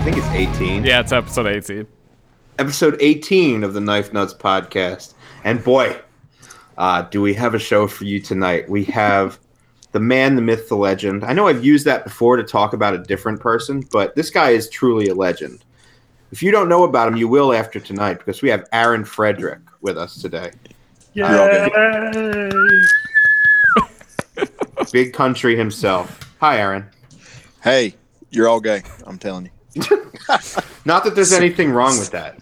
everyone, to episode, I think it's 18. Yeah, it's episode 18. Episode 18 of the Knife Nuts podcast. And boy, uh, do we have a show for you tonight. We have the man, the myth, the legend. I know I've used that before to talk about a different person, but this guy is truly a legend. If you don't know about him, you will after tonight because we have Aaron Frederick with us today. Yay. Big country himself. Hi, Aaron. Hey, you're all gay. I'm telling you. Not that there's anything wrong with that.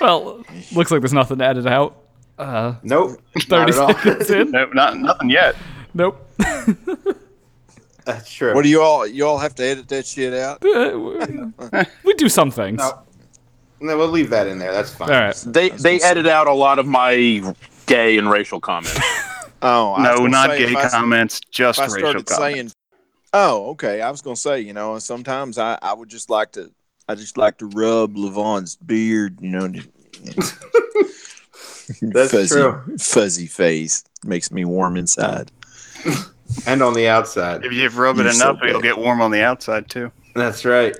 Well, looks like there's nothing to edit out. Uh, Nope. Not 30 at all. seconds in. No, not nothing yet. Nope. That's true. What do you all? You all have to edit that shit out. Uh, we do some things. No. No, we'll leave that in there. That's fine. All right. They they edit out a lot of my gay and racial comments. Oh, I no, not say, gay if I- comments, just If I racial started comments. saying, "Oh, okay," I was gonna say, you know, sometimes I, I would just like to, I just like to rub Levon's beard, you know. That's fuzzy, true. Fuzzy face makes me warm inside. And on the outside. if you rub it You're so enough, it'll get warm on the outside too. That's right.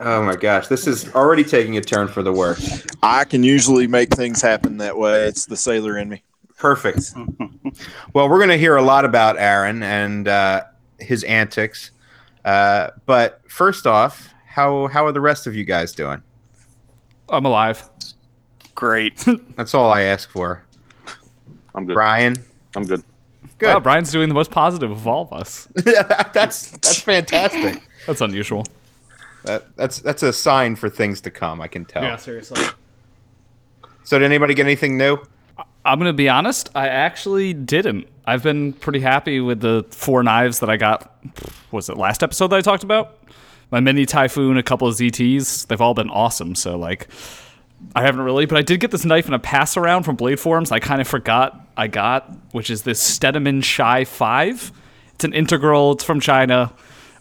Oh my gosh, this is already taking a turn for the worse. I can usually make things happen that way. It's the sailor in me. Perfect. Well, we're going to hear a lot about Aaron and uh, his antics. Uh, but first off, how how are the rest of you guys doing? I'm alive. Great. That's all I ask for. I'm good. Brian, I'm good. good. Wow, Brian's doing the most positive of all of us. that's that's fantastic. That's unusual. That, that's that's a sign for things to come. I can tell. Yeah, seriously. So, did anybody get anything new? I'm gonna be honest. I actually didn't. I've been pretty happy with the four knives that I got. Was it last episode that I talked about? My mini typhoon, a couple of ZTs. They've all been awesome. So like, I haven't really, but I did get this knife in a pass around from BladeForums. I kind of forgot I got, which is this Stedemon Shy Five. It's an integral. It's from China.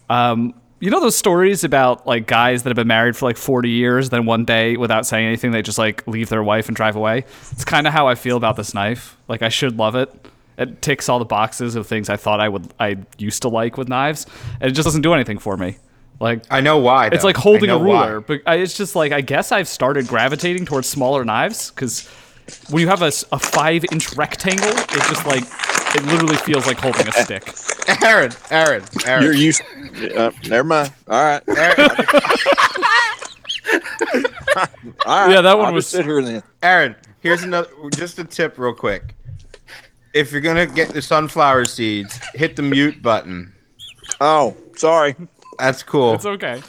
Um, you know those stories about like guys that have been married for like 40 years, then one day without saying anything, they just like leave their wife and drive away. It's kind of how I feel about this knife. Like I should love it. It ticks all the boxes of things I thought I would I used to like with knives, and it just doesn't do anything for me. Like I know why. it's like holding a know why. ruler, but I, it's just like I guess I've started gravitating towards smaller knives because when you have a, a five inch rectangle, it just like it literally feels like holding a stick. Aaron, Aaron, Aaron. You're used. Uh, never mind. All right. Aaron, All right. Yeah, that one I'll was- just sit here then. Aaron, here's another just a tip real quick. If you're gonna get the sunflower seeds, hit the mute button. Oh, sorry. That's cool. It's okay.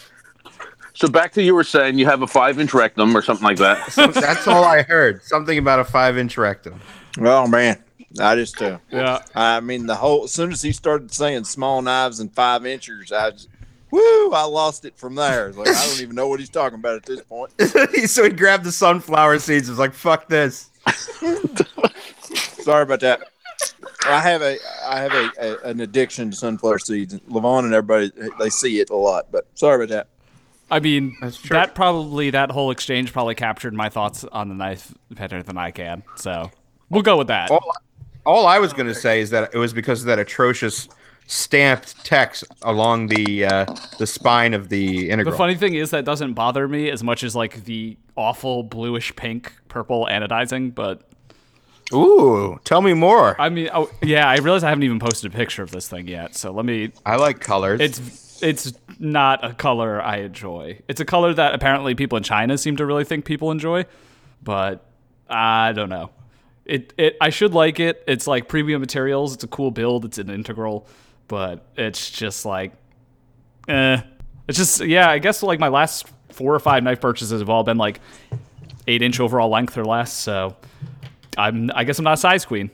So back to you were saying you have a five inch rectum or something like that. That's all I heard. Something about a five inch rectum. Oh man, I just. Uh, Yeah. I mean, the whole. As soon as he started saying small knives and five inchers, I just. Woo! I lost it from there. Like I don't even know what he's talking about at this point. so he grabbed the sunflower seeds. and Was like, "Fuck this." Sorry about that. I have a I have a, a an addiction to sunflower seeds. Levon and everybody they see it a lot, but sorry about that. I mean, That's true. that probably that whole exchange probably captured my thoughts on the knife better than I can. So we'll go with that. All, all I was gonna say is that it was because of that atrocious stamped text along the uh, the spine of the integral. The funny thing is that doesn't bother me as much as like the awful bluish pink purple anodizing. But Ooh, tell me more. I, I mean, oh yeah, I realize I haven't even posted a picture of this thing yet. So let me. I like colors. It's it's not a color I enjoy. It's a color that apparently people in China seem to really think people enjoy, but I don't know. It it I should like it. It's like premium materials. It's a cool build. It's an integral, but it's just like, eh. It's just yeah. I guess like my last four or five knife purchases have all been like eight inch overall length or less. So I'm I guess I'm not a size queen.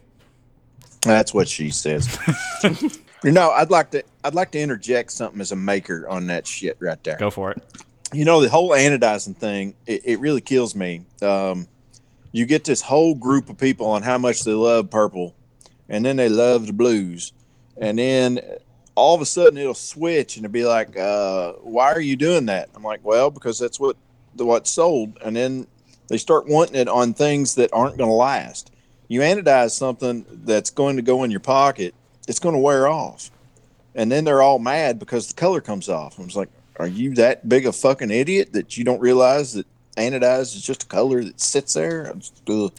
That's what she says. you know, I'd like to I'd like to interject something as a maker on that shit right there. Go for it. You know, the whole anodizing thing, it, it really kills me. Um, you get this whole group of people on how much they love purple, and then they love the blues, and then all of a sudden it'll switch and it'll be like, uh, "Why are you doing that?" I'm like, "Well, because that's what the what's sold," and then they start wanting it on things that aren't going to last. You anodize something that's going to go in your pocket, it's going to wear off, and then they're all mad because the color comes off. I was like, are you that big a fucking idiot that you don't realize that anodized is just a color that sits there? Just, ugh.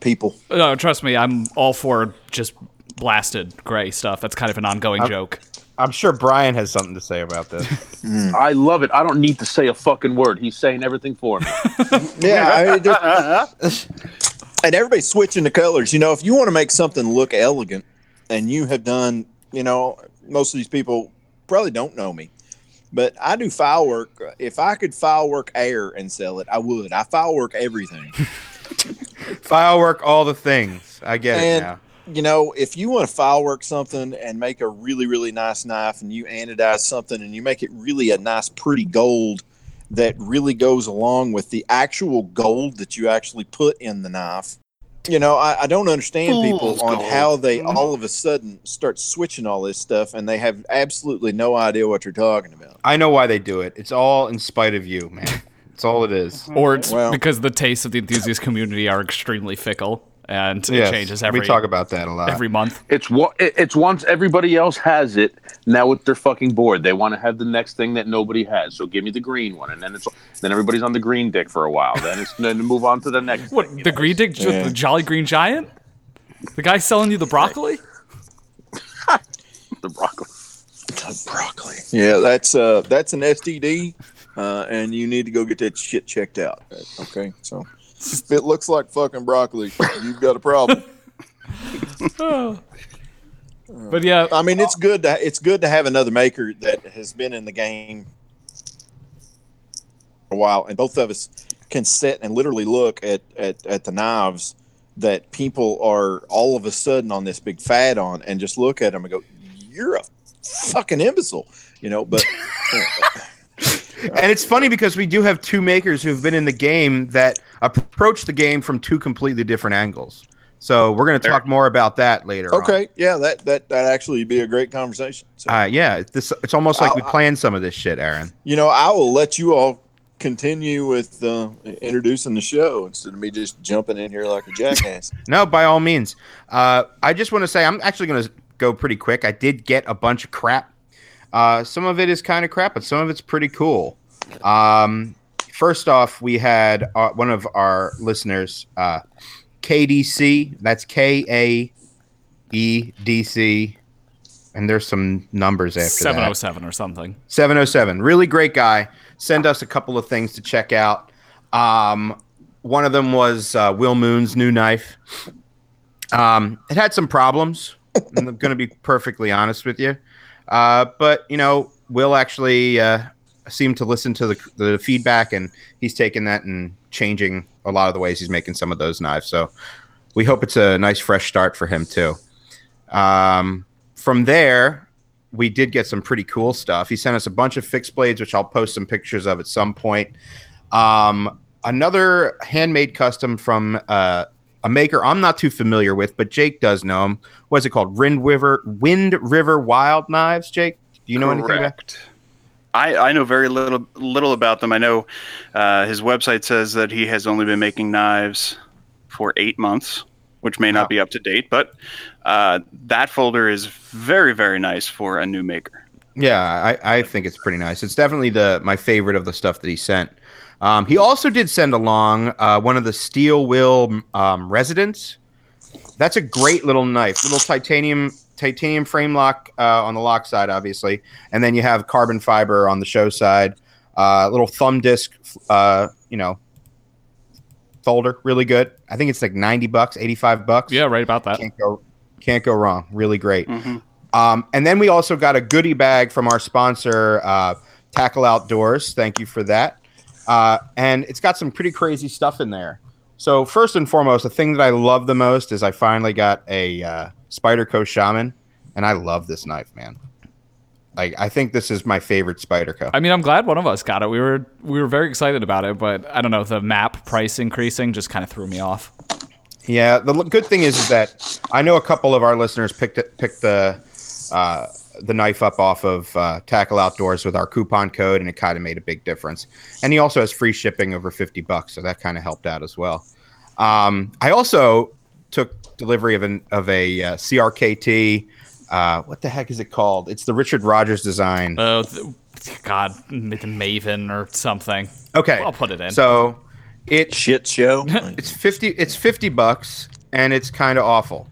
people. No, trust me, I'm all for just blasted gray stuff. That's kind of an ongoing joke. I'm sure Brian has something to say about this. Mm. I love it. I don't need to say a fucking word. He's saying everything for me. Yeah, I mean, and everybody's switching the colors. You know, if you want to make something look elegant, and you have done, you know, most of these people probably don't know me, but I do file work. If I could file work air and sell it, I would. I file work everything. File work, all the things. I get it now. you know, if you want to file work something and make a really, really nice knife and you anodize something and you make it really a nice, pretty gold that really goes along with the actual gold that you actually put in the knife. You know, I, I don't understand people Fool's on gold. how they mm-hmm. all of a sudden start switching all this stuff and they have absolutely no idea what you're talking about. I know why they do it. It's all in spite of you, man. It's all it is. Or it's Well- because the tastes of the enthusiast community are extremely fickle and Yes, it changes every we talk about that a lot. every month. It's what it's once everybody else has it. Now they're fucking bored. They want to have the next thing that nobody has. So give me the green one, and then it's then everybody's on the green dick for a while. Then it's then move on to the next. What thing, the know? green dick, Yeah. the Jolly Green Giant, the guy selling you the broccoli? the broccoli. The broccoli. Yeah, that's uh that's an STD, uh, and you need to go get that shit checked out. Okay, so if it looks like fucking broccoli, you've got a problem. But yeah, I mean, it's good to it's good to have another maker that has been in the game a while, and both of us can sit and literally look at at, at the knives that people are all of a sudden on this big fad on, and just look at them and go, "You're a fucking imbecile," you know. But And it's funny because we do have two makers who've been in the game that approach the game from two completely different angles. So we're going to talk more about that later. on. okay, yeah, that that that actually be a great conversation. So, Uh, yeah, it's this it's almost like we I'll- planned some of this shit, Aaron. you know, I will let you all continue with uh, introducing the show instead of me just jumping in here like a jackass. No, by all means. Uh, I just want to say I'm actually going to go pretty quick. I did get a bunch of crap. Uh, some of it is kind of crap, but some of it's pretty cool. Um, first off, we had uh, one of our listeners, uh, KDC. That's K A E D C. And there's some numbers after that. 707 or something. 707 really great guy send us a couple of things to check out um, one of them was uh, will moon's new knife um, it had some problems i'm going to be perfectly honest with you uh, but you know will actually uh, seemed to listen to the, the feedback and he's taking that and changing a lot of the ways he's making some of those knives so we hope it's a nice fresh start for him too um, from there we did get some pretty cool stuff. He sent us a bunch of fixed blades, which I'll post some pictures of at some point. Um, another handmade custom from uh, a maker I'm not too familiar with, but Jake does know him. What's it called? Wind River Wind River Wild Knives. Jake, do you know anything about? Correct. I, I know very little little about them. I know uh, his website says that he has only been making knives for eight months, which may Wow. not be up to date, but uh, that folder is very very nice for a new maker. Yeah, I, I think it's pretty nice. It's definitely the my favorite of the stuff that he sent. Um, he also did send along uh, one of the Steel Will um, residents. That's a great little knife, little titanium titanium frame lock uh, on the lock side, obviously, and then you have carbon fiber on the show side. Uh, little thumb disc, uh, you know, folder, really good. I think it's like ninety bucks, eighty five bucks. Yeah, right about that. can't go can't go wrong. Really great. Mhm. Um, and then we also got a goodie bag from our sponsor, uh, Tackle Outdoors. Thank you for that. Uh, and it's got some pretty crazy stuff in there. So first and foremost, the thing that I love the most is I finally got a uh, Spyderco Shaman, and I love this knife, man. Like I think this is my favorite Spyderco. I mean, I'm glad one of us got it. We were we were very excited about it, but I don't know, the map price increasing just kind of threw me off. Yeah, the l- good thing is, is that I know a couple of our listeners picked it, picked the uh, the knife up off of uh, Tackle Outdoors with our coupon code, and it kind of made a big difference. And he also has free shipping over fifty bucks, so that kind of helped out as well. Um, I also took delivery of an of a uh, CRKT. Uh, what the heck is it called? It's the Richard Rogers design. Uh, th- God, M- Maven or something. Okay, I'll put it in. So it Shit show. it's fifty. It's fifty bucks, and it's kind of awful.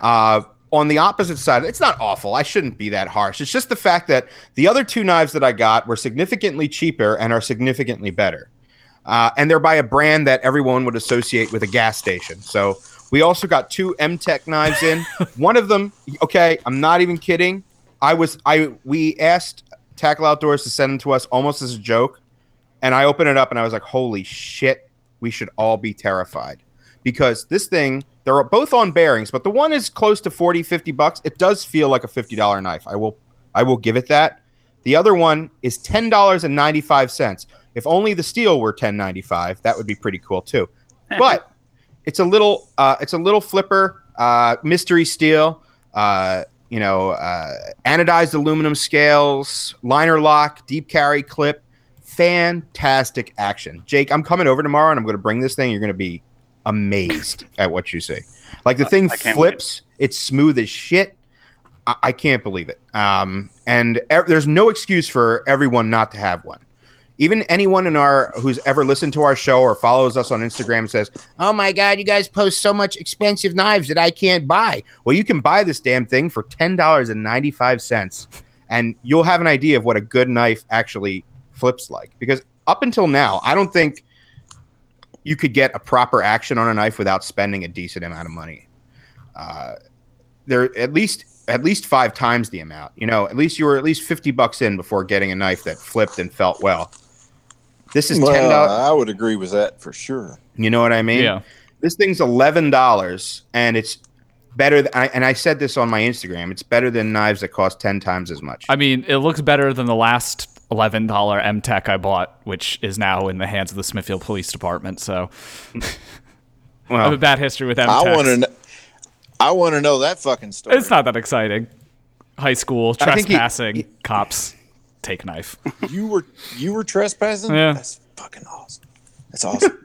Uh, on the opposite side, it's not awful. I shouldn't be that harsh. It's just the fact that the other two knives that I got were significantly cheaper and are significantly better. Uh, and they're by a brand that everyone would associate with a gas station. So we also got two M-Tech knives in. One of them, okay, I'm not even kidding. I was I we asked Tackle Outdoors to send them to us almost as a joke, and I opened it up and I was like, "Holy shit, we should all be terrified." Because this thing, they're both on bearings, but the one is close to 40, 50 bucks. It does feel like a $50 knife. I will I will give it that. The other one is $10.95. If only the steel were 10.95, that would be pretty cool too. But it's a little uh, it's a little flipper uh, mystery steel uh, you know uh, anodized aluminum scales liner lock deep carry clip fantastic action jake i'm coming over tomorrow and i'm going to bring this thing you're going to be amazed at what you see like the thing flips it's smooth as shit. I, I can't believe it. Um, and e- there's no excuse for everyone not to have one. Even anyone in our who's ever listened to our show or follows us on Instagram says, "Oh my god, you guys post so much expensive knives that I can't buy." Well, you can buy this damn thing for ten dollars and ninety five cents, and you'll have an idea of what a good knife actually flips like. Because up until now, I don't think you could get a proper action on a knife without spending a decent amount of money. Uh, they're at least at least five times the amount. You know, at least you were at least fifty bucks in before getting a knife that flipped and felt well. This is ten Well. I would agree with that for sure. You know what I mean? Yeah. This thing's eleven dollars, and it's better. Th- I, and I said this on my Instagram. It's better than knives that cost ten times as much. I mean, it looks better than the last eleven dollar M Tech I bought, which is now in the hands of the Smithfield Police Department. So I have a bad history with M I want Tech. to. I want to know that fucking story. It's not that exciting. High school I think he- trespassing, he- cops take knife. You were you were trespassing. Yeah. That's fucking awesome. That's awesome.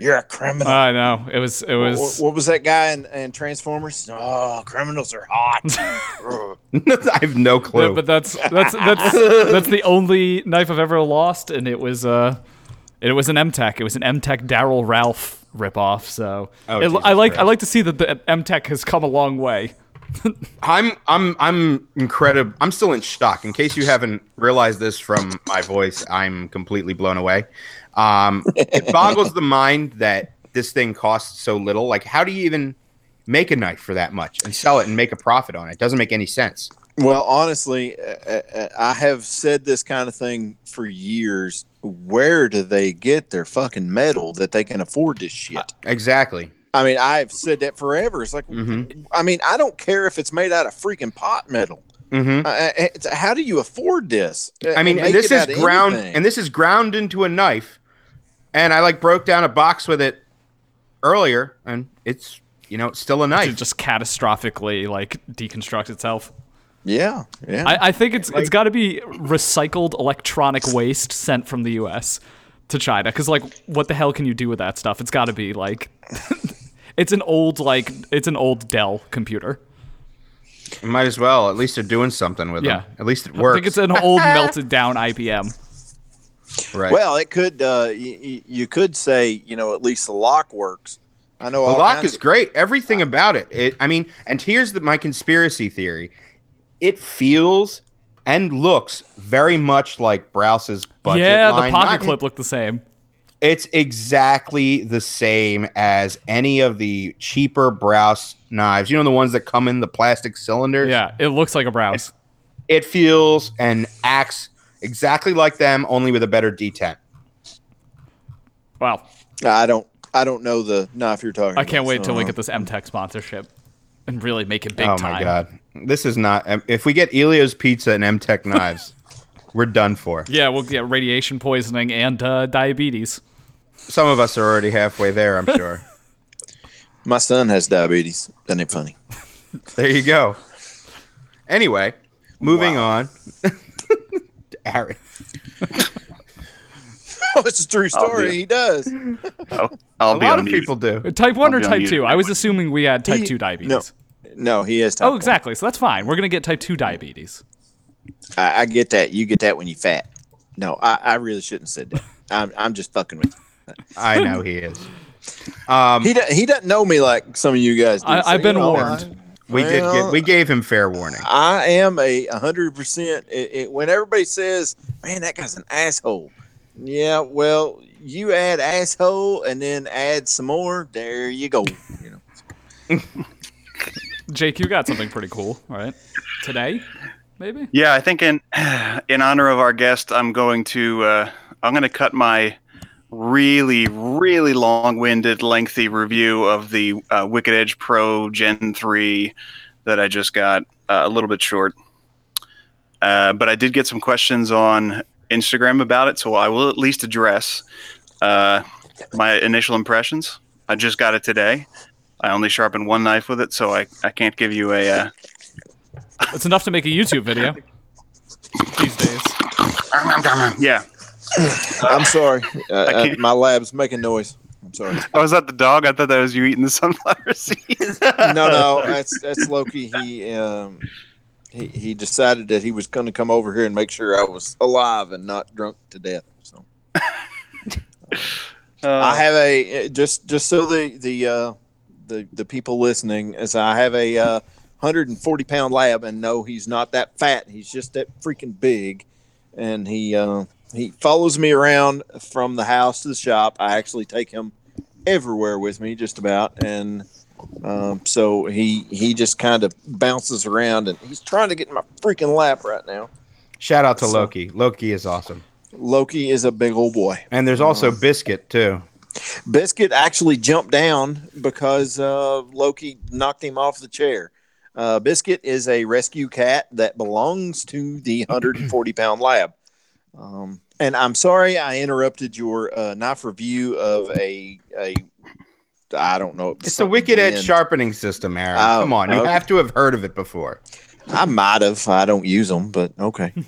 You're a criminal. I know it was. It was. what was that guy in, in Transformers? Oh, criminals are hot. I have no clue. Yeah, but that's that's that's that's the only knife I've ever lost, and it was uh, it was an M Tech. It was an M Tech Darrel Ralph ripoff. So Oh, it- I like I like to see that the M Tech has come a long way. I'm I'm I'm incredible. I'm still in shock. In case you haven't realized this from my voice, I'm completely blown away. Um, it boggles the mind that this thing costs so little. Like, how do you even make a knife for that much and sell it and make a profit on it? It doesn't make any sense. well, honestly, uh, uh, I have said this kind of thing for years. Where do they get their fucking metal that they can afford this shit? Exactly. I mean, I've said that forever. It's like, Mhm. I mean, I don't care if it's made out of freaking pot metal. hmm Uh, it's, how do you afford this? I mean, And this is ground, anything? and this is ground into a knife, and I like broke down a box with it earlier, and it's you know it's still a to knife. just catastrophically like deconstruct itself. yeah, yeah. I, I think it's it's got to be recycled electronic waste sent from the U.S. to China because like what the hell can you do with that stuff? It's got to be like it's an old like it's an old Dell computer. Might as well. At least they're doing something with Yeah. them. At least it works. I think it's an old melted down IBM. right. Well, it could. Uh, y- y- you could say, you know, at least the lock works. I know the all lock is of- great. Everything about it. it. I mean, and here's the, my conspiracy theory. It feels and looks very much like Browse's budget yeah, line. the pocket Not- clip looked the same. It's exactly the same as any of the cheaper Browse knives. You know the ones that come in the plastic cylinders. Yeah, it looks like a browse. It feels and acts exactly like them, only with a better detent. Wow, I don't. I don't know the knife you're talking. I can't about, wait till we get this M Tech sponsorship and really make it big oh time. my god, this is not. um, If we get Elio's Pizza and M Tech knives, we're done for. Yeah, we'll get radiation poisoning and uh, diabetes. Some of us are already halfway there, I'm sure. My son has diabetes. Isn't it funny? there you go. Anyway, moving on. Aaron. Oh, it's a true story. be- He does. I'll, I'll A be lot of people do. Type one I'll or type two? I was assuming we had type He- two diabetes. No, no, he is. Type Oh, one. exactly. So that's fine. We're gonna get type two diabetes. I, I get that. You get that when you fat. No, I, I really shouldn't have said that. I'm, I'm just fucking with you. I know he is. Um, He, do, he doesn't know me like some of you guys do. I- so, I've been you know, warned. We did get, we gave him fair warning. I am a hundred percent. it- it- When everybody says, "Man, that guy's an asshole," yeah, well, you add asshole and then add some more. There you go. You know, Jake, you got something pretty cool, right? Today, maybe. Yeah, I think in in honor of our guest, I'm going to uh, I'm going to cut my really really long-winded, lengthy review of the uh, Wicked Edge Pro Gen three that I just got uh, a little bit short. Uh, but I did get some questions on Instagram about it, so I will at least address uh, my initial impressions. I just got it today. I only sharpened one knife with it, so I, I can't give you a uh, It's enough to make a YouTube video these days. yeah. I'm sorry. Uh, uh, my lab's making noise. I'm sorry. Oh, was that the dog? I thought that was you eating the sunflower seeds. No, no, that's that's Loki. He um, he he decided that he was going to come over here and make sure I was alive and not drunk to death. So. I have a just just so the the uh, the the people listening as I have a uh, 140 pound lab and no, he's not that fat. He's just that freaking big, and he uh, he follows me around from the house to the shop. I actually take him everywhere with me, just about, and um, so he he just kind of bounces around and he's trying to get in my freaking lap right now. Shout out to So- Loki. Loki is awesome. Loki is a big old boy. And there's also Biscuit too. Biscuit actually jumped down because uh, Loki knocked him off the chair. Uh, Biscuit is a rescue cat that belongs to the 140 pound lab. Um, and I'm sorry I interrupted your uh, knife review of a a I don't know. It's the Wicked Edge something. sharpening system, Aaron. Oh, Come on, you okay. have to have heard of it before. I might have. I don't use them, but okay.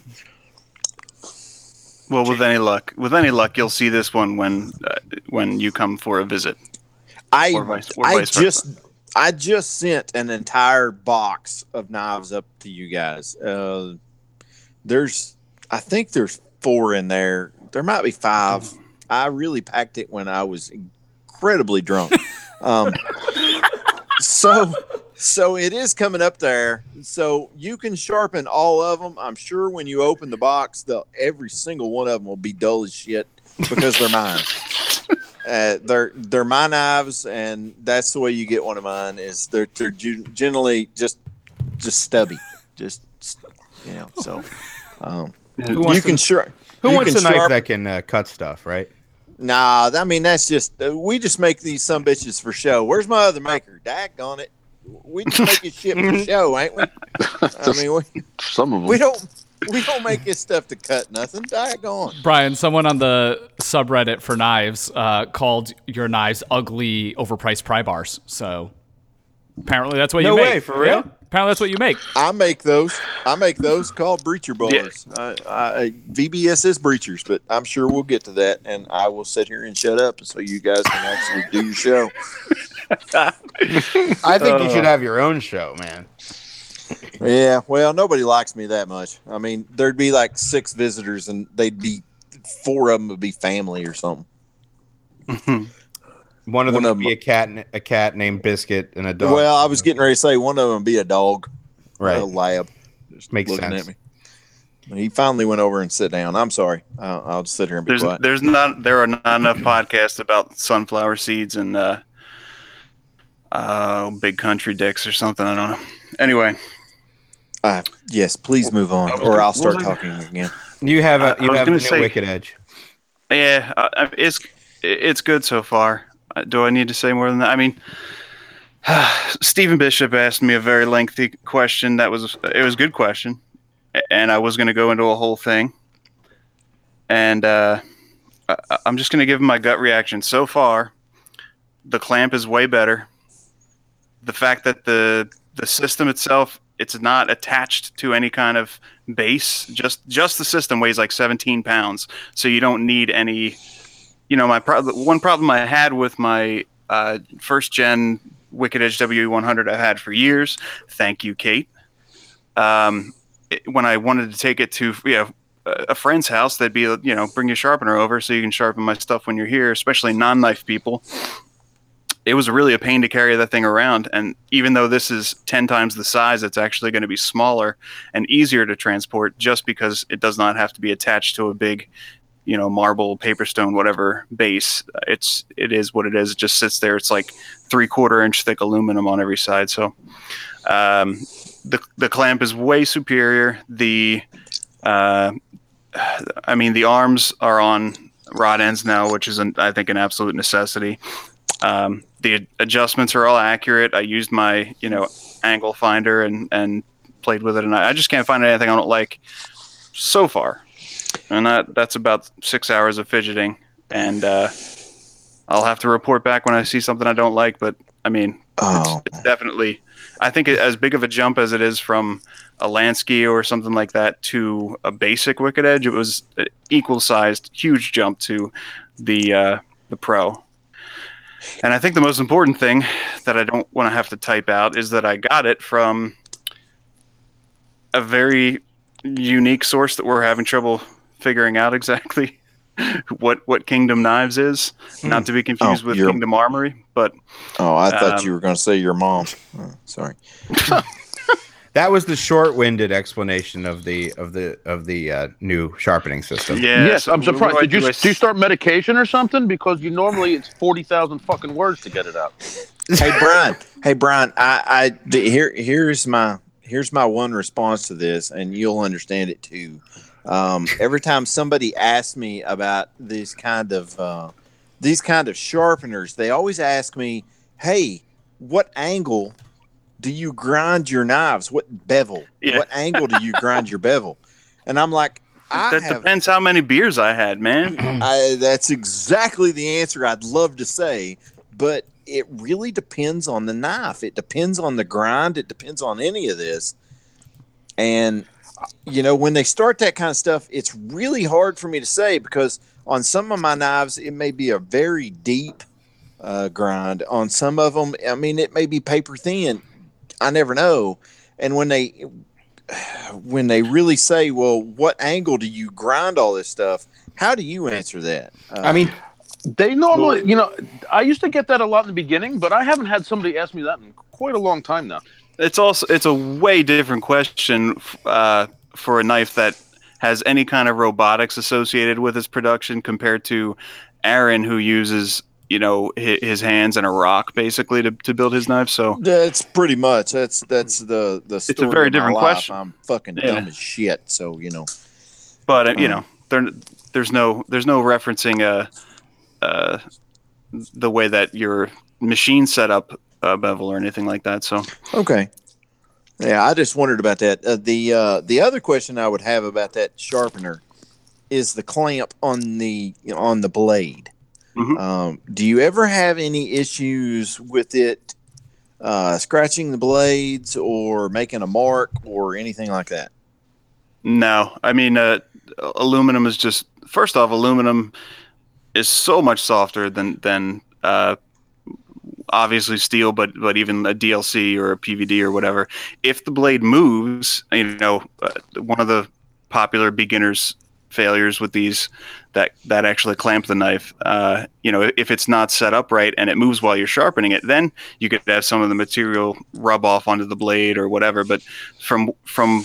well, with any luck, with any luck, you'll see this one when uh, when you come for a visit. I Or vice- or I vice versa. just I just sent an entire box of knives up to you guys. Uh, there's I think there's four in there. There might be five. I really packed it when I was incredibly drunk. Um, so so it is coming up there. So you can sharpen all of them. I'm sure when you open the box, the every single one of them will be dull as shit because they're mine. Uh, they're they're my knives, and that's the way you get one of mine. Is they're they're gen- generally just just stubby, just you know. So um, you wants, can sure. who you wants can a knife sharp- that can uh, cut stuff, right? Nah, I mean that's just uh, we just make these some bitches for show. Where's my other maker? Dak on it. We just make this shit for show, ain't we? I mean, we, Some of them. we don't we don't make this stuff to cut nothing. Dak on. Brian, someone on the subreddit for knives uh, called your knives ugly, overpriced pry bars. So apparently that's what No you make. No way, for real? Yeah, apparently that's what you make. I make those. I make those called breacher bars. I, I, VBS is breachers, but I'm sure we'll get to that, and I will sit here and shut up so you guys can actually do your show. I think you should have your own show, man. Yeah, well, nobody likes me that much. I mean, there'd be like six visitors, and they'd be four of them would be family or something. One of them One of would be a cat, a cat named Biscuit, and a dog. Well, I was getting ready to say one of them would be a dog, right. a lab. Just Makes looking sense. At me. He finally went over and sit down. I'm sorry. I'll, I'll just sit here and be There's quiet. there's not there are not enough podcasts about sunflower seeds and uh, uh, big country dicks or something. I don't know. Anyway, Uh, yes, please move on, or I'll start talking again. You have a you have gonna new say- Wicked Edge. yeah, uh, it's it's good so far. Do I need to say more than that? I mean, Stephen Bishop asked me a very lengthy question. That was it was a good question, and I was going to go into a whole thing. And uh, I, I'm just going to give him my gut reaction. So far, the clamp is way better. The fact that the the system itself it's not attached to any kind of base. Just just the system weighs like 17 pounds, so you don't need any. You know, my pro- one problem I had with my uh, first gen Wicked Edge WE100 I've had for years. Thank you, Kate. Um, it- when I wanted to take it to a a friend's house, they'd be you know bring your sharpener over so you can sharpen my stuff when you're here, especially non-knife people. It was really a pain to carry that thing around, and even though this is ten times the size, it's actually going to be smaller and easier to transport, just because it does not have to be attached to a big, you know, marble, paper stone, whatever base. It's it is what it is. It just sits there. It's like three quarter inch thick aluminum on every side. So, um, the the clamp is way superior. The uh, I mean, the arms are on rod ends now, which is, an, I think, an absolute necessity. Um, the adjustments are all accurate. I used my, you know, angle finder and and played with it, and I, I just can't find anything I don't like so far. And that that's about six hours of fidgeting, and uh, I'll have to report back when I see something I don't like. But I mean, Oh, it's definitely i think it, as big of a jump as it is from a lansky or something like that to a basic wicked edge it was an equal sized huge jump to the uh, the pro and i think the most important thing that i don't want to have to type out is that i got it from a very unique source that we're having trouble figuring out exactly what what kingdom knives is not to be confused Oh, with you're- kingdom armory but oh, I thought Um, you were going to say your mom. Oh, sorry. That was the short-winded explanation of the of the of the uh, new sharpening system. Yeah. yes, so I'm surprised. Did you do I do you start medication or something? Because you normally it's forty thousand fucking words to get it out. hey Brian, hey Brian, I, I here here's my here's my one response to this, and you'll understand it too. Um, every time somebody asks me about these kind of uh, these kind of sharpeners, they always ask me, "Hey, what angle do you grind your knives? What bevel? Yeah. What angle do you grind your bevel?" And I'm like, that have depends how many beers I had, man. I, that's exactly the answer I'd love to say, but it really depends on the knife. It depends on the grind. It depends on any of this. And, you know, when they start that kind of stuff, it's really hard for me to say because on some of my knives, it may be a very deep uh, grind. On some of them, I mean, it may be paper thin. I never know. And when they, when they really say, well, what angle do you grind all this stuff? How do you answer that? Uh, I mean, They normally, you know, I used to get that a lot in the beginning, but I haven't had somebody ask me that in quite a long time now. It's also it's a way different question uh, for a knife that has any kind of robotics associated with its production compared to Aaron, who uses you know his, his hands and a rock basically to, to build his knife. So that's pretty much that's that's the the. Story very of my different life. question. I'm fucking Yeah. dumb as shit. So you know. but uh, you Mm. know there there's no there's no referencing uh, uh, the way that your machine set a bevel or anything like that. So Okay. Yeah, I just wondered about that. Uh, the uh, the other question I would have about that sharpener is the clamp on the on the blade. Mhm. Um, do you ever have any issues with it uh, scratching the blades or making a mark or anything like that? No, I mean, uh, aluminum is just first off, aluminum is so much softer than than uh, obviously steel, but but even a DLC or a PVD or whatever. If the blade moves, you know, uh, one of the popular beginners failures with these that that actually clamp the knife uh, you know if it's not set up right and it moves while you're sharpening it then you could have some of the material rub off onto the blade or whatever but from from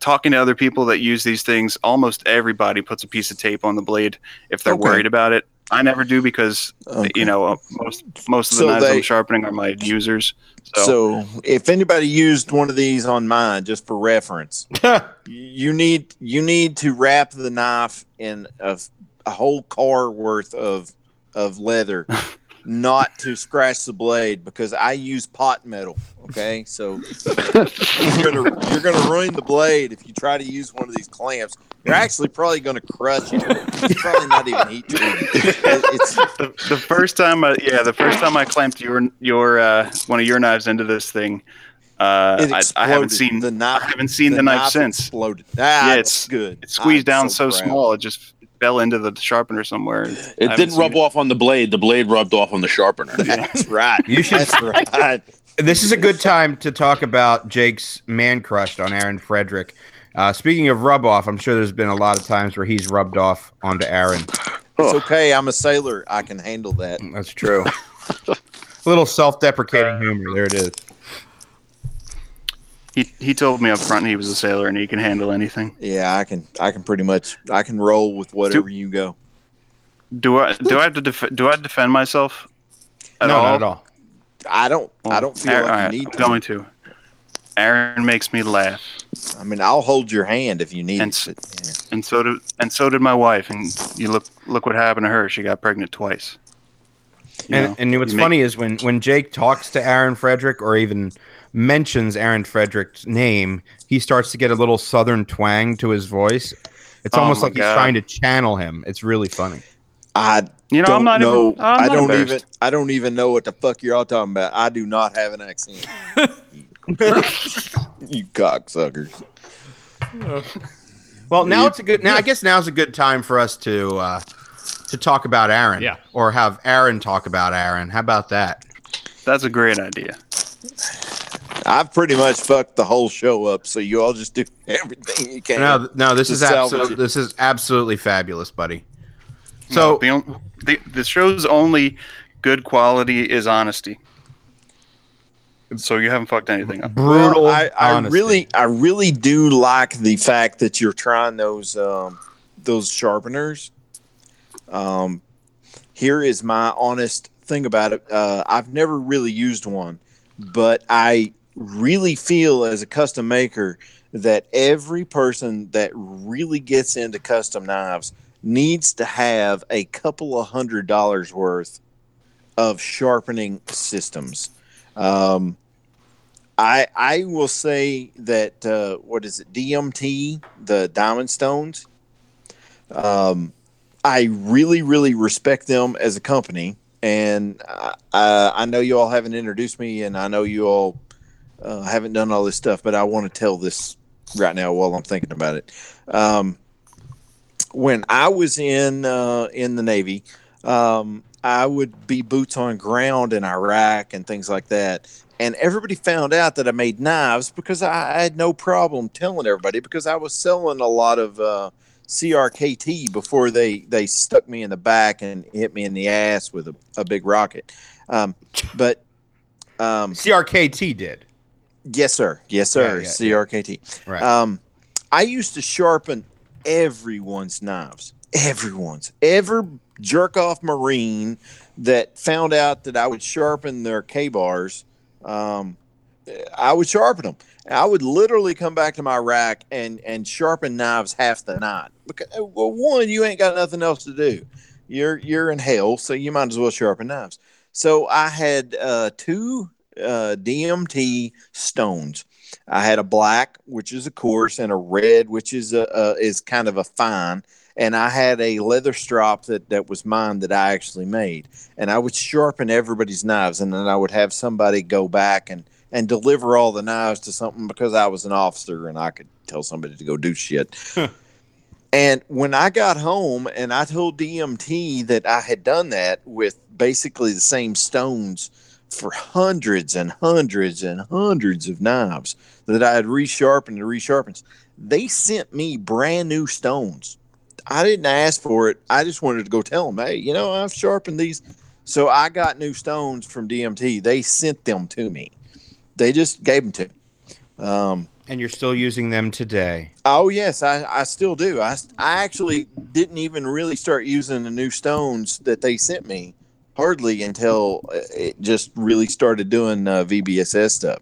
talking to other people that use these things almost everybody puts a piece of tape on the blade if they're Okay. worried about it i never do because Okay. you know uh, most most of the So knives they- i'm sharpening are my users so, So, if anybody used one of these on mine, just for reference, you need you need to wrap the knife in a, a whole car worth of of leather, not to scratch the blade because I use pot metal. Okay, so you're gonna you're gonna ruin the blade if you try to use one of these clamps. You're actually probably gonna crush it. It's probably not even heat treated. It- It's the, the first time I, yeah the first time i clamped your your uh, one of your knives into this thing uh, I. I haven't seen the knife. I haven't seen the, knife, since. Exploded. Ah, Yeah, it's it's- good. It squeezed I'm down so, proud. small, it just fell into the sharpener somewhere. It I didn't seen rub off on the blade. The blade rubbed off on the sharpener. That's right. You should- That's right. this is a good time to talk about Jake's man crush on Aaron Frederick. Uh, speaking of rub off, I'm sure there's been a lot of times where he's rubbed off onto Aaron. It's okay. I'm a sailor. I can handle that. That's true. a little self-deprecating humor. There it is. He he told me up front he was a sailor and he can handle anything. Yeah, I can. I can pretty much. I can roll with whatever you go. Do I do I have to def- do I defend myself at no, all? not at all. I don't. I don't feel Aaron- like alright, you need I'm to. going to. Aaron makes me laugh, I mean, I'll hold your hand if you need And it. but, yeah. and so did and so did my wife. And you look look what happened to her. She got pregnant twice. You And, know, and what's you make- funny is when when Jake talks to Aaron Frederick or even mentions Aaron Frederick's name, he starts to get a little southern twang to his voice. It's Oh almost my like he's trying to channel him. It's really funny. I You know, don't I'm not know. even. I'm I don't embarrassed. even. I don't even know what the fuck you're all talking about. I do not have an accent. you cocksuckers. Well, now it's a good. Now I guess now's a good time for us to uh, to talk about Aaron. Yeah. Or have Aaron talk about Aaron. How about that? That's a great idea. I've pretty much fucked the whole show up, so you all just do everything you can. No, no, this is absolutely this is absolutely fabulous, buddy. No, So the, on- the the show's only good quality is honesty. So you haven't fucked anything up. brutal. Well, I, I really, I really do like the fact that you're trying those um, those sharpeners. Um, here is my honest thing about it. Uh, I've never really used one, but I really feel as a custom maker that every person that really gets into custom knives needs to have a couple of hundred dollars worth of sharpening systems. Um, I I will say that uh, what is it DMT the Diamond Stones. Um, I really really respect them as a company, and I, I know you all haven't introduced me, and I know you all uh, haven't done all this stuff, but I want to tell this right now while I'm thinking about it. Um, when I was in uh, in the Navy, um, I would be boots on ground in Iraq and things like that. And everybody found out that I made knives because I, I had no problem telling everybody because I was selling a lot of uh, CRKT before they, they stuck me in the back and hit me in the ass with a, a big rocket. Um, but um, CRKT did. yes, sir. Yes, sir. Yeah, yeah, CRKT. Right. Um, I used to sharpen everyone's knives. Everyone's. Ever jerk off Marine that found out that I would sharpen their K bars, um, I would sharpen them. I would literally come back to my rack and and sharpen knives half the night. Because well, one, you ain't got nothing else to do. You're you're in hell, so you might as well sharpen knives. So I had uh, two uh, DMT stones. I had a black, which is a coarse, and a red, which is a, a is kind of a fine. And I had a leather strop that that was mine that I actually made. And I would sharpen everybody's knives, and then I would have somebody go back and and deliver all the knives to something because I was an officer and I could tell somebody to go do shit. And when I got home and I told DMT that I had done that with basically the same stones for hundreds and hundreds and hundreds of knives that I had resharpened and resharpened, they sent me brand new stones. I didn't ask for it. I just wanted to go tell them, hey, you know, I've sharpened these. So I got new stones from DMT. They sent them to me. They just gave them to me. Um, and you're still using them today. Oh yes, I, I still do. I, I actually didn't even really start using the new stones that they sent me hardly until it just really started doing uh, VBSS stuff.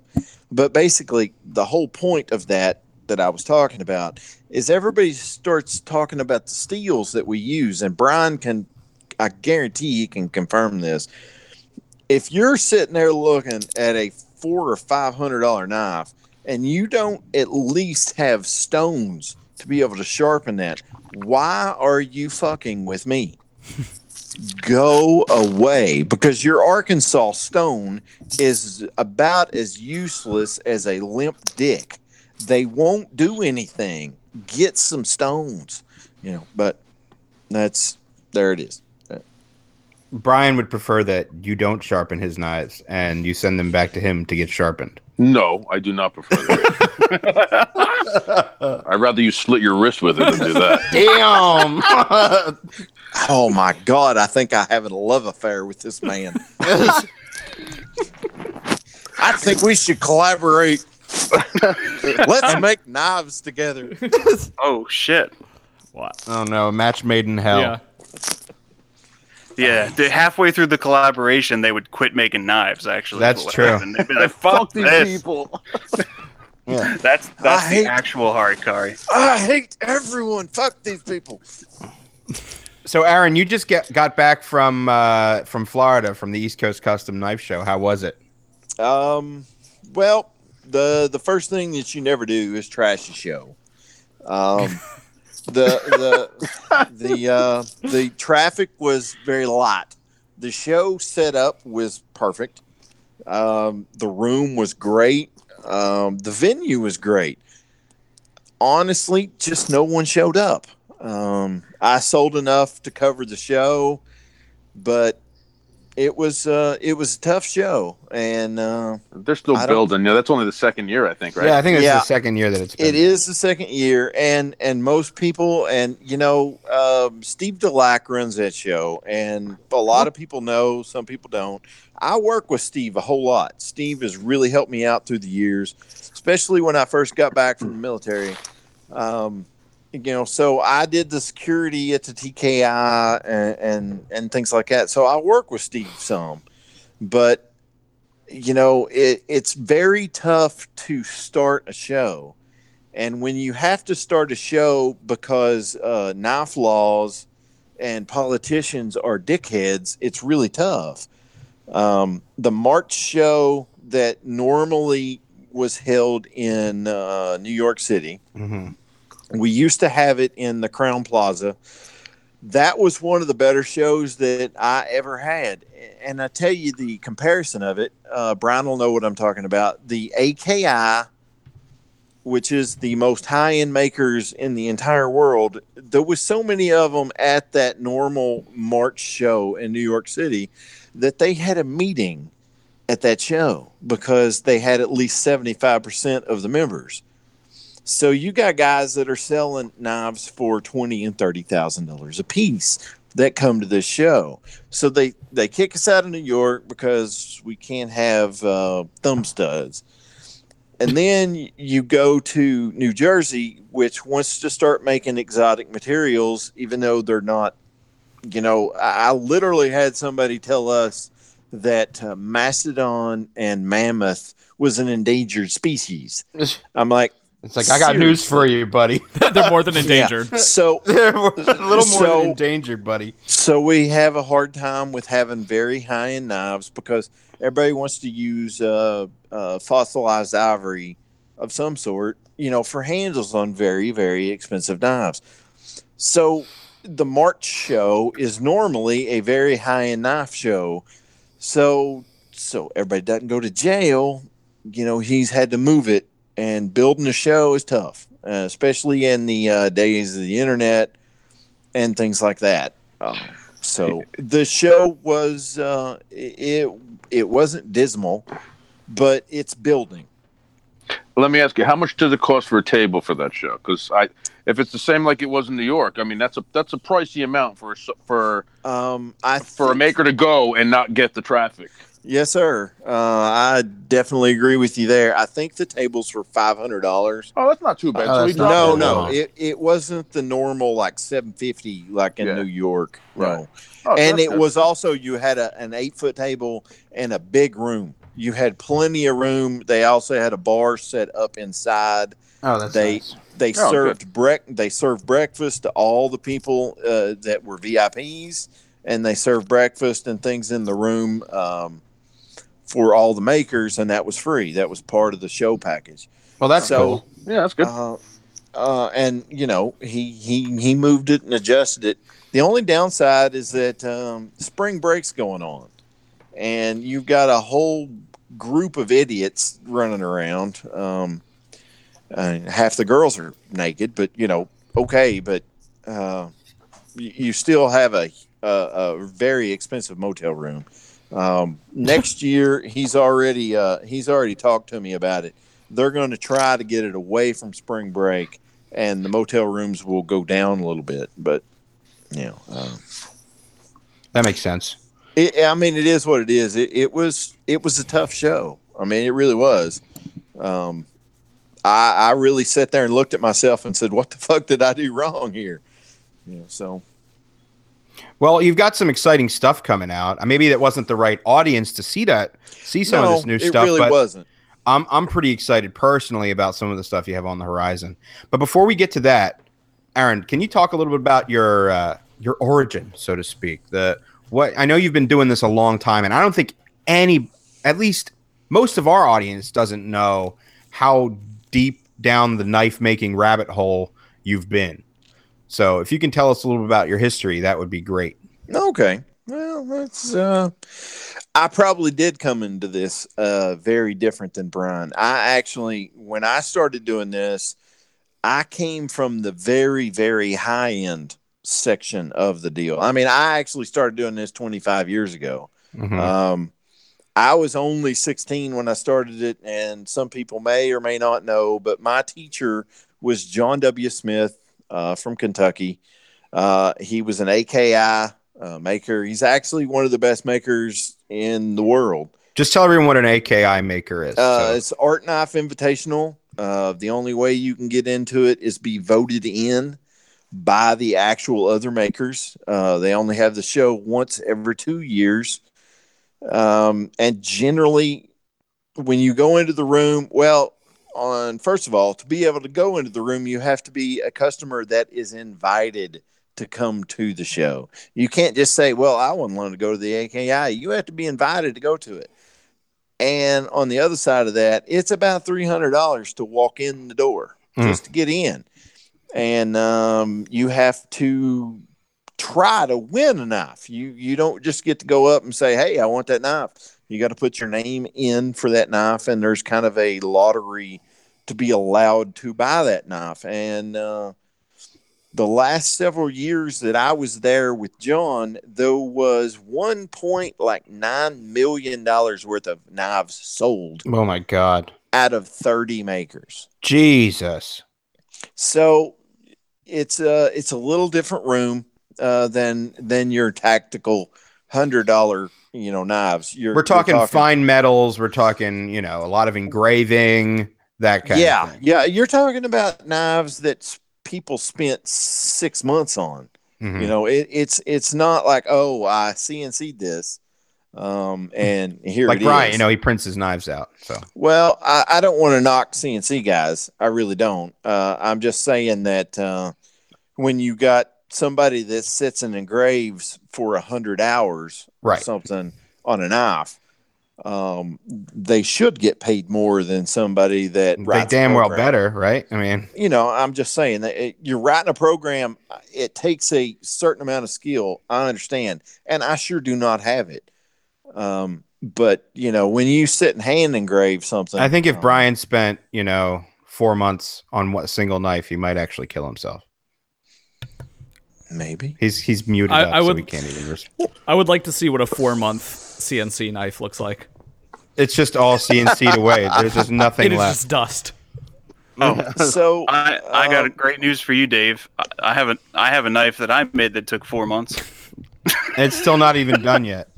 But basically, the whole point of that that I was talking about is everybody starts talking about the steels that we use, and Brian can, I guarantee he can confirm this. If you're sitting there looking at a four or five hundred dollar knife and you don't at least have stones to be able to sharpen that, why are you fucking with me? Go away because your Arkansas stone is about as useless as a limp dick. They won't do anything. Get some stones, you know, but that's there it is. Brian would prefer that you don't sharpen his knives and you send them back to him to get sharpened. No, I do not prefer that. I'd rather you slit your wrist with it than do that. Damn. Oh my god, I think I have a love affair with this man. I think we should collaborate. Let's make knives together. Oh shit. What? oh no, match made in hell. Yeah. Yeah, the, halfway through the collaboration, they would quit making knives. Actually, That's true. happened. They'd be like, Fuck "Fuck these this." people. Yeah. That's that's I the hate- actual Harikari. I hate everyone. Fuck these people. So, Aaron, you just get got back from uh, from Florida from the East Coast Custom Knife Show. How was it? Um, well, the the first thing that you never do is trash a show. Um, the the the uh, the traffic was very light. The show setup was perfect. Um, the room was great. Um, the venue was great. Honestly, just no one showed up. Um, I sold enough to cover the show, but it was uh, it was a tough show, and uh, They're still I building. Yeah, that's only the second year, I think, right? Yeah, I think it's Yeah. the second year that it's been. It is the second year, and and most people, and you know, um, Steve Delac runs that show, and a lot of people know, some people don't. I work with Steve a whole lot. Steve has really helped me out through the years, especially when I first got back from the military. Um, you know, so I did the security at the TKI and and, and things like that. So I work with Steve some, but you know, it, it's very tough to start a show. And when you have to start a show because uh, knife laws and politicians are dickheads, it's really tough. Um, the March show that normally was held in uh, New York City, Mhm. We used to have it in the Crowne Plaza. That was one of the better shows that I ever had. And I tell you the comparison of it, uh, Brian will know what I'm talking about. The AKI, which is the most high end makers in the entire world, there was so many of them at that normal March show in New York City that they had a meeting at that show because they had at least 75% of the members. So you got guys that are selling knives for twenty and thirty thousand dollars a piece that come to this show. So they they kick us out of New York because we can't have uh, thumb studs. And then you go to New Jersey, which wants to start making exotic materials, even though they're not. You know, I, I literally had somebody tell us that uh, mastodon and mammoth was an endangered species. I'm like, It's like I got news for you, buddy. They're more than endangered. Yeah. So They're a little more So- than endangered, buddy. so we have a hard time with having very high end knives because everybody wants to use uh, uh, fossilized ivory of some sort, you know, for handles on very very expensive knives. So the March show is normally a very high end knife show. So so everybody doesn't go to jail. You know, he's had to move it, and building a show is tough, uh, especially in the uh, days of the internet and things like that. Um, so the show was uh, it it wasn't dismal, but it's building. Let me ask you, how much does it cost for a table for that show? Because I, if it's the same like it was in New York, I mean that's a that's a pricey amount for a for Um, I for a maker to go and not get the traffic. Yes, sir. Uh, I definitely agree with you there. I think the tables were five hundred dollars. Oh, that's not too bad. Oh, so not No, no, it, it wasn't the normal like seven fifty like in Yeah. New York. Right. No, Oh, and it good. was also you had a, an eight foot table and a big room. You had plenty of room. They also had a bar set up inside. Oh, that's They- nice. They Oh, served brec- They served breakfast to all the people uh, that were VIPs, and they served breakfast and things in the room um, for all the makers, and that was free. That was part of the show package. Well, that's so- cool. yeah, that's good. Uh, uh, and you know he he he moved it and adjusted it. The only downside is that um, spring break's going on, and you've got a whole group of idiots running around. Um, and half the girls are naked, but you know, okay, but uh, you, you still have a, a a very expensive motel room, Um, next year, he's already uh, he's already talked to me about it. They're going to try to get it away from spring break, and the motel rooms will go down a little bit. But you know, uh, That makes sense. it, I mean, it is what it is. It, it was it was a tough show. I mean, it really was. Um, I I really sat there and looked at myself and said, "What the fuck did I do wrong here?" You know, so Well, you've got some exciting stuff coming out. Uh, Maybe that wasn't the right audience to see that, see some of this new it stuff. really but wasn't. I'm I'm pretty excited personally about some of the stuff you have on the horizon. But before we get to that, Aaron, can you talk a little bit about your uh, your origin, so to speak? The what I know you've been doing this a long time, and I don't think any, at least most of our audience, doesn't know how deep down the knife making rabbit hole you've been. So if you can tell us a little bit about your history, that would be great. Okay. Well, that's uh I probably did come into this uh very different than Brian. I actually when I started doing this, I came from the very very high end section of the deal. I mean, I actually started doing this 25 years ago. Mhm. Um, I was only 16 when I started it, and some people may or may not know, but my teacher was John W. Smith uh, from Kentucky. Uh, he was an AKI uh, maker. He's actually one of the best makers in the world. Just tell everyone what an AKI maker is. Uh, So- It's Art Knife Invitational. Uh, the only way you can get into it is be voted in by the actual other makers. Uh, they only have the show once every two years. Um, and generally, when you go into the room, well, on first of all, to be able to go into the room, you have to be a customer that is invited to come to the show. You can't just say, "Well, I wouldn't want to go to the AKI." You have to be invited to go to it. And on the other side of that, it's about three hundred dollars to walk in the door Mm. just to get in, and um, you have to try to win a knife. You you don't just get to go up and say, "Hey, I want that knife." You got to put your name in for that knife, and there's kind of a lottery to be allowed to buy that knife. And uh, the last several years that I was there with John, there was one point like nine million dollars worth of knives sold oh my God. out of thirty makers. Jesus. So it's a it's a little different room uh, than than your tactical hundred dollar you know knives. You're We're talking, you're fine metals. We're talking, you know, a lot of engraving, that kind yeah, yeah. You're talking about knives that people spent six months on. Mhm. You know, it, it's it's not like oh I CNC this, um, and here like Brian, is. you know, he prints his knives out. So Well, I, I don't want to knock CNC guys. I really don't. Uh, I'm just saying that uh, when you got somebody that sits and engraves for a hundred hours or Right. something on a knife, um, they should get paid more than somebody that they damn well better, right? I mean, You know, I'm just saying that it, you're writing a program. It takes a certain amount of skill. I understand, and I sure do not have it. Um, but you know, when you sit and hand engrave something, I think if um, Brian spent, you know, four months on what single knife, he might actually kill himself. Maybe He's he's muted I- up, I so would- he can't even. Res- I would like to see what a four month CNC knife looks like. it's just all CNC'd away. There's just nothing left. It is just dust. Oh, so. I, I got um, great news for you, Dave. I, I have a I have a knife that I made that took four months. It's still not even done yet.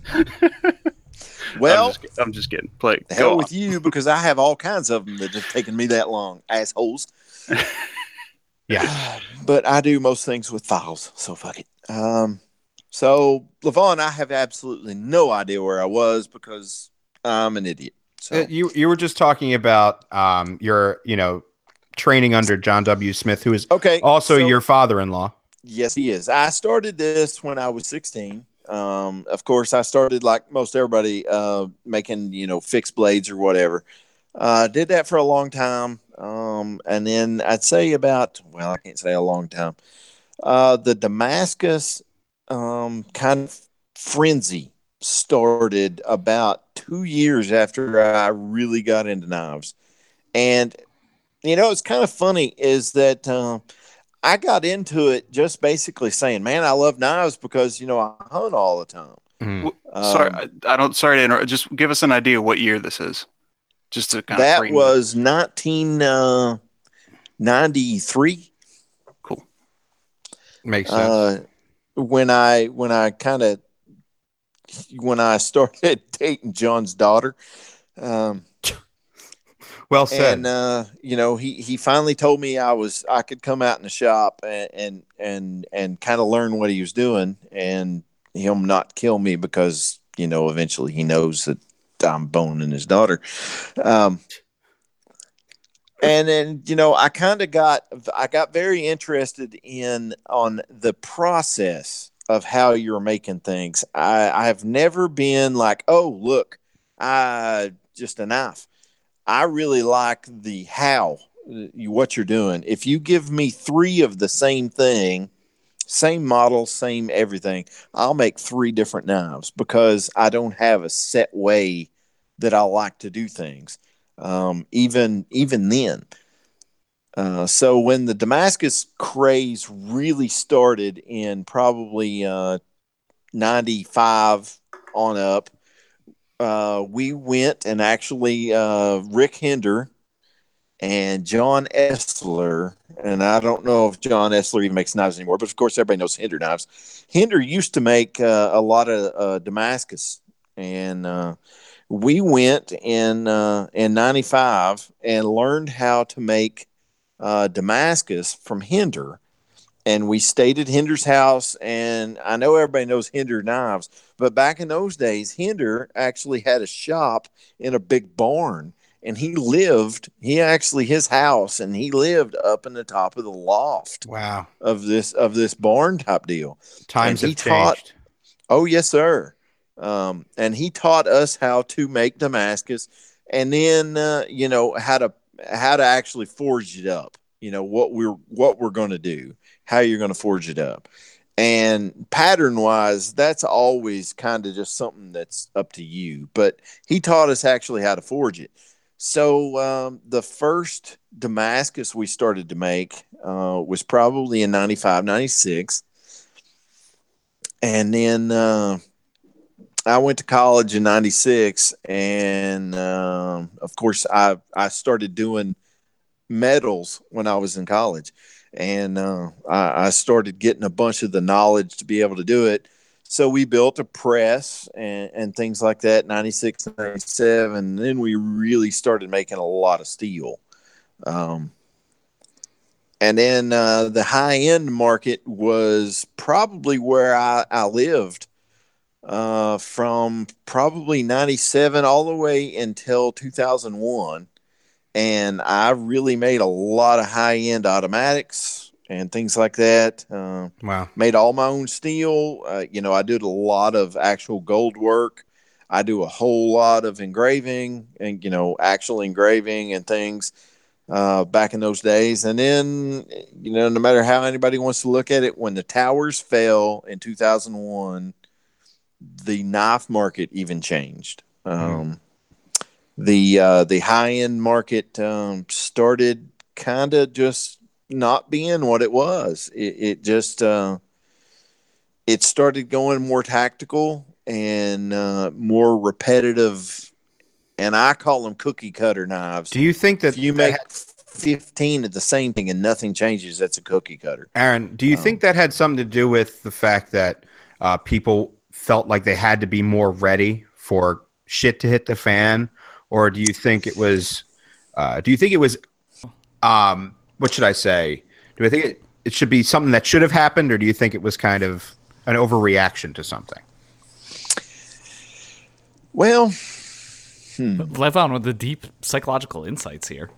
well. I'm just, I'm just kidding. Play. hell on. with you because I have all kinds of them that have taken me that long, assholes. Yeah. But I do most things with files, so fuck it. Um, so Levon, I have absolutely no idea where I was because I'm an idiot. So Uh, You you were just talking about um your you know training under John W. Smith, who is okay, also so- your father-in-law. Yes, he is. I started this when I was 16. Um, of course, I started like most everybody, uh, making you know fixed blades or whatever. Uh, did that for a long time, um, and then I'd say about well, I can't say a long time. Uh, the Damascus um, kind of frenzy started about two years after I really got into knives, and you know it's kind of funny is that. Uh, I got into it just basically saying, man, I love knives because, you know, I hunt all the time. Sorry, Um, I, I don't. Sorry to interrupt. Just give us an idea what year this is, just to kind of that frame it. was 1993. Makes sense. uh, when I when I kind of when I started dating John's daughter. Um, well said. and uh, you know, he he finally told me I was I could come out in the shop and and and, and kind of learn what he was doing and him not kill me because you know eventually he knows that I'm and his daughter. Um, and then you know I kind of got I got very interested in on the process of how you're making things. I I have never been like, oh look, I just a knife. I really like the how uh, what you're doing. If you give me three of the same thing, same model, same everything, I'll make three different knives because I don't have a set way that I like to do things. Um, even even then. Uh, so when the Damascus craze really started in probably uh, 95 on up, uh, we went and actually uh, Rick Hinderer and John Essler, and I don't know if John Essler even makes knives anymore, but of course everybody knows Hinderer knives. Hinderer used to make uh, a lot of uh, Damascus, and uh, we went in uh, in '95 and learned how to make uh, Damascus from Hinderer. And we stayed at Hinderer's house, and I know everybody knows Hinderer knives, but back in those days, Hinderer actually had a shop in a big barn, and he lived. He actually his house, and he lived up in the top of the loft wow. of this of this barn type deal. Times and have he taught- changed. Oh yes, sir. Um, and he taught us how to make Damascus, and then uh, you know how to how to actually forge it up. You know what we're what we're going to do, how you're going to forge it up, and pattern wise, that's always kind of just something that's up to you. But he taught us actually how to forge it. So um, the first Damascus we started to make uh, was probably in 95, 96. And then uh, I went to college in 96. And um, of course, I, I started doing medals when I was in college. And uh, I, I started getting a bunch of the knowledge to be able to do it. So we built a press and, and things like that, 96, 97. And then we really started making a lot of steel. Um, and then uh, the high end market was probably where I, I lived uh, from probably 97 all the way until 2001. And I really made a lot of high end automatics and things like that. Uh, Wow. made all my own steel. Uh, you know, I did a lot of actual gold work. I do a whole lot of engraving and, you know, actual engraving and things uh, back in those days. And then, you know, no matter how anybody wants to look at it, when the towers fell in 2001, the knife market even changed. Um, The uh, the high end market um, started kind of just not being what it was. It, it just uh, it started going more tactical and uh, more repetitive, and I call them cookie cutter knives. Do you think that if you make fifteen of the same thing and nothing changes, that's a cookie cutter. Aaron, do you Um, think that had something to do with the fact that uh, people felt like they had to be more ready for shit to hit the fan, or do you think it was? Uh, do you think it was? Um, what should I say? Do I think it, it should be something that should have happened, or do you think it was kind of an overreaction to something? Well, Levon with the deep psychological insights here.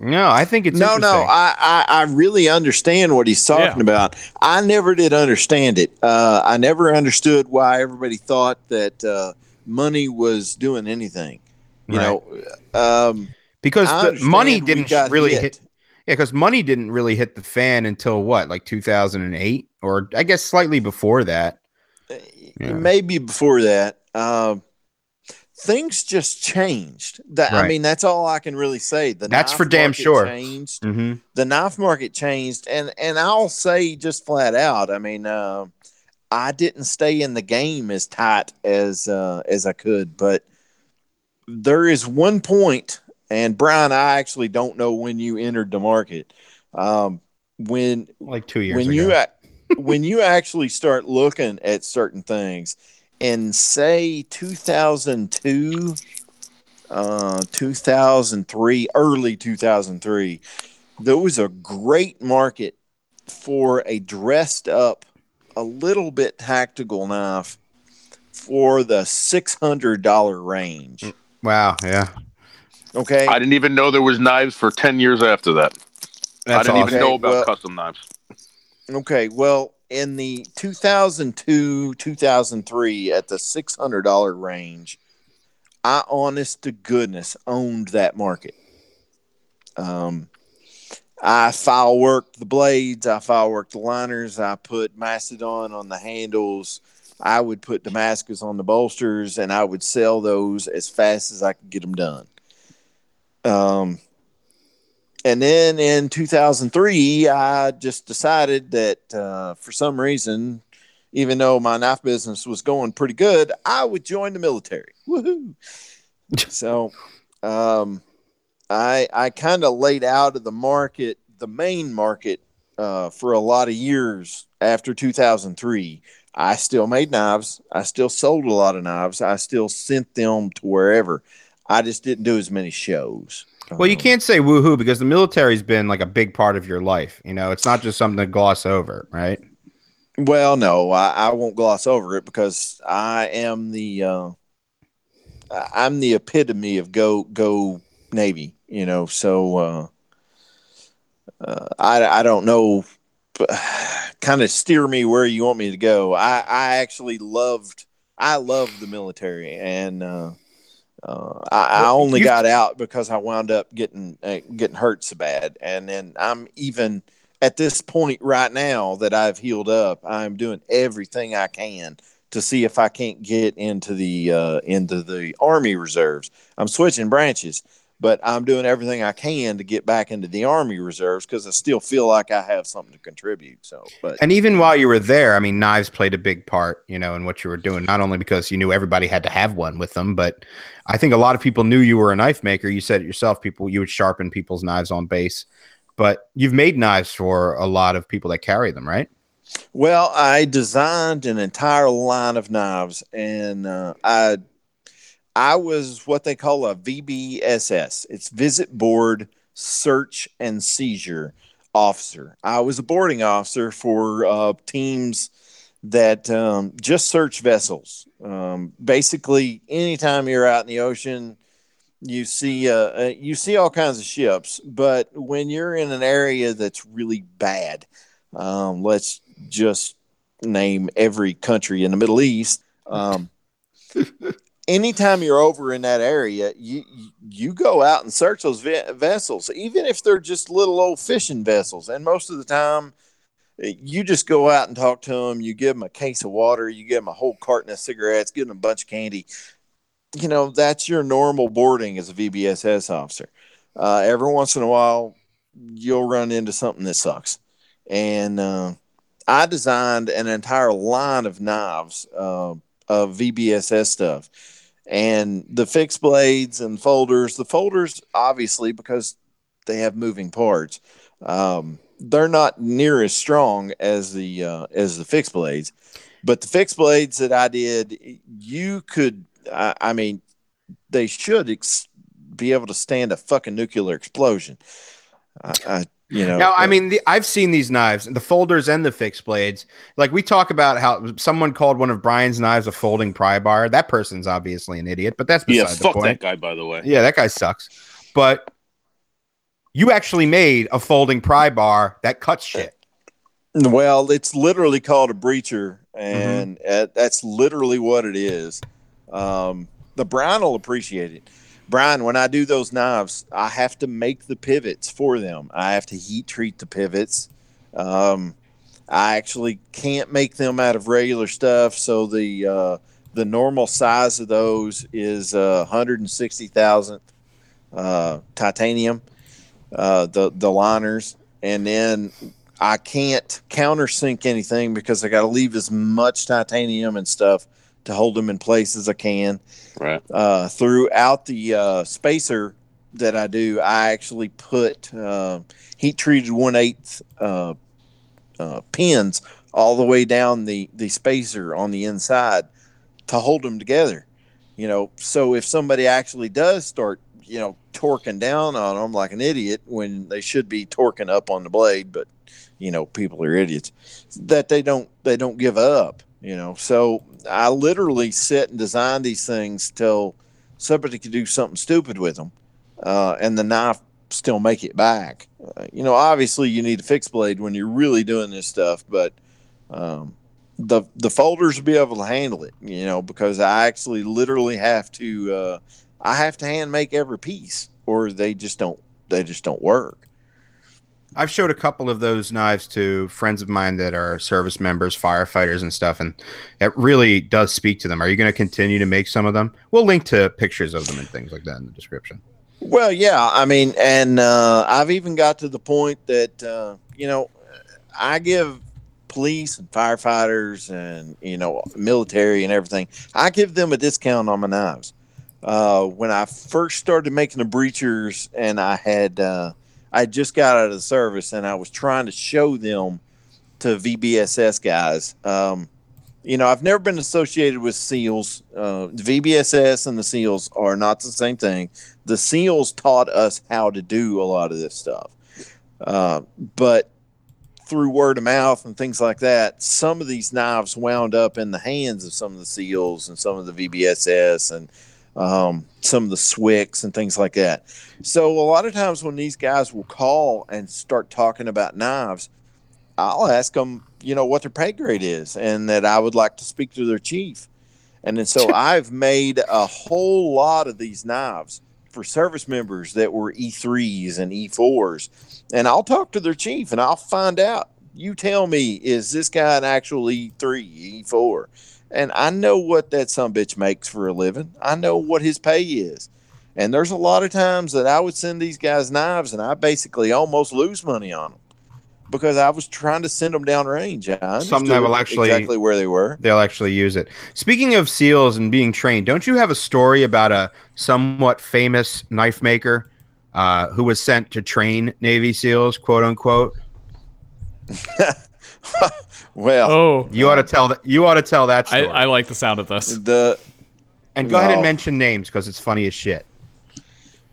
No, I think it's no, no. I, I, I really understand what he's talking Yeah. about. I never did understand it. Uh, I never understood why everybody thought that uh, money was doing anything. You Right. know, um, because money didn't really hit. hit. Yeah, because money didn't really hit the fan until what, like 2008, or I guess slightly before that. Yeah. maybe before that. Um, things just changed. That I mean, that's all I can really say. The That's knife for damn market sure. Changed. Mm-hmm. the knife market changed and and i'll say just flat out i mean uh, I didn't stay in the game as tight as uh, as I could, but there is one point, and Brian, I actually don't know when you entered the market. Um, when Like two years when ago. you when you actually start looking at certain things in say 2002 uh 2003 early 2003 there was a great market for a dressed up a little bit tactical knife for the $600 range wow, yeah. okay I didn't even know there was knives for ten years after that. I didn't awesome. even know about Well- custom knives. Okay, well, in the 2002 2003 at the $600 range, I honest to goodness owned that market. Um, I file worked the blades, I file worked the liners, I put mastodon on the handles, I would put Damascus on the bolsters, and I would sell those as fast as I could get them done. Um, and then in 2003, I just decided that uh, for some reason, even though my knife business was going pretty good, I would join the military. Woohoo! so, um, I I kind of laid out of the market, the main market, uh, for a lot of years after 2003. I still made knives. I still sold a lot of knives. I still sent them to wherever. I just didn't do as many shows. Well, you can't say woohoo because the military's been like a big part of your life. You know, it's not just something to gloss over, right? Well, no, I, I won't gloss over it because I am the uh, I'm the epitome of go go Navy. You know, so uh, uh, I I don't know. Kind of steer me where you want me to go. I I actually loved I loved the military and. Uh, I, I only got out because I wound up getting uh, getting hurt so bad, and then I'm even at this point right now that I've healed up. I'm doing everything I can to see if I can't get into the uh, into the Army Reserves. I'm switching branches, but I'm doing everything I can to get back into the Army Reserves because I still feel like I have something to contribute. So, but And even while you were there, I mean, knives played a big part, you know, in what you were doing. Not only because you knew everybody had to have one with them, but I think a lot of people knew you were a knife maker. You said it yourself. People, you would sharpen people's knives on base, but you've made knives for a lot of people that carry them, right? Well, I designed an entire line of knives, and uh, I I was what they call a VBSS. It's Visit Board Search and Seizure Officer. I was a boarding officer for uh, teams that um, just search vessels. Um, basically, anytime you're out in the ocean, you see uh, uh, you see all kinds of ships. But when you're in an area that's really bad, um, let's just name every country in the Middle East. Anytime you're over in that area, you you go out and search those ve- vessels, even if they're just little old fishing vessels. And most of the time, eh, you just go out and talk to them. You give them a case of water. You give them a whole carton of cigarettes. Give them a bunch of candy. You know that's your normal boarding as a VBSS officer. Uh, every once in a while, you'll run into something that sucks, and uh, I designed an entire line of knives uh, of VBSS stuff, and the fixed blades and folders. The folders, obviously, because they have moving parts, um, they're not near as strong as the uh, as the fixed blades. But the fixed blades that I did, you could. I, I mean, they should ex- be able to stand a fucking nuclear explosion. I, I you know. Now, I mean, the, I've seen these knives, the folders and the fixed blades. Like we talk about how someone called one of Brian's knives a folding pry bar. That person's obviously an idiot, but that's Yeah, beside the fuck point. that guy, by the way. Yeah, that guy sucks. But you actually made a folding pry bar that cuts shit. Well, it's literally called a breacher, and uh, that's literally what it is. Um, the Brian will appreciate it. Brian, when I do those knives, I have to make the pivots for them. I have to heat treat the pivots. Um, I actually can't make them out of regular stuff, so the uh, the normal size of those is uh, 160,000 uh, titanium. Uh, the the liners, and then I can't countersink anything because I got to leave as much titanium and stuff to hold them in place as I can. Right. Uh, throughout the uh, spacer that I do, I actually put uh, heat treated one eighth uh, uh, pins all the way down the the spacer on the inside to hold them together. You know, so if somebody actually does start, you know, torquing down on them like an idiot when they should be torquing up on the blade, but you know, people are idiots, that they don't they don't give up. You know, so I literally sit and design these things till somebody could do something stupid with them, uh, and the knife still make it back. Uh, you know, obviously you need a fixed blade when you're really doing this stuff, but um, the the folders will be able to handle it. You know, because I actually literally have to uh, I have to hand make every piece, or they just don't they just don't work. I've showed a couple of those knives to friends of mine that are service members, firefighters, and stuff, and it really does speak to them. Are you going to continue to make some of them? We'll link to pictures of them and things like that in the description. Well, yeah, I mean, and uh, I've even got to the point that uh, you know I give police and firefighters and you know military and everything. I give them a discount on my knives. Uh, when I first started making the breachers, and I had uh, I just got out of the service, and I was trying to show them to VBSS guys. Um, you know, I've never been associated with SEALs. Uh, VBSS and the SEALs are not the same thing. The SEALs taught us how to do a lot of this stuff. Uh, but through word of mouth and things like that, some of these knives wound up in the hands of some of the SEALs and some of the VBSS and um, some of the SWCCs and things like that. So a lot of times when these guys will call and start talking about knives, I'll ask them, you know, what their pay grade is and that I would like to speak to their chief. And then so I've made a whole lot of these knives for service members that were E3s and E4s. And I'll talk to their chief and I'll find out. You tell me, is this guy an actual E3, E4? And I know what that some bitch makes for a living. I know what his pay is. And there's a lot of times that I would send these guys knives and I basically almost lose money on them because I was trying to send them down range. I Some that will actually- exactly where they were. They'll actually use it. Speaking of seals and being trained, don't you have a story about a somewhat famous knife maker uh, who was sent to train Navy SEALs, quote unquote? Well, Oh, You ought to tell that. You ought to tell that I, story. I like the sound of this. the and go ahead and mention names because it's funny as shit.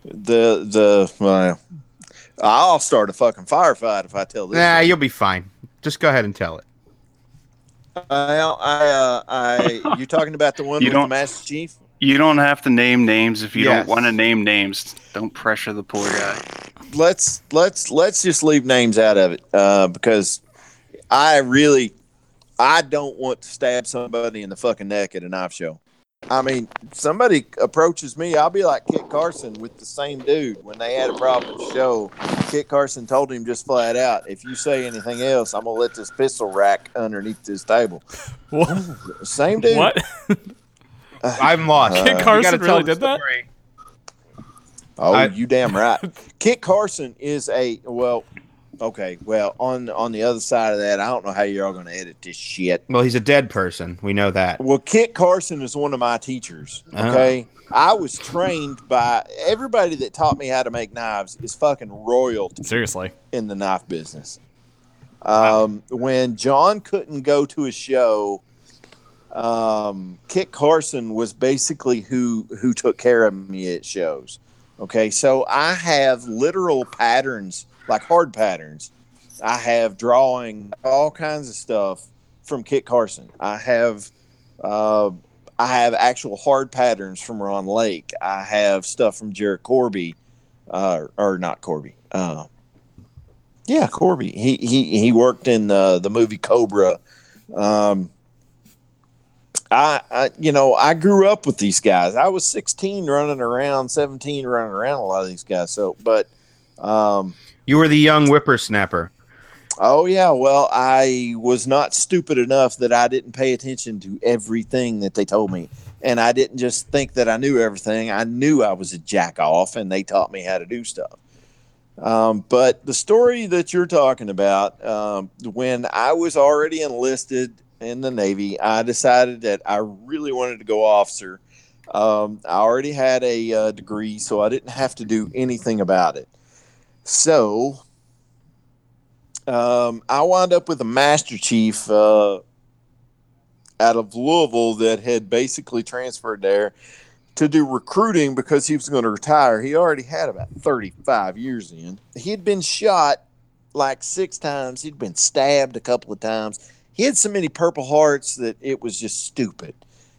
the the well, I'll start a fucking firefight if I tell this. Nah, you'll be fine. Just go ahead and tell it. Well, I, uh, I, you talking about the one You with the don't- Master Chief? You don't have to name names if you Yes. don't want to name names. Don't pressure the poor guy. Let's let's let's just leave names out of it uh, because I really I don't want to stab somebody in the fucking neck at a knife show. I mean, somebody approaches me, I'll be like Kit Carson with the same dude when they had a problem at the show. Kit Carson told him just flat out, if you say anything else, I'm gonna let this pistol rack underneath this table. What? Same dude. what? I'm lost. Kit uh, You Carson tell really the did that? story. Oh, I- you damn right. Kit Carson is a well, okay. Well, on on the other side of that, I don't know how you're all going to edit this shit. Well, he's a dead person. We know that. Well, Kit Carson is one of my teachers. Ah. Okay, I was trained by everybody that taught me how to make knives is fucking royalty Seriously. in the knife business. Um, when John couldn't go to a show, um, Kit Carson was basically who who took care of me at shows. Okay, so I have literal patterns, like hard patterns. I have drawing all kinds of stuff from Kit Carson. I have uh, I have actual hard patterns from Ron Lake. I have stuff from Harold Corby, uh, or not Corby. Uh, yeah, Corby. He he he worked in the the movie Cobra. Um, I, I you know I grew up with these guys. I was 16 running around, 17 running around a lot of these guys. So, but um, You were the young whippersnapper. oh yeah, well I was not stupid enough that I didn't pay attention to everything that they told me, and I didn't just think that I knew everything. I knew I was a jack off, and they taught me how to do stuff. Um, but the story that you're talking about, um, when I was already enlisted in the Navy, I decided that I really wanted to go officer. Um, I already had a uh, degree, so I didn't have to do anything about it. So um, I wound up with a master chief uh, out of Louisville that had basically transferred there to do recruiting because he was going to retire. He already had about 35 years in. He had been shot like six times, he'd been stabbed a couple of times. He had so many Purple Hearts that it was just stupid.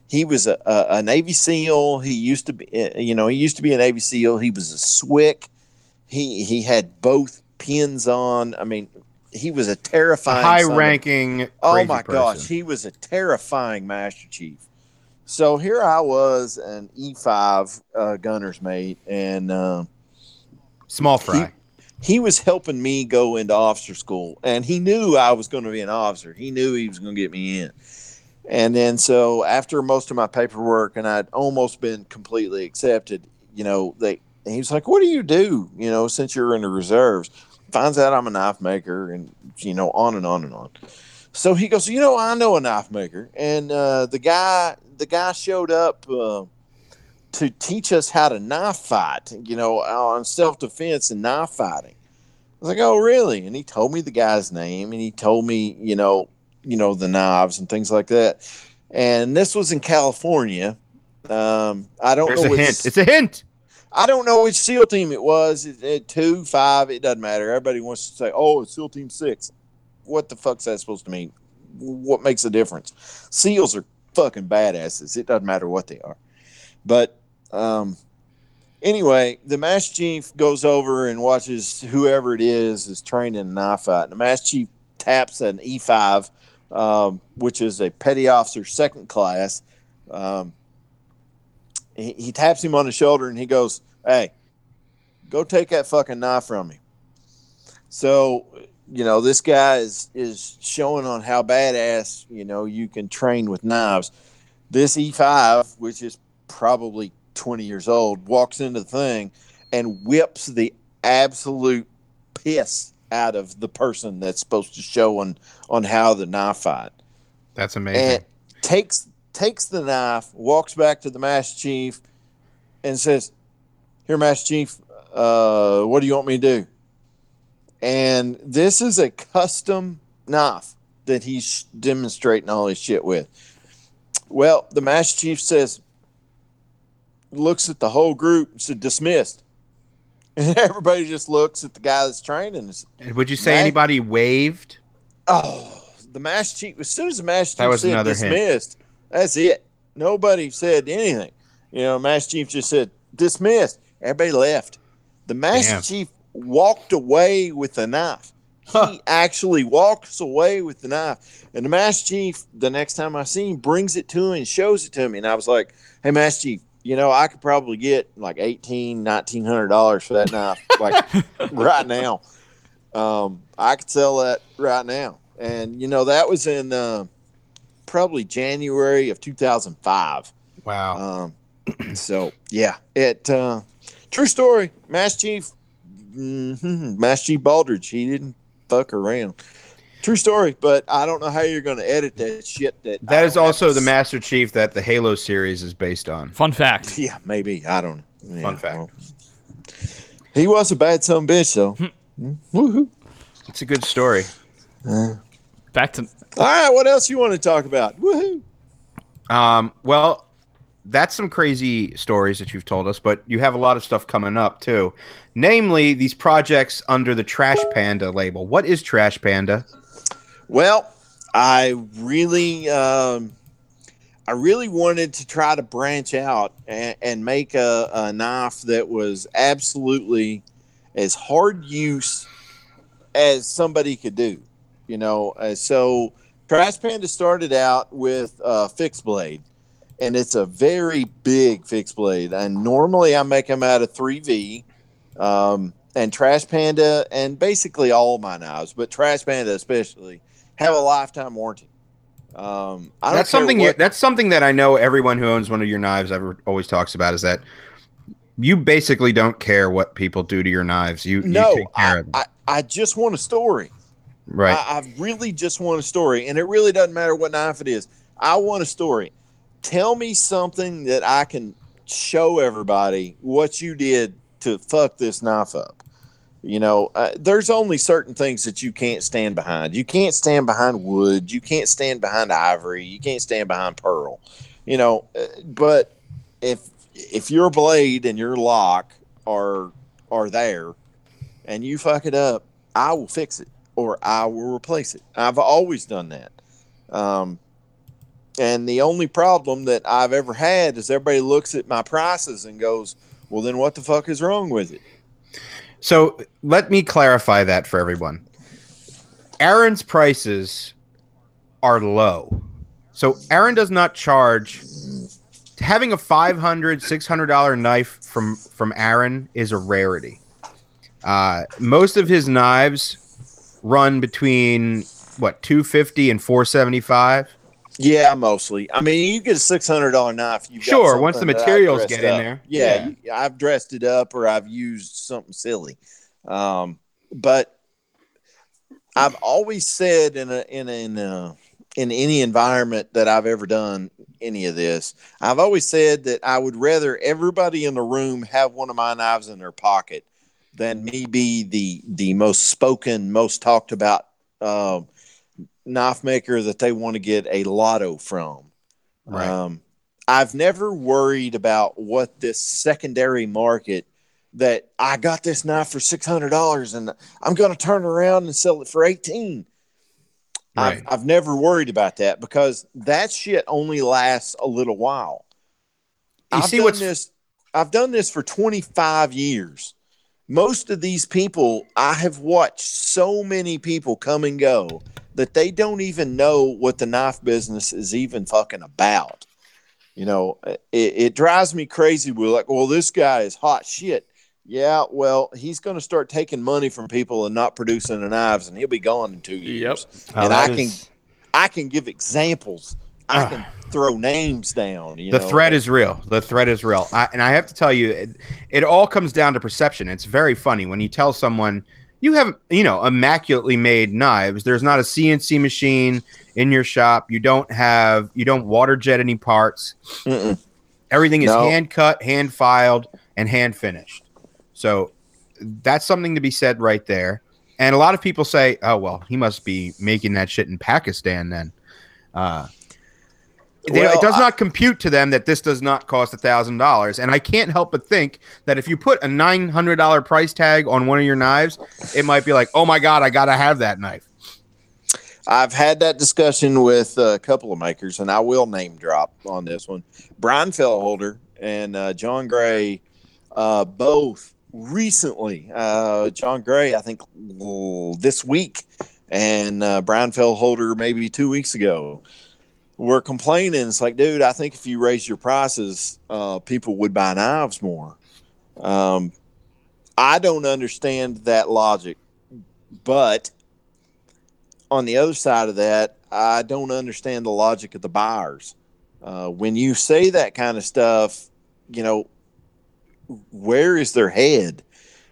He was a, a, a Navy SEAL. He used to be, uh, you know, he used to be a Navy SEAL. He was a SWCC. He he had both pins on. I mean, he was a terrifying, High son ranking. Oh my gosh, he was a terrifying Master Chief. So here I was, an E5 uh, gunner's mate, and uh, Small fry. he was helping me go into officer school, and he knew I was going to be an officer. He knew he was going to get me in. And then, so after most of my paperwork, and I'd almost been completely accepted, you know, they he was like, "What do you do? You know, since you're in the reserves?" Finds out I'm a knife maker, and you know, on and on and on. So he goes, "You know, I know a knife maker," and uh, the guy, the guy showed up. Uh, to teach us how to knife fight, you know, on self defense and knife fighting. I was like, oh, really? And he told me the guy's name and he told me, you know, you know, the knives and things like that. And this was in California. Um, I don't There's know a hint. It's a hint. I don't know which SEAL team it was. It, it, two, five, it doesn't matter. Everybody wants to say, oh, it's SEAL Team Six. What the fuck's that supposed to mean? What makes a difference? SEALs are fucking badasses. It doesn't matter what they are. But um, anyway, the Mass Chief goes over and watches whoever it is is training a knife fight. The Mass Chief taps an E5, um, which is a petty officer second class. Um, he, he taps him on the shoulder and he goes, Hey, go take that fucking knife from me. So, you know, this guy is is showing on how badass, you know, you can train with knives. This E5, which is probably 20 years old, walks into the thing and whips the absolute piss out of the person that's supposed to show on on how the knife fight That's amazing. and takes takes the knife, walks back to the Master Chief, and says, "Here, Master Chief, uh, what do you want me to do?" And this is a custom knife that he's demonstrating all his shit with. Well, the Master Chief says, looks at the whole group, and said, "Dismissed." And everybody just looks at the guy that's training. and Would you say anybody waved? Oh, the Master Chief. As soon as the Master That Chief was said another hint. That's it. Nobody said anything. You know, Master Chief just said dismissed. Everybody left. The Master Damn. Chief walked away with the knife. Huh. He actually walks away with the knife. And the Master Chief, the next time I see him, brings it to me and shows it to me. And I was like, hey, Master Chief, you know, I could probably get like eighteen, nineteen hundred dollars for that knife, like right now. Um, I could sell that right now. And you know, that was in uh, probably January of 2005. Wow. Um, so yeah, it uh, true story. Mass Chief, mm Mass Chief Baldridge, he didn't fuck around. True story, but I don't know how you're going to edit that shit. That that is also the Master Chief that the Halo series is based on. Fun fact. Yeah, maybe I don't. know. Yeah, Fun fact. well, he was a bad son of a bitch, though. Woohoo! It's a good story. Back to All right, what else you want to talk about? Woohoo! Um, well, that's some crazy stories that you've told us, but you have a lot of stuff coming up too. Namely, these projects under the Trash Panda label. What is Trash Panda? Well, I really, um, I really wanted to try to branch out and, and make a, a knife that was absolutely as hard use as somebody could do. You know, uh, so Trash Panda started out with a fixed blade, and it's a very big fixed blade. And normally I make them out of 3V. Um, and Trash Panda, and basically all my knives, but Trash Panda especially, have a lifetime warranty. Um, I That's something. You, that's something that I know everyone who owns one of your knives ever always talks about is that you basically don't care what people do to your knives. You, you No, take care I, of them. I, I just want a story. Right. I, I really just want a story, and it really doesn't matter what knife it is. I want a story. Tell me something that I can show everybody what you did to fuck this knife up. You know, uh, there's only certain things that you can't stand behind. You can't stand behind wood. You can't stand behind ivory. You can't stand behind pearl. You know, uh, but if if your blade and your lock are are there, and you fuck it up, I will fix it or I will replace it. I've always done that. Um, and the only problem that I've ever had is everybody looks at my prices and goes, "Well, then what the fuck is wrong with it?" So let me clarify that for everyone. Aaron's prices are low. So Aaron does not charge having a 500 600 dollar knife from from Aaron is a rarity. Uh, most of his knives run between what 250 and 475. Yeah, mostly. I mean, you get a six hundred dollar knife. You've got Sure, once the something that I've materials get in up. there. Yeah, Yeah. I've dressed it up or I've used something silly. Um, but I've always said in a in in a, in any environment that I've ever done any of this, I've always said that I would rather everybody in the room have one of my knives in their pocket than me be the the most spoken, most talked about um, knife maker that they want to get a lotto from. Right. Um, I've never worried about what this secondary market that I got this knife for six hundred dollars and I'm going to turn around and sell it for eighteen. Right. I've, I've never worried about that because that shit only lasts a little while. You I've see done what's- this. I've done this for 25 years. Most of these people, I have watched so many people come and go that they don't even know what the knife business is even fucking about. You know, it, it drives me crazy. We're like, well, this guy is hot shit. Yeah, well, he's going to start taking money from people and not producing the knives, and he'll be gone in two years. Oh, and that I can, I can give examples. I Ah. can throw names down. You the know? threat is real. The threat is real. I, and I have to tell you, it, it all comes down to perception. It's very funny when you tell someone you have, you know, immaculately made knives. There's not a CNC machine in your shop. You don't have, you don't water jet any parts. Mm-mm. Everything is No. hand cut, hand filed, and hand finished. So that's something to be said right there. And a lot of people say, "Oh well, he must be making that shit in Pakistan." Then, uh, they- Well, it does I- not compute to them that this does not cost a thousand dollars. And I can't help but think that if you put a nine hundred dollar price tag on one of your knives, it might be like, "Oh my god, I gotta have that knife." I've had that discussion with a couple of makers, and I will name drop on this one. Brian Fellhoelter and uh, John Gray, uh, both recently. Uh, John Gray, I think this week, and uh, Brian Fellhoelter maybe two weeks ago, were complaining. It's like, dude, I think if you raise your prices, uh, people would buy knives more. Um, I don't understand that logic, but on the other side of that, I don't understand the logic of the buyers. Uh, when you say that kind of stuff, you know, where is their head?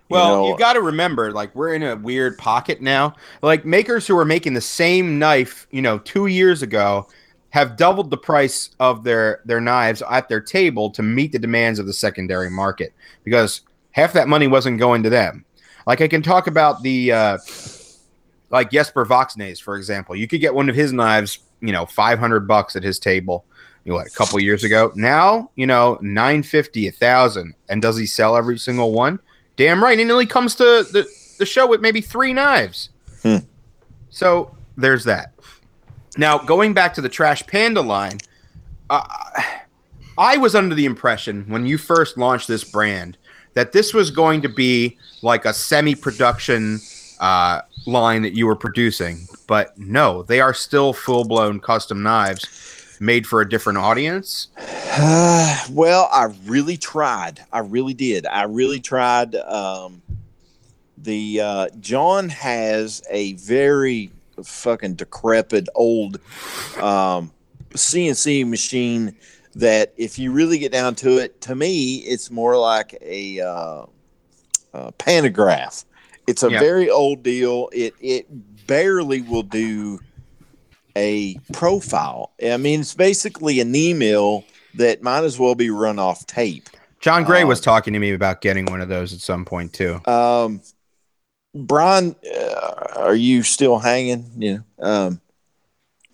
You Well, know, you got to remember, like we're in a weird pocket now. Like makers who are making the same knife, you know, two years ago, have doubled the price of their their knives at their table to meet the demands of the secondary market because half that money wasn't going to them. Like I can talk about the uh, like Jesper Voxnaes, for example. You could get one of his knives, you know, five hundred bucks at his table. You know, what, a couple years ago. Now, you know, nine fifty, a thousand. And does he sell every single one? Damn right. And he only comes to the, the show with maybe three knives. Hmm. So there's that. Now, going back to the Trash Panda line, uh, I was under the impression when you first launched this brand that this was going to be like a semi production uh, line that you were producing. But no, they are still full blown custom knives made for a different audience. well, I really tried. I really did. I really tried. Um, the uh, John has a very fucking decrepit old um, CNC machine that if you really get down to it, to me, it's more like a, uh, uh, pantograph. It's a Yeah. very old deal. It it barely will do a profile. I mean, it's basically an email that might as well be run off tape. John Gray Um, was talking to me about getting one of those at some point too. Um, Brian, uh, are you still hanging? You know. Um,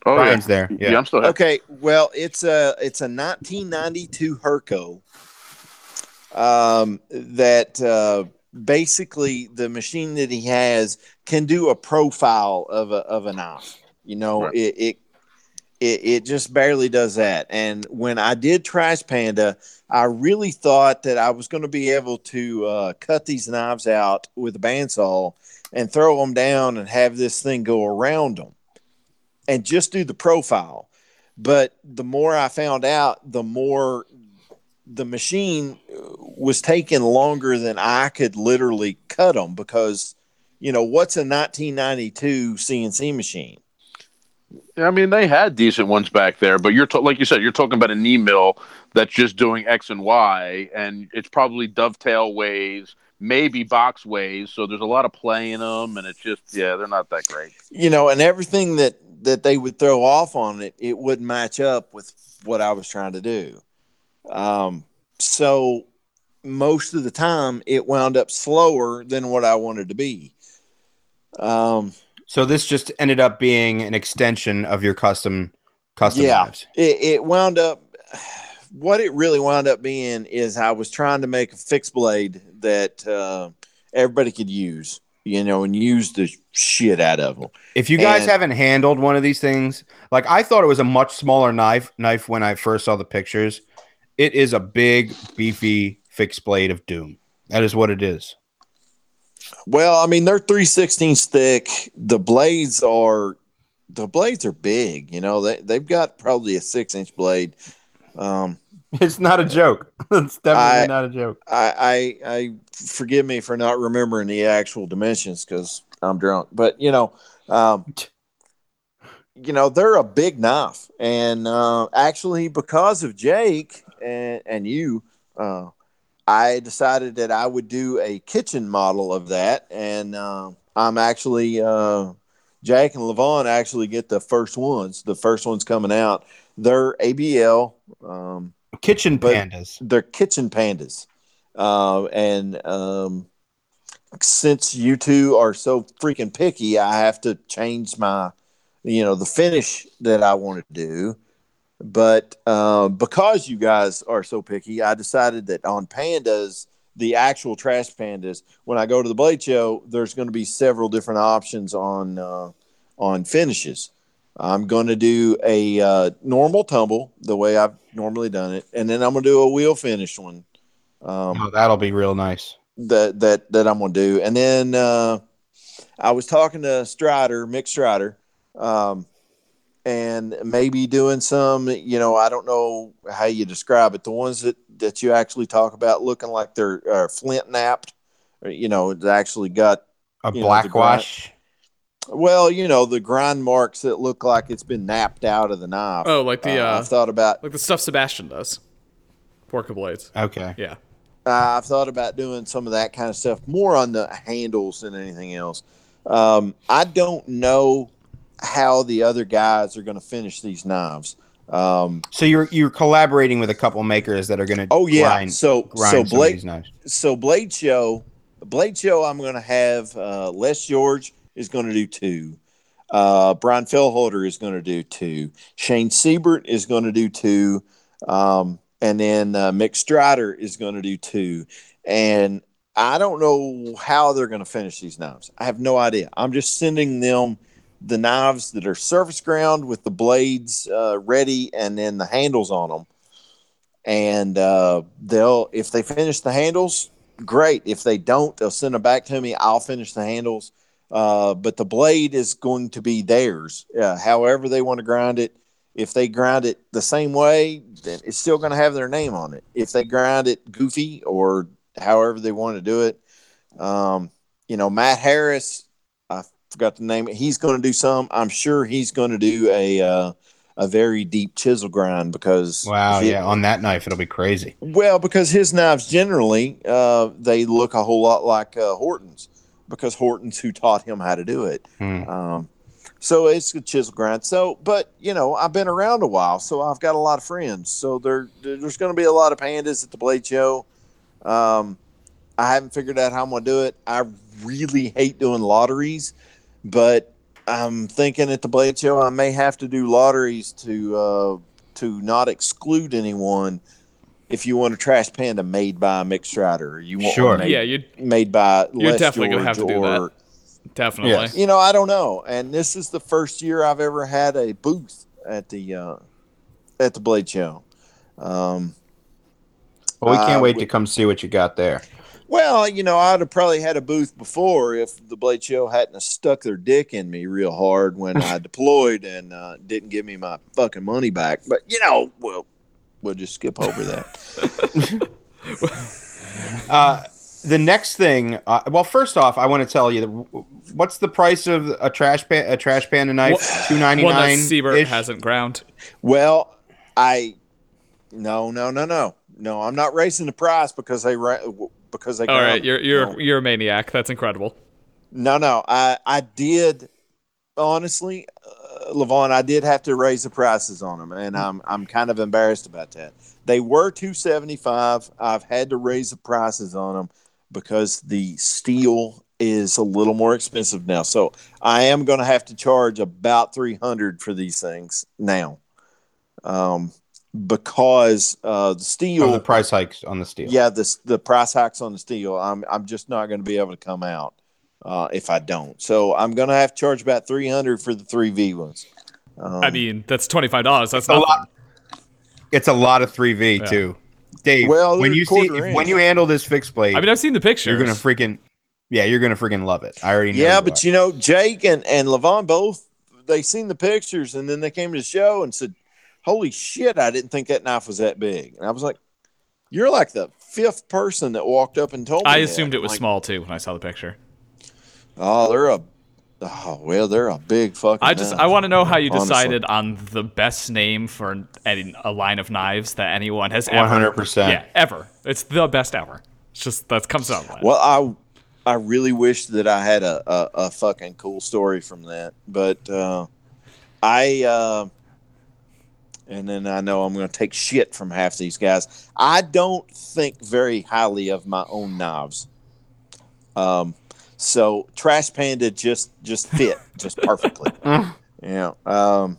Oh Brian's yeah. there. yeah, Yeah. I'm still here. okay. Well, it's a it's a 1992 Hurco. Um, that uh, basically the machine that he has can do a profile of a of a knife. You know, Right. it, it it it just barely does that. And when I did Trash Panda, I really thought that I was going to be able to uh, cut these knives out with a bandsaw and throw them down and have this thing go around them and just do the profile. But the more I found out, the more the machine uh, was taking longer than I could literally cut them because, you know, what's a 1992 CNC machine? I mean, they had decent ones back there, but you're ta- like you said, you're talking about an email that's just doing X and Y, and it's probably dovetail ways, maybe box ways. So there's a lot of play in them, and it's just yeah, they're not that great. you know, and everything that that they would throw off on it, it wouldn't match up with what I was trying to do. Um, so most of the time, it wound up slower than what I wanted to be. Um, So this just ended up being an extension of your custom custom Yeah. knives. it, it wound up. What it really wound up being is I was trying to make a fixed blade that uh, everybody could use, you know, and use the shit out of them. If you guys And- haven't handled one of these things, like I thought it was a much smaller knife knife when I first saw the pictures. It is a big, beefy fixed blade of doom. That is what it is. Well, I mean, they're three sixteenths thick. The blades are the blades are big. You know, they they've got probably a six inch blade. Um, It's not a joke. it's definitely I- not a joke. I, I I forgive me for not remembering the actual dimensions because I'm drunk. But you know, um, you know, they're a big knife, and uh, actually, because of Jake and and you, uh, I decided that I would do a kitchen model of that, and uh, I'm actually uh, Jake and Levon actually get the first ones. The first ones coming out. They're ABL. Um, Kitchen pandas. they're kitchen pandas. Uh, and um, since you two are so freaking picky, I have to change my, you know, the finish that I want to do. But uh, because you guys are so picky, I decided that on pandas, the actual trash pandas, when I go to the blade show, there's going to be several different options on uh, on finishes. I'm going to do a uh, normal tumble the way I've normally done it, and then I'm going to do a wheel finish one. Um, Oh, that'll be real nice. that that that I'm gonna do. And then uh, I was talking to Strider, Mick Strider, um, and maybe doing some. You know, I don't know how you describe it. The ones that that you actually talk about looking like they're uh, flint knapped. You know, it's actually got A you know, the blackwash. well, you know, the grind marks that look like it's been knapped out of the knife. Oh, like the uh, I've thought about like the stuff Sebastian does. Porca blades. Okay. Yeah. Uh, I've thought about doing some of that kind of stuff more on the handles than anything else. Um, I don't know how the other guys are going to finish these knives. Um, So you're you're collaborating with a couple makers that are going to oh yeah, grind, so grind so Blade so Blade Show, Blade Show. I'm going to have uh, Les George is going to do two. Uh, Brian Fellhoelter is going to do two. Shane Siebert is going to do two. Um, and then uh, Mick Strider is going to do two. And I don't know how they're going to finish these knives. I have no idea. I'm just sending them the knives that are surface ground with the blades uh, ready and then the handles on them. And uh, they'll, if they finish the handles, great. If they don't, they'll send them back to me. I'll finish the handles. Uh, but the blade is going to be theirs. Uh, however they want to grind it. If they grind it the same way, then it's still going to have their name on it. If they grind it goofy or however they want to do it, um, you know, Matt Harris, forgot the name. He's going to do some. I'm sure he's going to do a uh, a very deep chisel grind because Wow, yeah, on that knife it'll be crazy. well because his knives generally uh, they look a whole lot like uh, Horton's because Horton's who taught him how to do it. Hmm. Um, so it's a chisel grind. So, but you know, I've been around a while, so I've got a lot of friends. So there, there's going to be a lot of pandas at the Blade Show. Um, I haven't figured out how I'm going to do it. I really hate doing lotteries, but I'm thinking at the Blade Show I may have to do lotteries to uh, to not exclude anyone. If you want a trash panda made by Mick Strider, or you want Sure. one made, Yeah, you made by You're Les definitely gonna have to do or definitely. Yes. you know, I don't know. And this is the first year I've ever had a booth at the uh, at the Blade Show. Um, Well, we can't Uh, wait we- to come see what you got there. Well, you know, I'd have probably had a booth before if the Blade Show hadn't stuck their dick in me real hard when I deployed and uh, didn't give me my fucking money back. But you know, well, we'll just skip over that. Uh, the next thing, uh, well, first off, I want to tell you, what's the price of a trash pan, a trash panda knife? Two ninety One that nine. Siebert hasn't ground. well, I no, no, no, no, no. I'm not raising the price because they ra- because they. All right, you're you're no. you're a maniac. That's incredible. No, no, I I did honestly, uh, Levon, I did have to raise the prices on them, and I'm I'm kind of embarrassed about that. They were two seventy five. I've had to raise the prices on them because the steel is a little more expensive now. So I am going to have to charge about three hundred for these things now, um, because uh, the steel. Oh, the price hikes on the steel. Yeah, the the price hikes on the steel. I'm I'm just not going to be able to come out uh, if I don't. So I'm going to have to charge about three hundred for the three V ones. Um, I mean, that's twenty five dollars. That's a not lot. It's a lot of three V Yeah. too. Dave, Well, when you see quarter if, when you handle this fixed blade, I mean, I've seen the picture. you're gonna freaking yeah, you're gonna freaking love it. I already know. yeah, you but are. you know, Jake and and Levon both they seen the pictures and then they came to the show and said, "Holy shit! I didn't think that knife was that big." And I was like, "You're like the fifth person that walked up and told me." I that." assumed it was like, small too when I saw the picture. Oh, they're a. Oh well, they're a big fucking. I just knife. I want to know how you honestly. decided on the best name for any, a line of knives that anyone has ever. 100%. Yeah, ever. It's the best ever. It's just that comes out. Well, Well, I I really wish that I had a, a, a fucking cool story from that, but uh, I uh, and then I know I'm going to take shit from half these guys. I don't think very highly of my own knives. Um, so Trash Panda just just fit just perfectly. yeah. Um,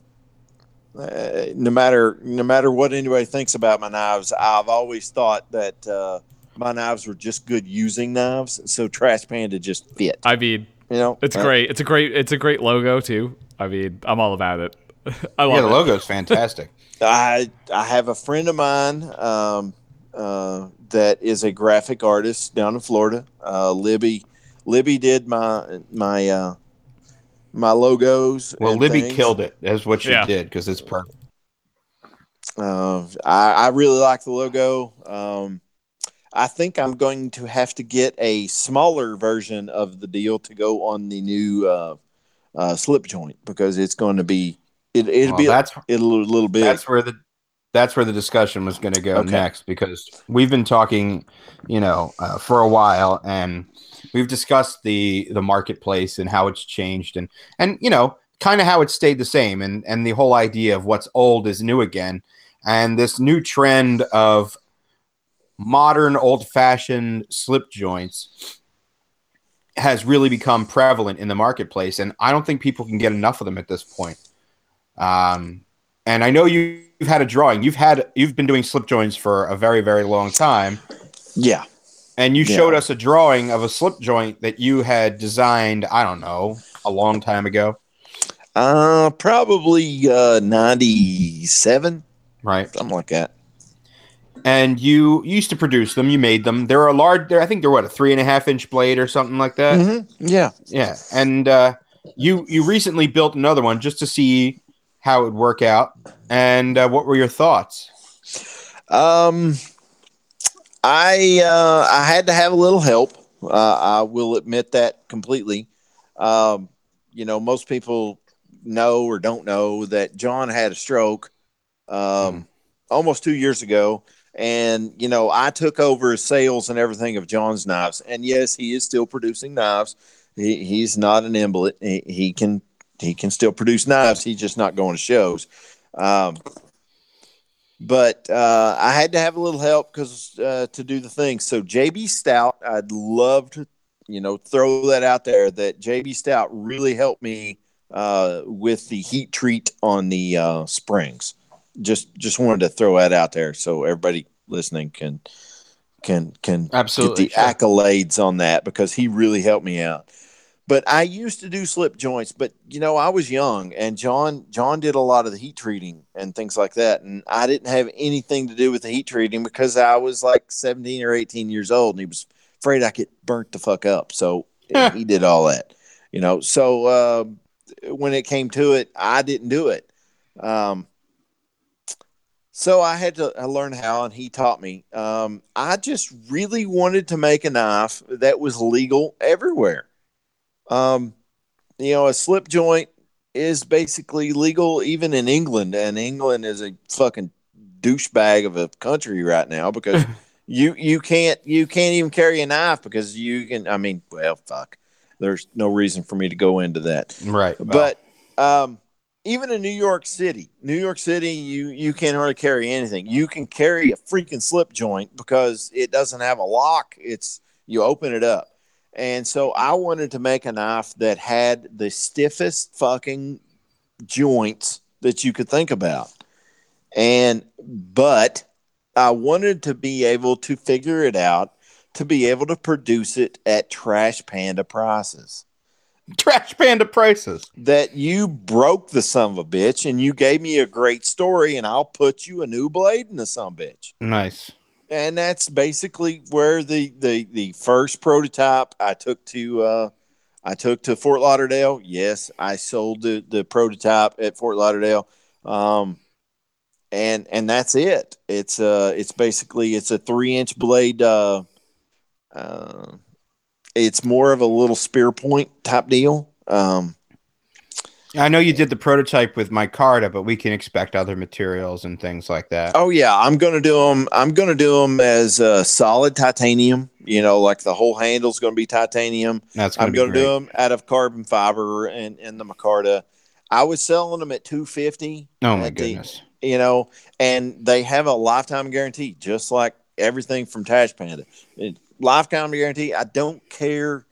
uh, no matter no matter what anybody thinks about my knives, I've always thought that uh, my knives were just good using knives. So Trash Panda just fit. I mean, You know, it's Uh, great. It's a great. It's a great logo too. I mean, I'm all about it. I love yeah, the it. logo's fantastic. I I have a friend of mine um, uh, that is a graphic artist down in Florida. Uh, Libby Libby did my my uh, my logos. Well, Libby things. killed it. That's what she Yeah. did because it's perfect. Uh, I, I really like the logo. Um, I think I'm going to have to get a smaller version of the deal to go on the new uh, uh, slip joint because it's going to be it, it'll Well, be that's a little bit. that's where the that's where the discussion was going to go Okay. next because we've been talking, you know, uh, for a while, and we've discussed the the marketplace and how it's changed, and and you know, kind of how it stayed the same, and and the whole idea of what's old is new again, and this new trend of modern, old fashioned slip joints has really become prevalent in the marketplace, and I don't think people can get enough of them at this point. Um, and I know you, you've had a drawing. You've had you've been doing slip joints for a very very long time, yeah. and you Yeah. showed us a drawing of a slip joint that you had designed. I don't know, a long time ago, Uh, probably uh, 97, right? something like that. And you used to produce them. You made them. They're a large. They're, I think they're what a three and a half inch blade or something like that. Mhm. Yeah. Yeah, and uh, you you recently built another one just to see how it would work out. And uh, what were your thoughts? Um, I uh, I had to have a little help. Uh, I will admit that completely. Um, you know, most people know or don't know that John had a stroke um, almost two years ago. And, you know, I took over sales and everything of John's knives. And yes, he is still producing knives. He, he's not an invalid. He, he can he can still produce knives. He's just not going to shows. Um, but uh, I had to have a little help because uh, to do the thing. So JB Stout, I'd love to, you know, throw that out there. That JB Stout really helped me uh, with the heat treat on the uh, springs. Just just wanted to throw that out there so everybody listening can can can Absolutely, get the accolades on that because he really helped me out but I used to do slip joints, but you know, I was young and John John did a lot of the heat treating and things like that. And I didn't have anything to do with the heat treating because I was like 17 or 18 years old and he was afraid I get burnt the fuck up. So he did all that. You know, so uh, when it came to it, I didn't do it. Um, so I had to learn how, and he taught me. Um, I just really wanted to make a knife that was legal everywhere. Um, you know, a slip joint is basically legal even in England, and England is a fucking douchebag of a country right now because you you can't you can't even carry a knife because you can. I mean, well, fuck. There's no reason for me to go into that, right? But um, even in New York City, New York City, you you can't hardly carry anything. You can carry a freaking slip joint because it doesn't have a lock. It's you open it up. And so I wanted to make a knife that had the stiffest fucking joints that you could think about. And, but I wanted to be able to figure it out to be able to produce it at Trash Panda prices. Trash Panda prices. That you broke the son of a bitch and you gave me a great story, and I'll put you a new blade in the son bitch. Nice and that's basically where the the the first prototype I took to uh, I took to Fort Lauderdale. Yes, I sold the the prototype at Fort Lauderdale, um, and and that's it. It's uh it's basically it's a three inch blade. Uh, uh, it's more of a little spear point type deal. Um, I know you did the prototype with micarta, but we can expect other materials and things like that. Oh yeah, I'm gonna do them. I'm gonna do them as uh, solid titanium. You know, like the whole handle's gonna be titanium. That's gonna I'm gonna do them out of carbon fiber and and the micarta. I was selling them at 250. Oh my goodness. The, you know, and they have a lifetime guarantee, just like everything from Trash Panda. It, lifetime guarantee. I don't care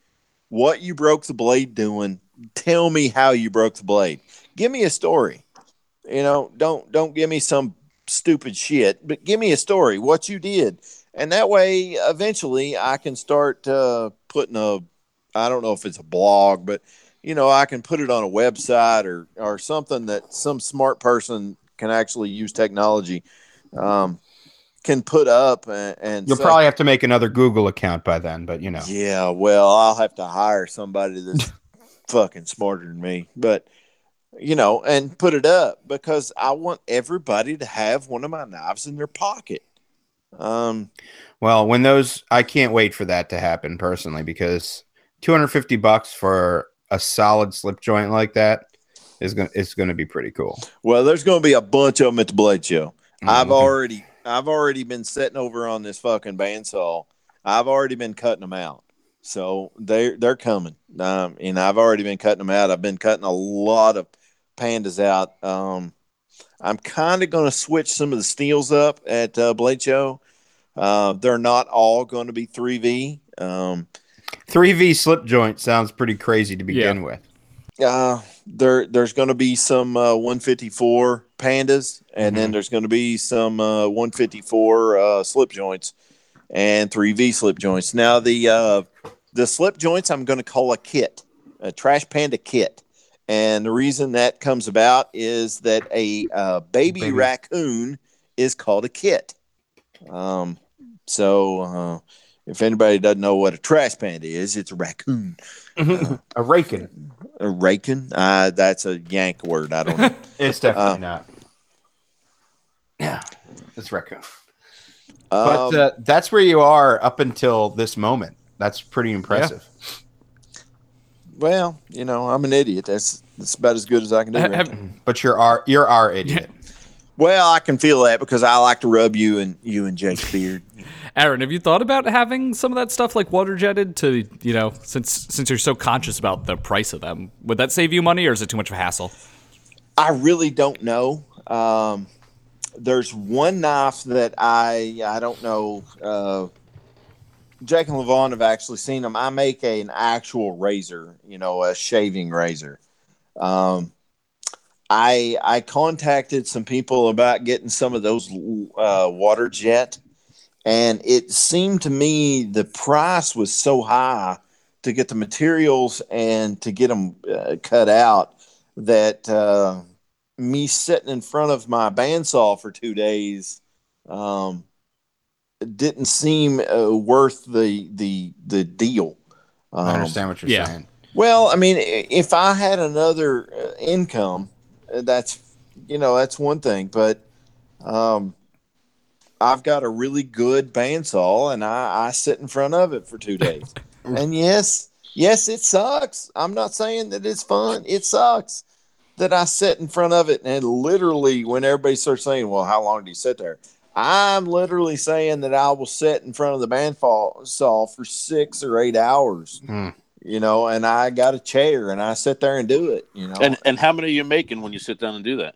what you broke the blade doing tell me how you broke the blade. Give me a story. You know, don't don't give me some stupid shit, but give me a story what you did. And that way eventually I can start uh, putting a I don't know if it's a blog, but you know, I can put it on a website or or something that some smart person can actually use technology um, can put up and, and you'll probably have to make another Google account by then, but you know. Yeah, well, I'll have to hire somebody that's fucking smarter than me, but you know, and put it up because I want everybody to have one of my knives in their pocket. Um, well, when those, I can't wait for that to happen personally because 250 bucks for a solid slip joint like that is going to, it's going to be pretty cool. Well, there's going to be a bunch of them at the blade show. Mm-hmm. I've already, I've already been sitting over on this fucking bandsaw. I've already been cutting them out. So they're they're coming. Um, and I've already been cutting them out. I've been cutting a lot of pandas out. Um, I'm kind of going to switch some of the steels up at uh, Blade Show. Uh, they're not all going to be 3V. Um, 3V slip joint sounds pretty crazy to begin yeah. with. Uh, there there's going to be some uh, 154 pandas, and mm-hmm. then there's going to be some uh, 154 uh, slip joints and 3V slip joints. Now the uh, the slip joints I'm going to call a kit, a Trash Panda kit. And the reason that comes about is that a uh, baby, baby, raccoon is called a kit. Um, so uh, if anybody doesn't know what a trash panda is, it's a raccoon. Uh, a rakin. A rakin. Uh, that's a yank word. I don't know. it's definitely uh, not. Yeah, it's raccoon. But um, uh, that's where you are up until this moment. That's pretty impressive. Yeah. Well, you know, I'm an idiot. That's That's about as good as I can do. Ha- right have- But you're our you're our idiot. well, I can feel that because I like to rub you and you and Jake's beard. Aaron, have you thought about having some of that stuff like water jetted to, you know, since since you're so conscious about the price of them? Would that save you money or is it too much of a hassle? I really don't know. Um, there's one knife that I I don't know. Uh, Jake and Levon have actually seen them. I make a, an actual razor, you know, a shaving razor. Um, I I contacted some people about getting some of those uh, water jet, and it seemed to me the price was so high to get the materials and to get them uh, cut out that uh, me sitting in front of my bandsaw for two days um, didn't seem uh, worth the the the deal. Um, I understand what you're yeah. saying. Well, I mean, if I had another uh, income, uh, that's you know that's one thing, but um, I've got a really good bandsaw, and I, I sit in front of it for two days. and yes, yes, it sucks. I'm not saying that it's fun. It sucks that I sit in front of it, and literally, when everybody starts saying, "Well, how long do you sit there?" I'm literally saying that I will sit in front of the bandsaw for six or eight hours Hmm. you know, and I got a chair and I sit there and do it, you know. And and how many are you making when you sit down and do that?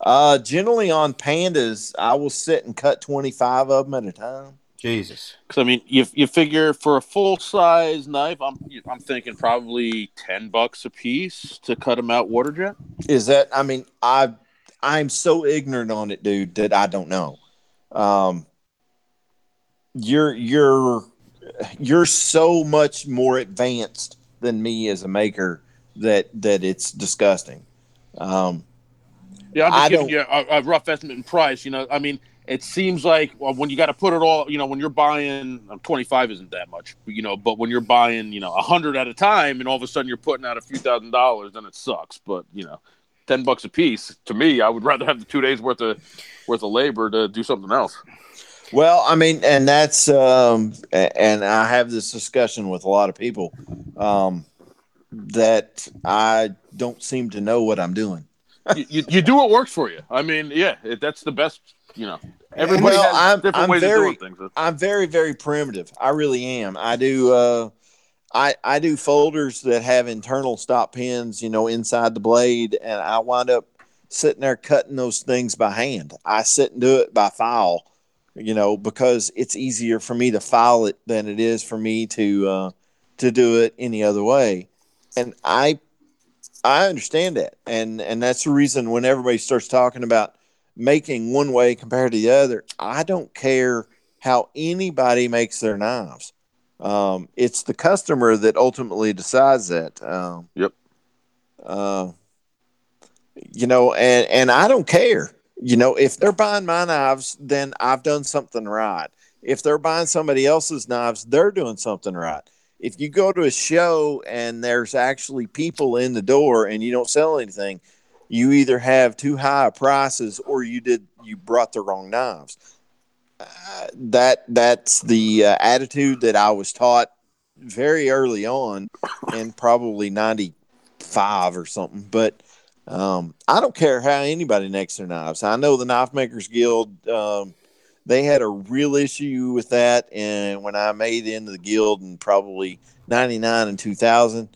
uh, generally on pandas, I will sit and cut 25 of them at a time. Jesus. Because I mean, you you figure for a full size knife, I'm I'm thinking probably ten bucks a piece to cut them out water jet. Is that, I mean, I, I'm so ignorant on it, dude, that I don't know. Um, you're, you're, you're so much more advanced than me as a maker that, that it's disgusting. Um, Yeah, I'm I just giving don't- you a, a rough estimate in price. You know, I mean, it seems like well, when you got to put it all, you know, when you're buying um, 25 isn't that much, you know, but when you're buying, you know, 100 at a time and all of a sudden you're putting out a few thousand dollars, then it sucks. But, you know, 10 bucks a piece, to me, I would rather have the two days worth of worth of labor to do something else. Well, I mean, and that's um, and I have this discussion with a lot of people um, that I don't seem to know what I'm doing. you, you, you do what works for you. I mean, yeah, it, that's the best, you know. Everybody Well, has I'm- different I'm ways very- of doing things. I'm very, very primitive. I really am. I do. Uh, I I do folders that have internal stop pins, you know, inside the blade, and I wind up sitting there cutting those things by hand. I sit and do it by file, you know, because it's easier for me to file it than it is for me to uh, to do it any other way. And I I understand that, and and that's the reason when everybody starts talking about making one way compared to the other, I don't care how anybody makes their knives. Um, it's the customer that ultimately decides that. Um, Yep. Uh, you know, and and I don't care. You know, if they're buying my knives, then I've done something right. If they're buying somebody else's knives, they're doing something right. If you go to a show and there's actually people in the door and you don't sell anything, you either have too high prices or you did you brought the wrong knives. Uh, that that's the uh, attitude that I was taught very early on, and probably ninety five or something. But um, I don't care how anybody makes their knives. I know the Knife Makers Guild. Um, they had a real issue with that, and when I made into the guild in probably ninety nine and two thousand,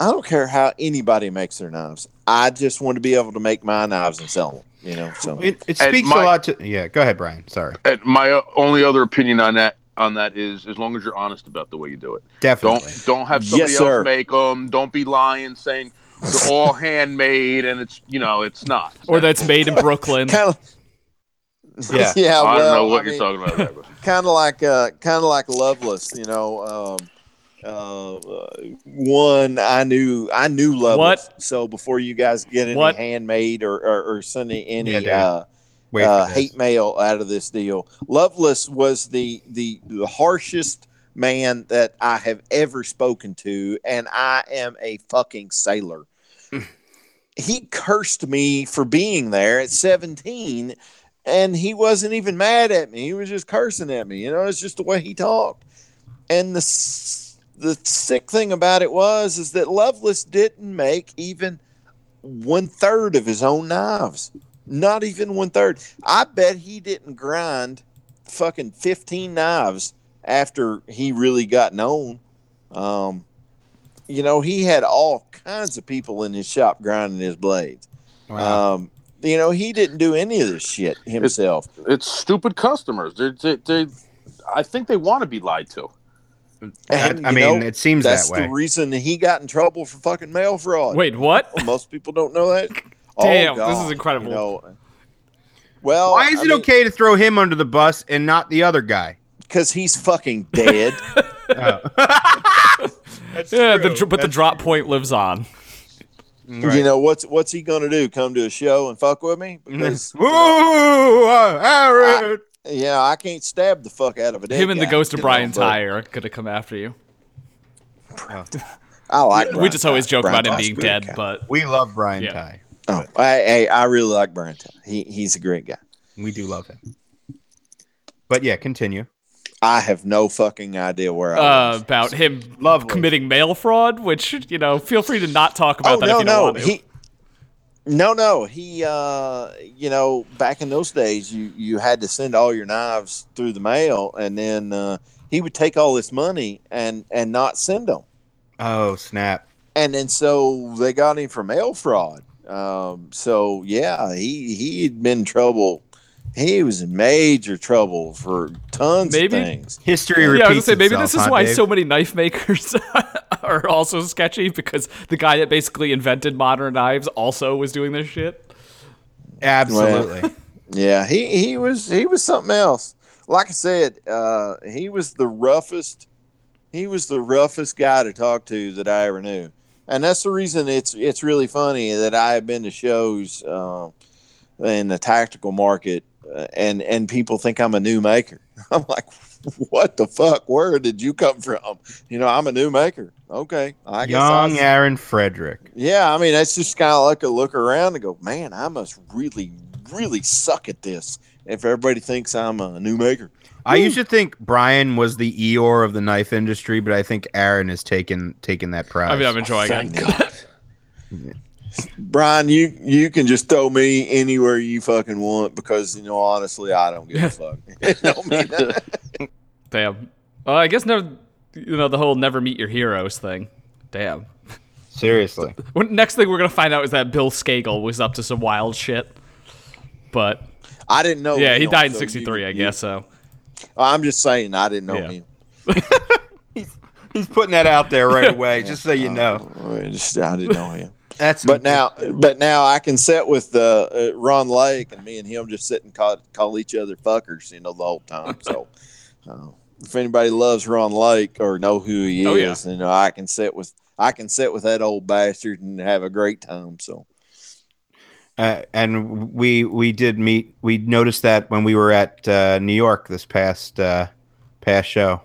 I don't care how anybody makes their knives. I just want to be able to make my knives and sell them. You know, so It, it speaks my- a lot to. Yeah, go ahead, Brian. Sorry. And my uh, only other opinion on that on that is as long as you're honest about the way you do it. Definitely. Don't don't have somebody Yes, else sir. make them. Don't be lying saying they're all handmade and it's you know it's not. Or that's made in Brooklyn. kind of. Yeah. yeah. I don't know what I you're mean, talking about. Kind of like uh kind of like Loveless, you know. Um, uh, one I knew I knew Loveless. So before you guys get any What? handmade or or, or sending any Yeah, uh, uh, hate mail out of this deal, Loveless was the the the harshest man that I have ever spoken to, and I am a fucking sailor. he cursed me for being there at 17 and he wasn't even mad at me he was just cursing at me you know it's just the way he talked and the s- the sick thing about it was is that Loveless didn't make even one third of his own knives. Not even one third. I bet he didn't grind fucking fifteen knives after he really got known. Um, you know, he had all kinds of people in his shop grinding his blades. Wow. Um, you know, he didn't do any of this shit himself. It's stupid customers. They're, they, they, I think they want to be lied to. And, I you mean, know, it seems That's that way. That's the reason he got in trouble for fucking mail fraud. Wait, what? Well, most people don't know that. Damn, oh, this is incredible. You know, well, Why is it okay to throw him under the bus and not the other guy? Because he's fucking dead. That's Yeah, true. the, dr- but the That's drop point lives on. right. You know what's what's he gonna do? Come to a show and fuck with me? Because Woo, uh, Aaron. yeah, I can't stab the fuck out of a dead Him and the ghost of Brian but Tyre are gonna come after you. I like. we Brian just always Tighe. joke Brian about him Tighe's a being dead, guy. but we love Brian Yeah. Tighe. oh, I, I I really like Brian Tighe. He he's a great guy. We do love him. But yeah, continue. I have no fucking idea where I uh, was. about him Lovely. committing mail fraud, which you know, feel free to not talk about oh that no if you don't no want to. he. No, no, he. uh You know, back in those days, you you had to send all your knives through the mail, and then uh he would take all this money and and not send them. Oh snap! and then so they got him for mail fraud. Um, so yeah, he he had been in trouble. He was in major trouble for tons Maybe- of things. History yeah, repeats I was gonna say maybe itself, this is huh, why Dave? so many knife makers are also sketchy because the guy that basically invented modern knives also was doing this shit. Absolutely. Yeah, he he was he was something else. Like I said, uh, he was the roughest. He was the roughest guy to talk to that I ever knew, and that's the reason it's it's really funny that I have been to shows uh, in the tactical market, uh, and and people think I'm a new maker. I'm like, what the fuck? Where did you come from? You know, I'm a new maker. Okay, I guess I Young Aaron Frederick. yeah, I mean, that's just kind of like a look around and go, man, I must really, really suck at this. If everybody thinks I'm a new maker, I used to think Brian was the Eeyore of the knife industry, but I think Aaron has taken taken that prize. I mean, I'm enjoying Thank it. God. Brian, you you can just throw me anywhere you fucking want because you know, honestly, I don't give a fuck. Don't. Damn. Well, I guess never. You know the whole never meet your heroes thing. Damn. Seriously. Next thing we're gonna find out is that Bill Scagel was up to some wild shit. But I didn't know. yeah, he him, died in so '63, you- I you- guess. So I'm just saying, I didn't know Yeah. him. He's putting that out there right away, just so you know. Uh, I just I didn't know him. That's But now, but now I can sit with uh, uh, Ron Lake and me and him just sit and call, call each other fuckers, you know, the whole time. So, uh, if anybody loves Ron Lake or know who he Oh, yeah. is, you know, I can sit with I can sit with that old bastard and have a great time. So, Uh, and we we did meet. We noticed that when we were at uh, New York this past uh, past show.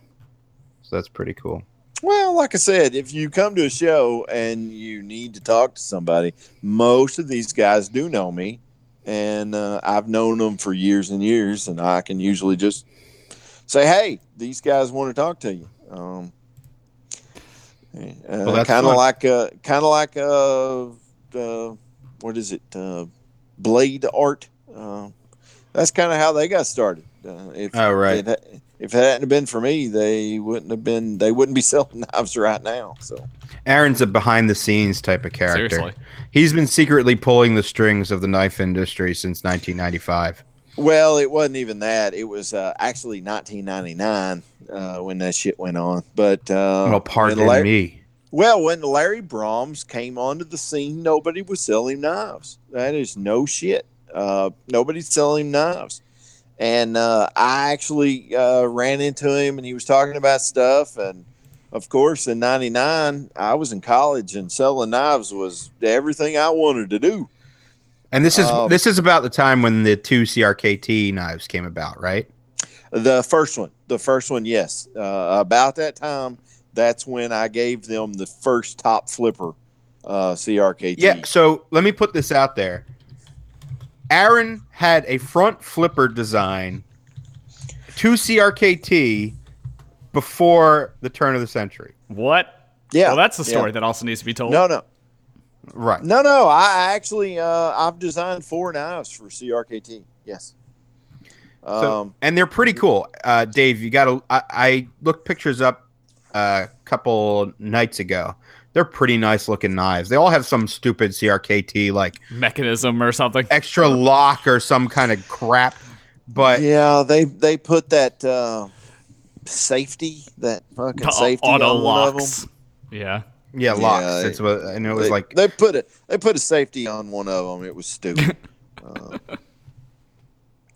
So that's pretty cool. Well, like I said, if you come to a show and you need to talk to somebody, most of these guys do know me, and uh, I've known them for years and years, and I can usually just say, "Hey, these guys want to talk to you." Um, uh, that's kind of like, uh, kind of like, uh, uh, what is it? Uh, blade art. Uh, that's kind of how they got started. Uh, if Oh, right. it, if it hadn't been for me, they wouldn't have been. They wouldn't be selling knives right now. So. Aaron's a behind the scenes type of character. seriously, He's been secretly pulling the strings of the knife industry since 1995. Well, it wasn't even that. It was uh, actually 1999 uh, when that shit went on. But uh, well, pardon when Larry, me. Well, when Larry Brahms came onto the scene, nobody was selling knives. That is no shit. Uh, nobody's selling knives. And uh, I actually uh, ran into him, and he was talking about stuff. And of course, in '99, I was in college, and selling knives was everything I wanted to do. And this is Um, this is about the time when the two CRKT knives came about, right? The first one, the first one, yes. Uh, about that time, that's when I gave them the first top flipper uh, CRKT. Yeah. So let me put this out there. Aaron had a front flipper design, to CRKT, before the turn of the century. What? Yeah. Well, that's a yeah. story that also needs to be told. No, no, Right. no, no. I I actually uh, I've designed four knives for CRKT. Yes. So, Um, and they're pretty cool. Uh, Dave, you got to. I, I looked pictures up a couple nights ago. They're pretty nice looking knives. They all have some stupid CRKT like Mechanism or something. extra lock or some kind of crap. But yeah, they they put that uh, safety, that fucking safety auto on one of them. locks. Yeah. yeah, locks. Yeah, it's what I know. It was they, like they put it. They put a safety on one of them. It was stupid. uh,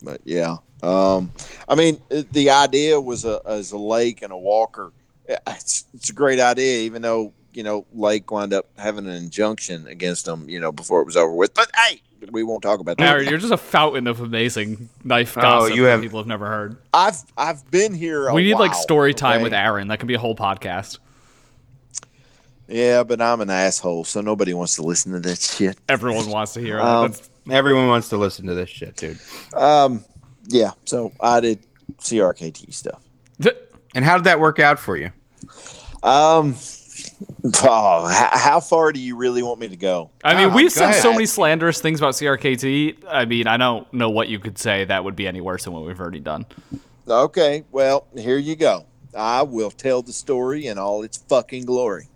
but yeah, um, I mean, it- the idea was a as a Lake and a Walker. It's, it's a great idea, even though you know Lake wound up having an injunction against them. You know, before it was over with. But hey, we won't talk about that. Aaron, you're just a fountain of amazing knife Oh, gossip you that have- people have never heard. I've I've been here. A we need like story time okay? with Aaron. That could be a whole podcast. Yeah, but I'm an asshole, so nobody wants to listen to that shit. Everyone wants to hear Um, everyone wants to listen to this shit, dude. Um, yeah, so I did CRKT stuff. And how did that work out for you? Um, oh, h- how far do you really want me to go? I mean, Oh, we've said ahead. so many slanderous things about CRKT. I mean, I don't know what you could say that would be any worse than what we've already done. Okay, well, here you go. I will tell the story in all its fucking glory.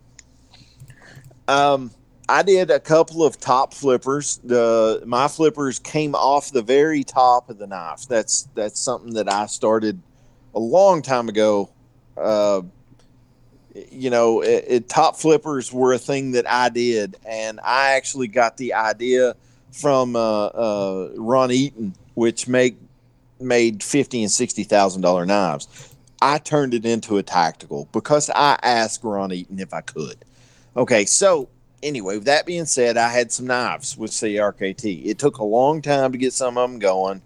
Um, I did a couple of top flippers. The my flippers came off the very top of the knife. That's that's something that I started a long time ago. Uh, you know, it, it, top flippers were a thing that I did, and I actually got the idea from uh, uh, Ron Eaton, which make made fifty and sixty thousand dollar knives. I turned it into a tactical because I asked Ron Eaton if I could. Okay, so anyway, with that being said, I had some knives with CRKT. It took a long time to get some of them going.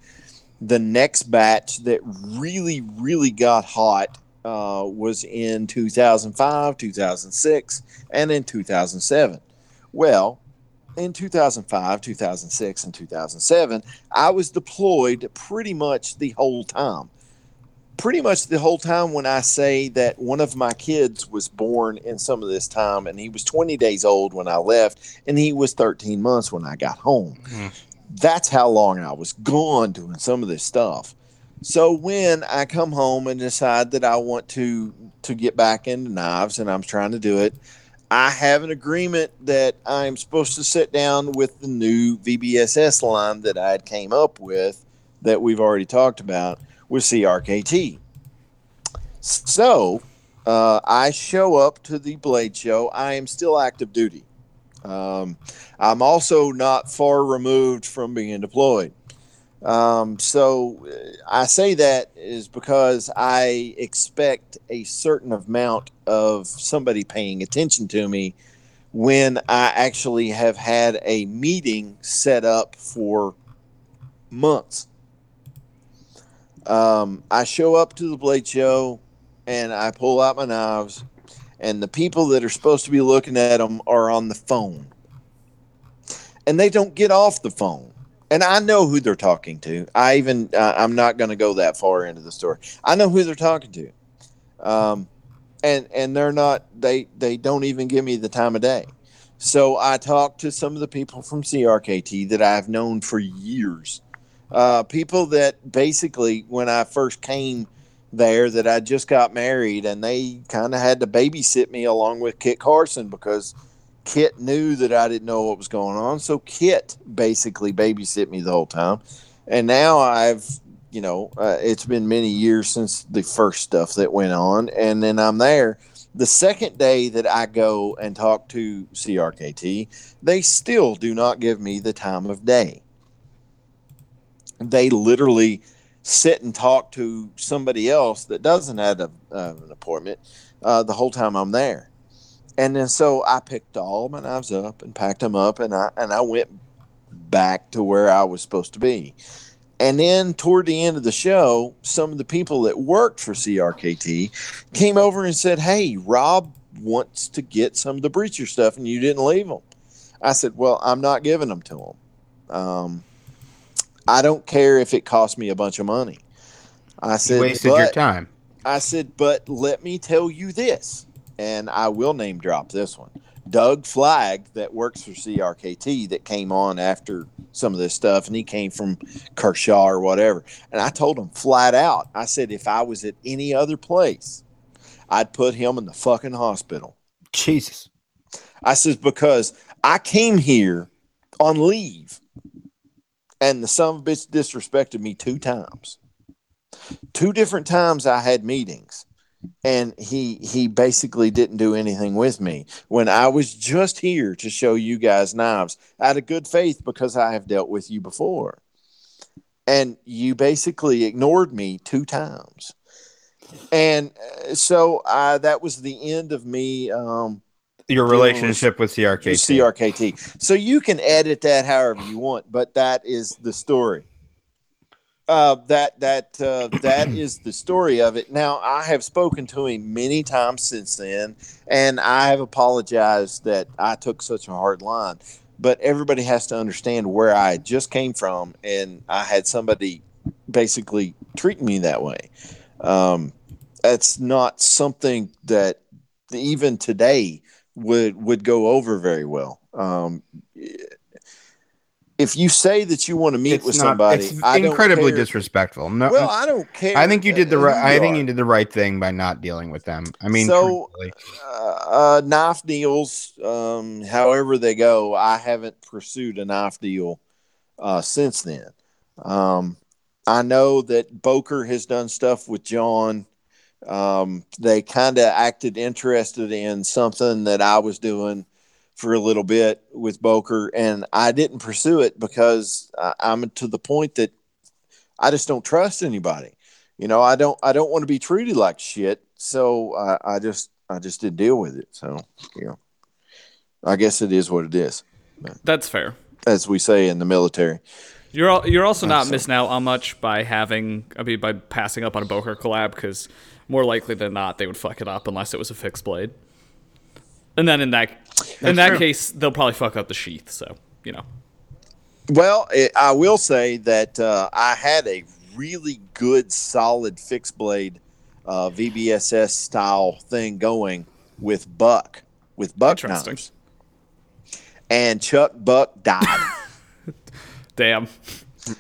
The next batch that really, really got hot uh, was in 2005, 2006, and in 2007. Well, in 2005, 2006, and 2007, I was deployed pretty much the whole time. Pretty much the whole time when I say that one of my kids was born in some of this time, and he was 20 days old when I left, and he was 13 months when I got home. That's how long I was gone doing some of this stuff. So when I come home and decide that I want to to get back into knives, and I'm trying to do it, I have an agreement that I'm supposed to sit down with the new VBSS line that I had came up with that we've already talked about with CRKT. So uh, I show up to the Blade Show. I am still active duty. Um, I'm also not far removed from being deployed. Um, so uh, I say that is because I expect a certain amount of somebody paying attention to me when I actually have had a meeting set up for months. Um, I show up to the Blade Show and I pull out my knives, and the people that are supposed to be looking at them are on the phone. And they don't get off the phone and I know who they're talking to. I even uh, I'm not going to go that far into the story. I know who they're talking to, um, and and they're not they they don't even give me the time of day. So I talked to some of the people from CRKT that I've known for years, uh, people that basically when I first came there that I just got married and they kind of had to babysit me along with Kit Carson because Kit knew that I didn't know what was going on. So Kit basically babysit me the whole time. And now I've, you know, uh, it's been many years since the first stuff that went on. And then I'm there. The second day that I go and talk to CRKT, they still do not give me the time of day. They literally sit and talk to somebody else that doesn't have a, uh, an appointment uh, the whole time I'm there and then so I picked all my knives up and packed them up, and I and I went back to where I was supposed to be. And then toward the end of the show, some of the people that worked for CRKT came over and said, "Hey, Rob wants to get some of the breacher stuff, and you didn't leave them." I said, "Well, I'm not giving them to him. Um, I don't care if it costs me a bunch of money." I You said, wasted your time. I said, but let me tell you this, and I will name drop this one. Doug Flagg, that works for CRKT, that came on after some of this stuff, and he came from Kershaw or whatever. And I told him flat out, I said, if I was at any other place, I'd put him in the fucking hospital. Jesus. I says, because I came here on leave, and the son of a bitch disrespected me two times. Two different times I had meetings and he he basically didn't do anything with me when I was just here to show you guys knives out of good faith because I have dealt with you before. And you basically ignored me two times. And uh, so uh, that was the end of me um, Your relationship with CRKT. CRKT. So you can edit that however you want, but that is the story. Uh, that that uh, that is the story of it. Now I have spoken to him many times since then, and I have apologized that I took such a hard line. But everybody has to understand where I just came from, and I had somebody basically treat me that way. Um, that's not something that even today would would go over very well. Um, if you say that you want to meet It's with not- somebody, it's I incredibly disrespectful. No, Well, I don't care. I think you did the right. I think are. you did the right thing by not dealing with them. I mean, So- uh, uh, knife deals, um, however they go, I haven't pursued a knife deal uh, since then. Um, I know that Boker has done stuff with John. Um, they kind of acted interested in something that I was doing for a little bit with Boker, and I didn't pursue it because I'm to the point that I just don't trust anybody. You know, I don't I don't want to be treated like shit. So I, I just I just didn't deal with it. So you know, I guess it is what it is, That's fair. as we say in the military. You're al- you're also not missing out on much by having I mean by passing up on a Boker collab because more likely than not they would fuck it up unless it was a fixed blade. And then in that in that true. case they'll probably fuck up the sheath. So you know. Well, it, I will say that uh, I had a really good, solid fixed blade uh, VBSS style thing going with Buck with Buck Interesting. knives, and Chuck Buck died. Damn.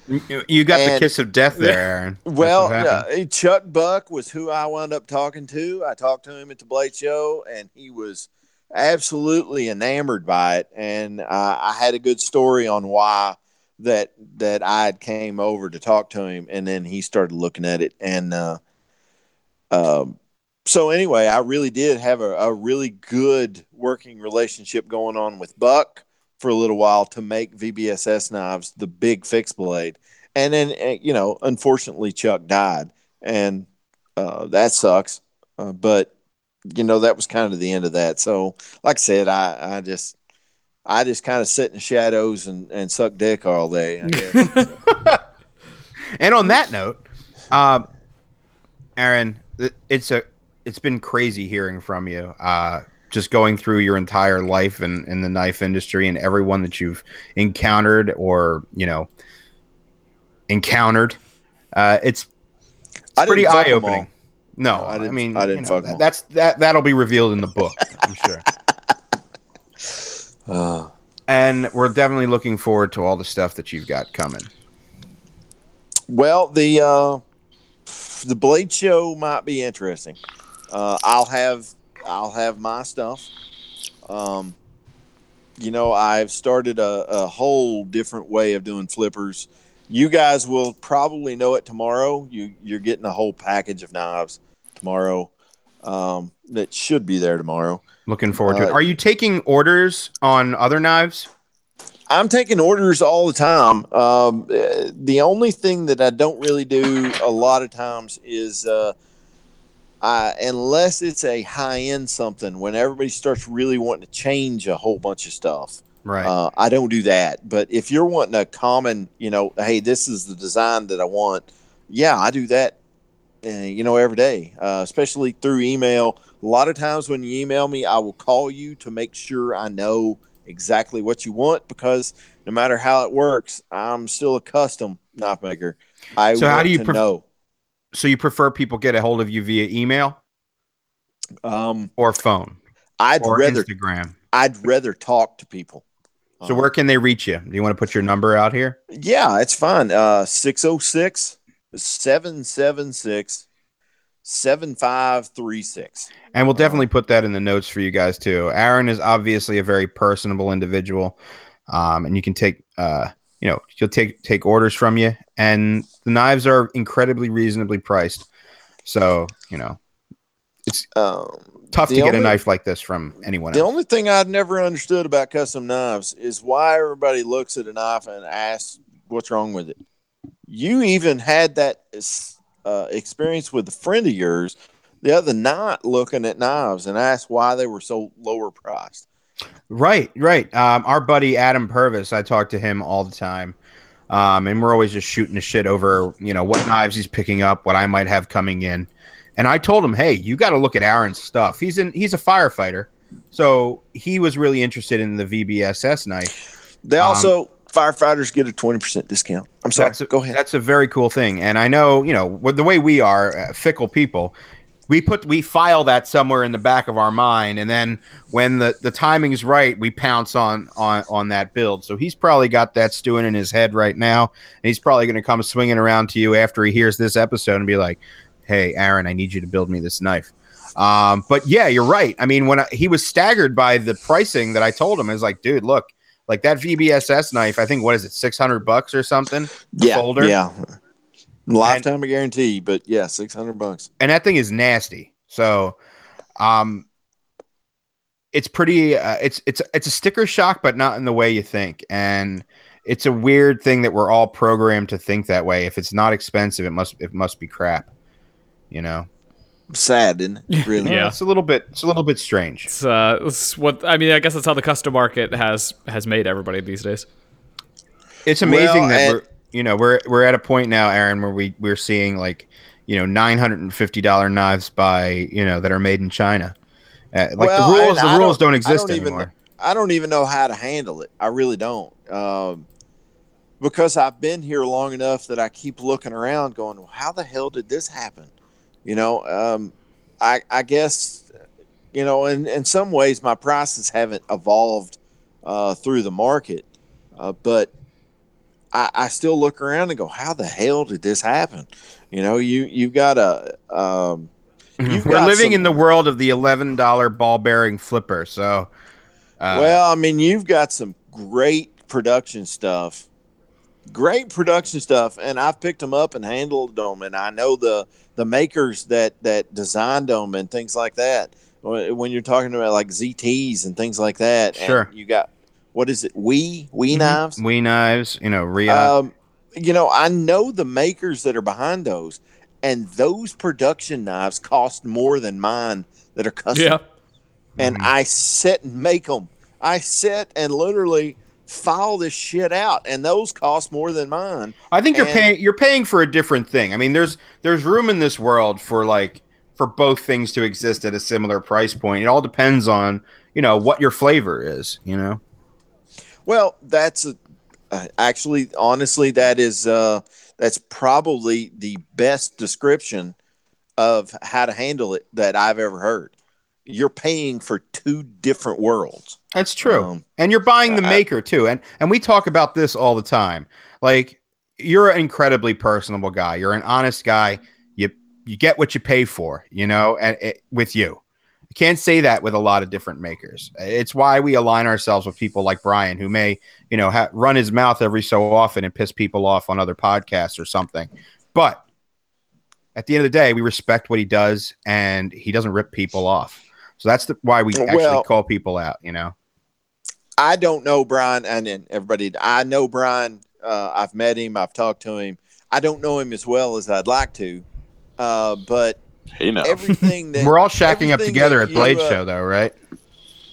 You- you got the kiss of death there, Aaron. Well, what uh, Chuck Buck was who I wound up talking to. I talked to him at the Blade Show, and he was absolutely enamored by it. And uh, I had a good story on why that that I had came over to talk to him, and then he started looking at it. And uh, um, so anyway, I really did have a, a really good working relationship going on with Buck for a little while to make VBSS knives the big fixed blade and then uh, you know unfortunately chuck died and uh, that sucks uh, but you know that was kind of the end of that so like i said i i just i just kind of sit in the shadows and and suck dick all day I guess. And on that note, um, Aaron, it's a it's been crazy hearing from you. Uh, just going through your entire life in, in the knife industry and everyone that you've encountered or you know encountered. Uh, it's I pretty didn't fuck eye 'em opening. No, I I, didn't- mean, I didn't know, fuck that- that's that that'll be revealed in the book, I'm sure. Uh, And we're definitely looking forward to all the stuff that you've got coming. well the uh the blade show might be interesting. Uh i'll have i'll have my stuff. Um you know i've started a, a whole different way of doing flippers. You guys will probably know it tomorrow. You you're getting a whole package of knives tomorrow um that should be there tomorrow Looking forward to it. Uh, Are you taking orders on other knives? I'm taking orders all the time. Um, uh, the only thing that I don't really do a lot of times is, uh, I, unless it's a high end something, when everybody starts really wanting to change a whole bunch of stuff, Right. uh, I don't do that. But if you're wanting a common, you know, hey, this is the design that I want, yeah, I do that. Uh, you know, every day, uh, especially through email. A lot of times when you email me, I will call you to make sure I know exactly what you want because no matter how it works, I'm still a custom knife maker. I So how do you pref- know? so you prefer people get a hold of you via email Um, or phone I'd or rather Instagram? I'd rather talk to people. So where can they reach you? Do you want to put your number out here? Yeah, it's fine. Uh 606 776 7536. And we'll definitely put that in the notes for you guys too. Aaron is obviously a very personable individual, um, and you can take, uh, you know, he'll take take orders from you, and the knives are incredibly reasonably priced. So you know, it's Um, tough to get a knife like this from anyone the else. only thing I've never understood about custom knives is why everybody looks at a knife and asks what's wrong with it. You even had that uh, experience with a friend of yours the other night looking at knives and asked why they were so lower priced. Right, right. Um, our buddy Adam Purvis, I talk to him all the time. Um, and we're always just shooting the shit over, you know, what knives he's picking up, what I might have coming in. And I told him, hey, you got to look at Aaron's stuff. He's in, he's a firefighter, so he was really interested in the VBSS knife. They Um, also firefighters get a twenty percent discount. I'm sorry. That's a, Go ahead. That's a very cool thing. And I know, you know, the way we are uh, fickle people, we put we file that somewhere in the back of our mind, and then when the the timing's right, we pounce on on on that build. So he's probably got that stewing in his head right now, and he's probably going to come swinging around to you after he hears this episode and be like, "Hey, Aaron, I need you to build me this knife." Um, but yeah, you're right. I mean, when I, he was staggered by the pricing that I told him, I was like, "Dude, look." Like that VBSS knife, I think what is it, six hundred bucks or something? yeah, folder. yeah. Lifetime guarantee, but yeah, six hundred bucks. and that thing is nasty. So, um, it's pretty. Uh, it's it's it's a sticker shock, but not in the way you think. And it's a weird thing that we're all programmed to think that way. If it's not expensive, it must it must be crap. You know, Sad, isn't? Really? Yeah. it's a little bit it's a little bit strange. It's, uh, it's what I mean. I guess that's how the custom market has has made everybody these days. It's amazing Well, that and- we're you know we're we're at a point now, Aaron, where we we're seeing like you know nine hundred and fifty dollar knives by you know that are made in China. Uh, like Well, the rules, and the I rules don't- don't, I exist don't even- anymore. I don't even know how to handle it. I really don't. Um, because I've been here long enough that I keep looking around going, well, how the hell did this happen? You know, um, I, I guess, you know, in, in some ways my prices haven't evolved uh, through the market, uh, but I, I still look around and go, how the hell did this happen? You know, you, you've got a, um, You've We're got living some- in the world of the eleven dollar ball bearing flipper. So, uh, well, I mean, you've got some great production stuff, great production stuff, and I've picked them up and handled them, and I know the the makers that that designed them and things like that. When when you're talking about like ZTs and things like that, and Sure. you got what is it? We we knives. we knives, you know, Ria. Um, you know, I know the makers that are behind those, and those production knives cost more than mine that are custom yeah. and Mhm. I sit and make them. I sit and literally file this shit out, and those cost more than mine. I think you're paying you're paying for a different thing. I mean, there's there's room in this world for like for both things to exist at a similar price point. It all depends on you know what your flavor is. You know. Well, that's a, uh, actually, honestly, that is uh, that's probably the best description of how to handle it that I've ever heard. You're paying for two different worlds. That's true. Um, and you're buying the maker too. And and we talk about this all the time. Like you're an incredibly personable guy. You're an honest guy. You you get what you pay for, you know, and it, with you. You can't say that with a lot of different makers. It's why we align ourselves with people like Brian who may, you know, ha- run his mouth every so often and piss people off on other podcasts or something. But at the end of the day, we respect what he does and he doesn't rip people off. So that's the, why we actually Well- call people out, you know. I don't know Brian, and then everybody. I know Brian. Uh, I've met him. I've talked to him. I don't know him as well as I'd like to, uh, but You know. everything that We're all shacking up together at Blade you, uh, Show, though, right?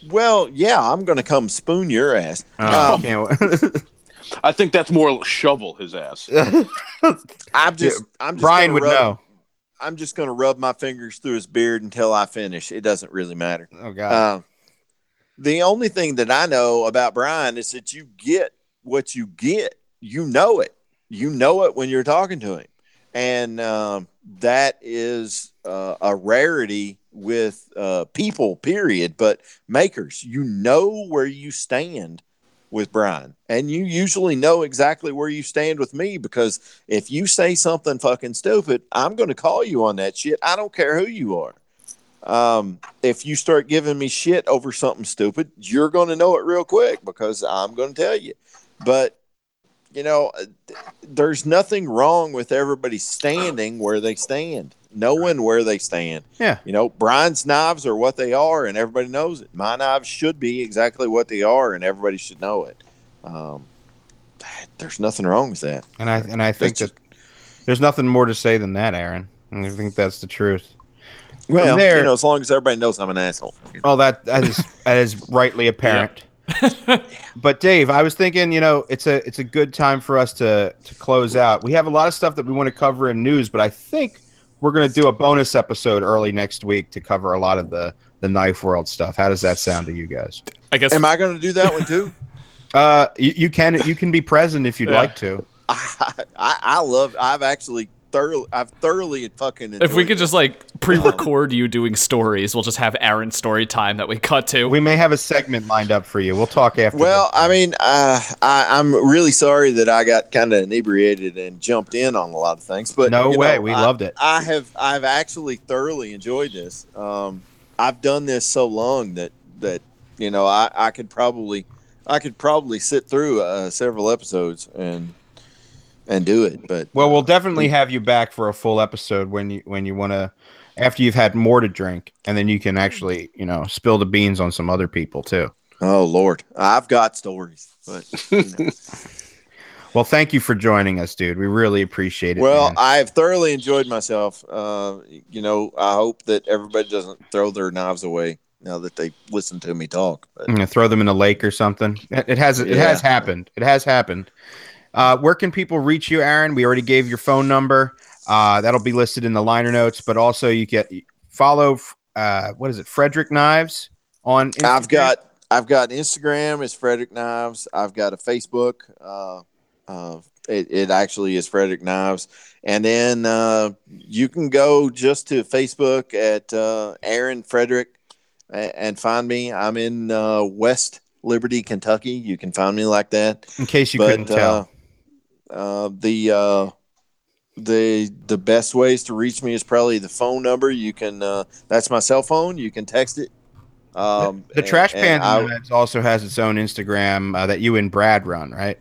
Well, yeah, I'm going to come spoon your ass. Oh, Um, can't I think that's more shovel his ass. I'm just, I'm just Brian would rub, know. I'm just going to rub my fingers through his beard until I finish. It doesn't really matter. Oh God. Uh, the only thing that I know about Brian is that you get what you get. You know it. You know it when you're talking to him. and um, that is uh, a rarity with uh, people. Period. But makers, you know where you stand with Brian, and you usually know exactly where you stand with me because if you say something fucking stupid, I'm going to call you on that shit. I don't care who you are. Um, if you start giving me shit over something stupid, you're going to know it real quick because I'm going to tell you. But you know, there's nothing wrong with everybody standing where they stand, knowing where they stand. Yeah. You know, Brian's knives are what they are, and everybody knows it. My knives should be exactly what they are, and everybody should know it. Um, there's nothing wrong with that. And I and I think That's that there's nothing more to say than that, Aaron. And I think that's the truth. Well, there- you know, as long as everybody knows I'm an asshole. Oh, that that is that is rightly apparent. but Dave, I was thinking, you know, it's a it's a good time for us to to close out. We have a lot of stuff that we want to cover in news, but I think we're going to do a bonus episode early next week to cover a lot of the the knife world stuff. How does that sound to you guys? I guess Am I going to do that one too? Uh, you, you can you can be present if you'd Yeah. like to. I, I, I love. I've actually thoroughly. I've thoroughly fucking. if we could it. just like pre-record you doing stories, we'll just have Aaron's story time that we cut to. We may have a segment lined up for you. We'll talk after. Well, this. I mean, uh, I, I'm really sorry that I got kind of inebriated and jumped in on a lot of things. But no way, know, we I, loved it. I have. I've actually thoroughly enjoyed this. Um, I've done this so long that that you know I, I could probably I could probably sit through uh, several episodes and and do it. But Well, we'll definitely have you back for a full episode when you when you want to after you've had more to drink, and then you can actually you know spill the beans on some other people too. oh Lord, I've got stories. But you know. Well, thank you for joining us, dude. We really appreciate it. Well, man. I've thoroughly enjoyed myself. Uh, you know, I hope that everybody doesn't throw their knives away now that they listen to me talk. But throw them in a lake or something. It it has it Yeah. has happened. It has happened. Uh, where can people reach you, Aaron? We already gave your phone number. Uh, that'll be listed in the liner notes, but also you get follow. Uh, what is it, Frederick Knives on? I've Instagram? got I've got Instagram is Frederick Knives. I've got a Facebook. Uh, uh, it, it actually is Frederick Knives, and then uh, you can go just to Facebook at uh, Aaron Frederick and find me. I'm in uh, West Liberty, Kentucky. You can find me like that. in case you but couldn't tell. Uh, the uh, the the best ways to reach me is probably the phone number. You can uh, that's my cell phone. You can text it. Um, the and- Trash and Panda I- also has its own Instagram uh, that you and Brad run, right?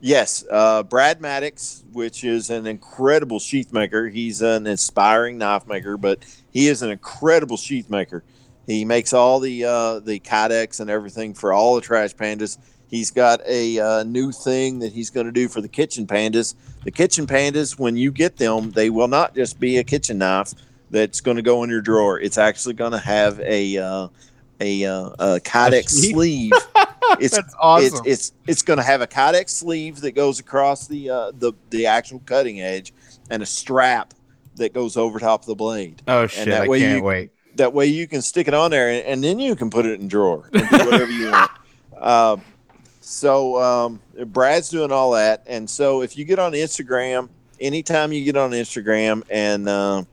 Yes, uh, Brad Maddox, which is an incredible sheath maker. He's an inspiring knife maker, but he is an incredible sheath maker. He makes all the uh, the kydex and everything for all the trash pandas. He's got a uh, new thing that he's going to do for the kitchen pandas. The kitchen pandas, when you get them, they will not just be a kitchen knife that's going to go in your drawer. It's actually going to have a uh, a, uh, a kydex sleeve? it's That's awesome. it's it's it's going to have a kydex sleeve that goes across the uh, the the actual cutting edge and a strap that goes over top of the blade. oh shit! that I way can't you- wait. That way you can stick it on there and, and then you can put it in drawer and do whatever you want. Uh, so um, Brad's doing all that, and so if you get on Instagram, anytime you get on Instagram and uh,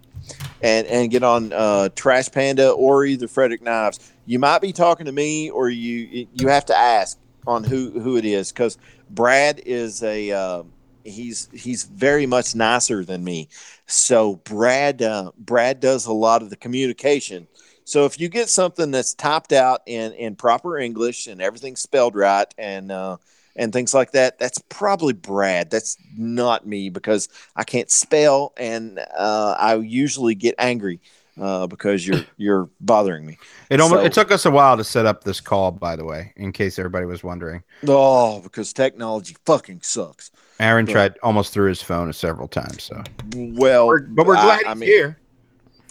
and and get on uh, Trash Panda or either Frederick Knives, you might be talking to me, or you you have to ask on who who it is because Brad is a uh, he's he's very much nicer than me. So Brad uh, Brad does a lot of the communication. So if you get something that's typed out in in proper English and everything's spelled right and uh, and things like that, that's probably Brad. That's not me because I can't spell and uh, I usually get angry uh, because you're you're bothering me. It almost So- it took us a while to set up this call, by the way, in case everybody was wondering. Oh, because technology fucking sucks. Aaron Yeah. tried almost threw his phone several times, so Well, but we're glad I he's mean, here.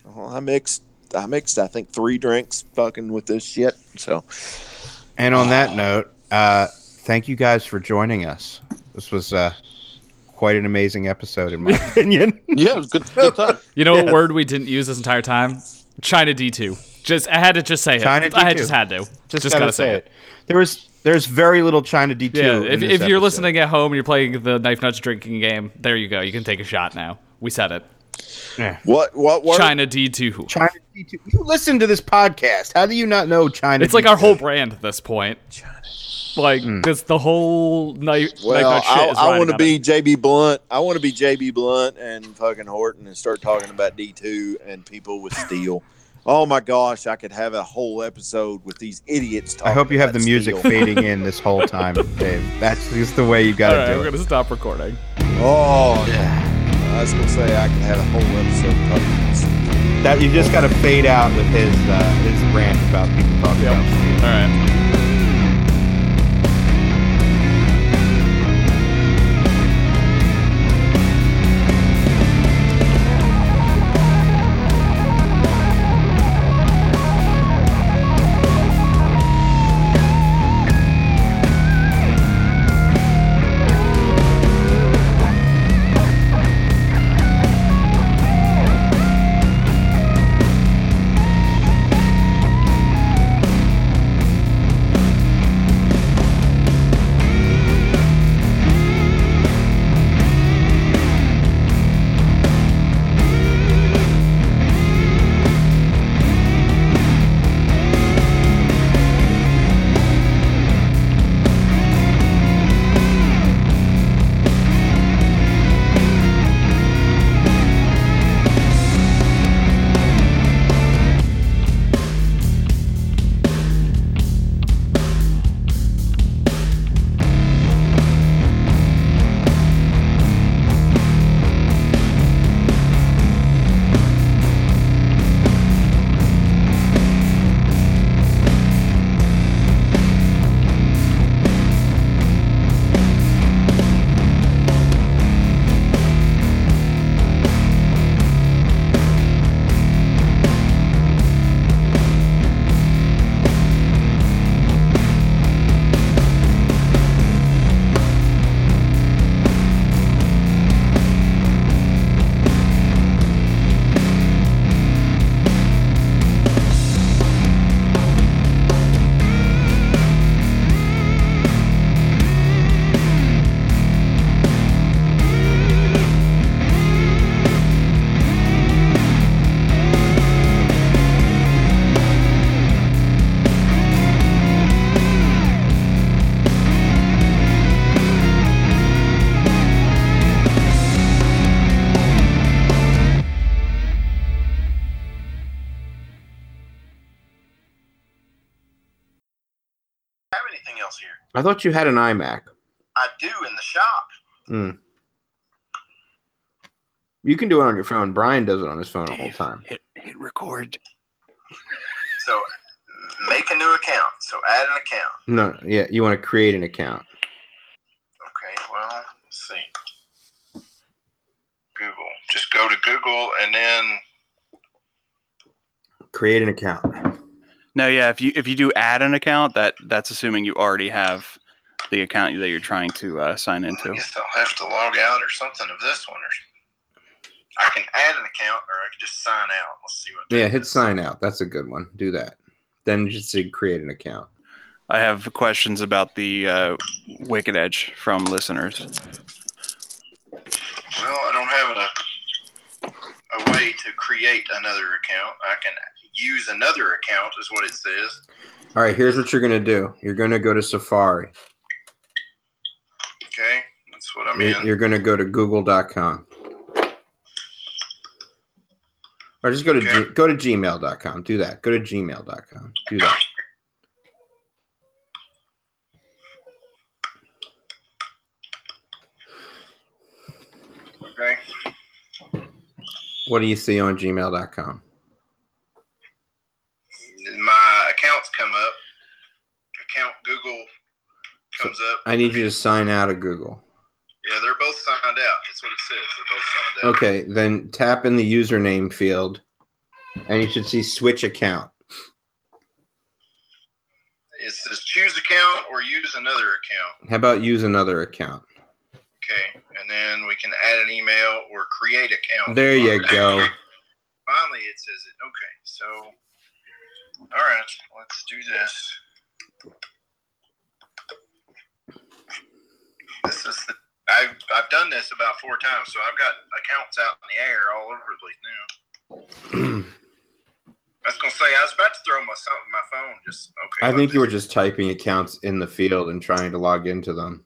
Well, I mixed I mixed I think three drinks fucking with this shit. So And on that note, uh, thank you guys for joining us. This was uh, quite an amazing episode, in my opinion. Yeah, it was good, good time. You know Yes. what word we didn't use this entire time? China D two. Just I had to just say it. China I had- just had to. Just, Just, gotta, gotta say it. There was there's very little China D two. Yeah, if, if you're listening at home and you're playing the Knife Nuts drinking game, there you go. You can take a shot now. We said it. What? What? Word? China D2. China D2. You listen to this podcast. How do you not know China? It's like our whole brand at this point. Like, hmm. this the whole night. Well, night shit I, I want to be. JB Blunt. I want to be JB Blunt and fucking Horton and start talking about D two and people with steel. Oh my gosh, I could have a whole episode with these idiots. Talking I hope you have the music steel. fading in this whole time, Dave. That's just the way you got to right, do we're it. gonna stop recording. Oh, I was gonna say I could have a whole episode talking. That you just got to fade out with his uh, his rant about people talking Yep. about. All right. I thought you had an iMac. I do in the shop. Mm. You can do it on your phone. Brian does it on his phone the whole Dave, time. Hit, hit record. So make a new account. So add an account. No, yeah, you want to create an account. Okay, well, let's see. Google. Just go to Google and then Create an account. No, yeah. If you if you do add an account, that that's assuming you already have the account that you're trying to uh, sign into. I guess I'll have to log out or something of this one. Or I can add an account or I can just sign out. Let's see what. Yeah, hit sign out. That's a good one. Do that. Then just say create an account. I have questions about the uh, Wicked Edge from listeners. Well, I don't have a a way to create another account. I can use another account, is what it says. All right, here's what you're going to do. You're going to go to Safari. Okay, that's what I'm You're, in. you're going to go to google.com. Or just go to Okay. G, go to gmail.com. Do that. Go to gmail.com. Do that. Okay. What do you see on gmail.com? My accounts come up. Account Google comes up. I need you to sign out of Google. Yeah, they're both signed out. That's what it says. They're both signed out. Okay, then tap in the username field and you should see switch account. It says choose account or use another account. How about use another account? Okay, and then we can add an email or create account. There you go. Finally, it says it. Okay, so all right, let's do this. This is the, I've I've done this about four times, so I've got accounts out in the air all over the place now. I was gonna say I was about to throw my something my phone. Just okay. I think you were just typing accounts in the field and trying to log into them.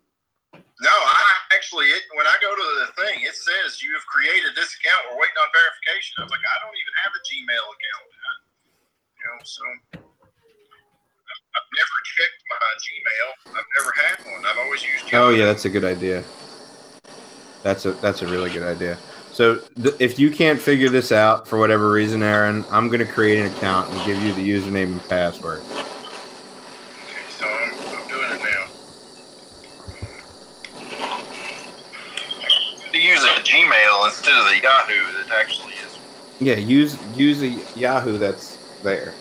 No, I actually it, when I go to the thing, it says you have created this account. We're waiting on verification. I was like, I don't even have a Gmail account. I- you know, so I've I've never checked my Gmail. I've never had one. I've always used. Oh yeah, that's a good idea. That's a that's a really good idea. So th- if you can't figure this out for whatever reason, Aaron, I'm gonna create an account and give you the username and password. Okay, so I'm, I'm doing it now. To use a Gmail instead of the Yahoo that actually is. Yeah, use use a Yahoo that's there.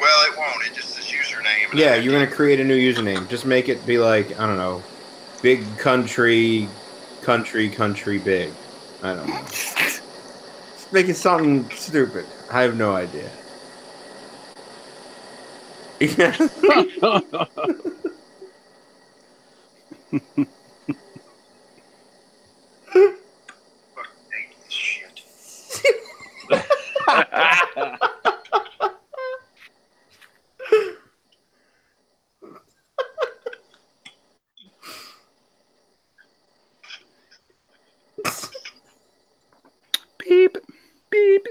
Well, it won't. It just says username. Yeah, you're gonna create a new username. Just make it be like I don't know, big country, country, country, big. I don't know. Just make it something stupid. I have no idea. Fucking hate this shit. Beep, beep.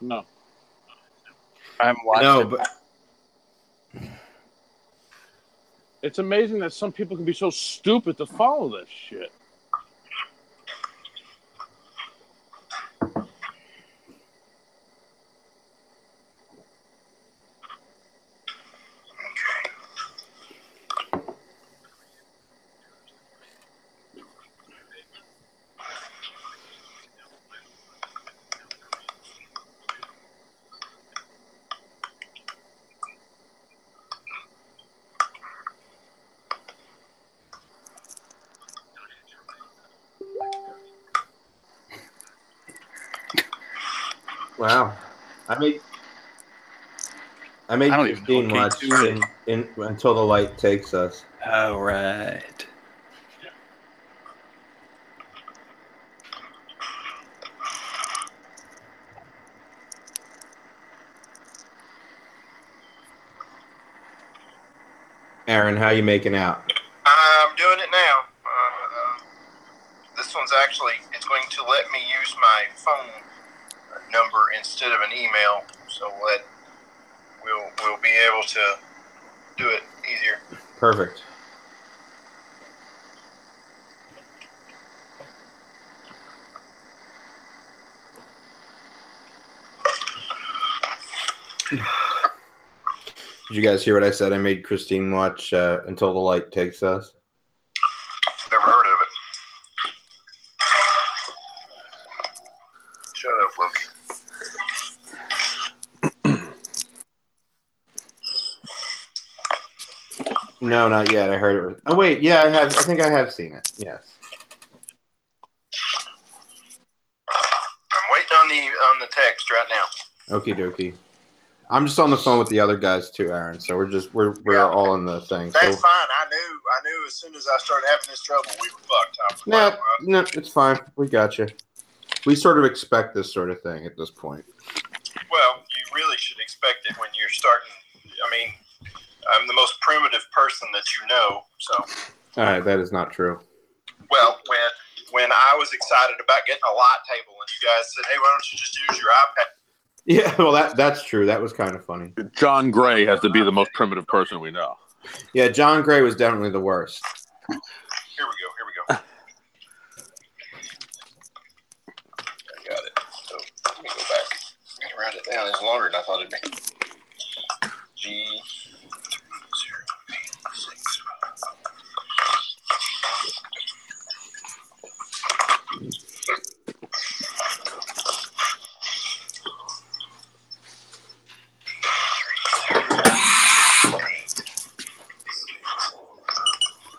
no. I'm watching. no, but It's amazing that some people can be so stupid to follow this shit. wow, I made I made I don't even Christine watch K2 in, in, until the light takes us. All right. Aaron, how you making out? I'm doing it now. Uh, uh, this one's actually it's going to let me use my phone number instead of an email, so that we'll we'll be able to do it easier. Perfect. Did you guys hear what I said? I made Christine watch uh, Until the Light Takes Us. Never heard of it. Shut up, Loki. No, not yet. I heard it. Was... Oh wait, yeah, I have. I think I have seen it. Yes. I'm waiting on the on the text right now. Okie dokie. I'm just on the phone with the other guys too, Aaron. So we're just we're we're Yeah. all in the thing. That's So fine. I knew I knew as soon as I started having this trouble, we were fucked. No, like, no, it's fine. We got you. We sort of expect this sort of thing at this point. Well, you really should expect it when you're starting. I mean, I'm the most primitive person that you know. So, All right, that is not true. well, when when I was excited about getting a light table, and you guys said, "Hey, why don't you just use your iPad?" Yeah, well, that that's true. That was kind of funny. John Gray has to be the most primitive person we know. Yeah, John Gray was definitely the worst. Here we go. Here we go. Ah. I got it. So let me go back. I'm gonna it down. It's longer than I thought it'd be. G zero eight six.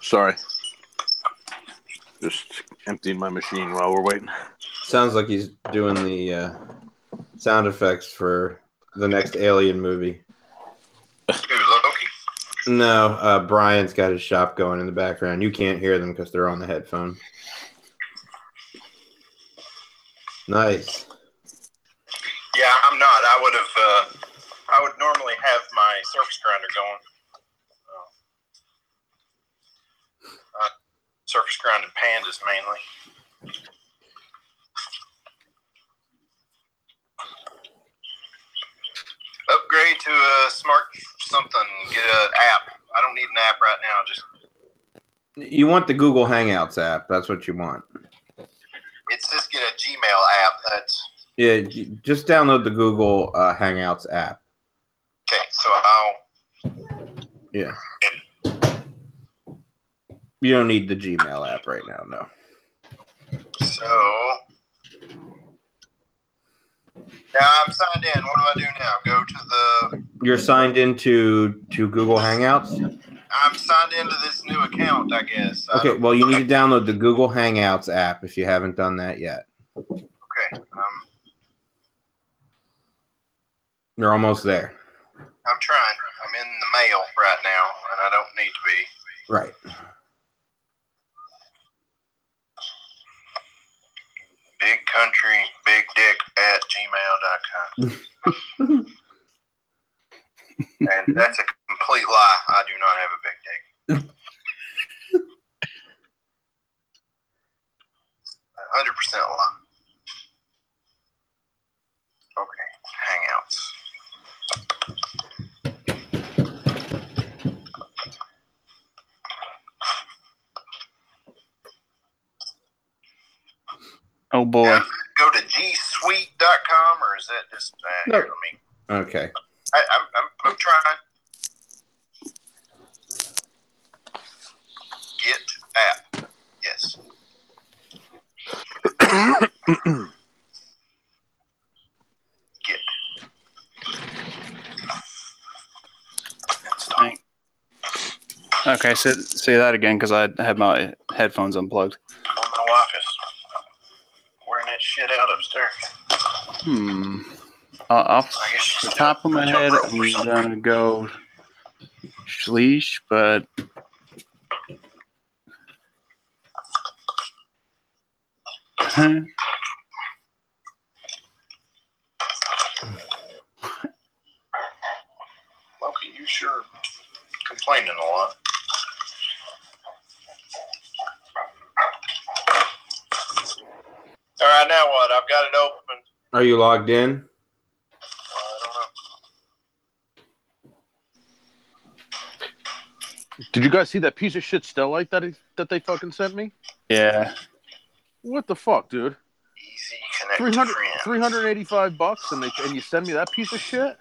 Sorry. Just emptying my machine while we're waiting. Sounds like he's doing the uh, sound effects for the next Alien movie. No, uh, Brian's got his shop going in the background. You can't hear them because they're on the headphone. Nice. Yeah, I'm not. I would have. Uh, I would normally have my surface grinder going. Uh, surface grinding pandas mainly. Upgrade to a smart something. Get an app. I don't need an app right now. Just You want the Google Hangouts app. That's what you want. it's just get a Gmail app. That's Yeah, just download the Google uh, Hangouts app. okay. So I'll. Yeah. You don't need the Gmail app right now, no. So now I'm signed in. What do I do now? Go to the. You're signed into to Google Hangouts. I'm signed into this new account. I guess. Okay, don't- well, you need to download the Google Hangouts app if you haven't done that yet. Okay. Um, You're almost there. I'm trying. I'm in the mail right now, and I don't need to be. Right. Big country, big dick at gmail.com. and that's a complete lie. I do not have a big dick. A hundred percent lie. Okay, hangouts. Oh boy. Now, Go to gsuite.com or is that just uh, No. here, let me Okay. I, I'm, I'm, I'm trying. Get app. Yes. Get. Okay, say, say that again because I had my headphones unplugged. Well, my wife is wearing that Hmm. Uh, off I guess she's the top of my head, I'm gonna go Schleesh, but Huh? Loki, you sure complaining a lot. All right, now what? I've got it open. Are you logged in? I don't know. Did you guys see that piece of shit Stellite that he, that they fucking sent me? yeah. What the fuck, dude? Easy connect 300, 385 bucks and they and you send me that piece of shit?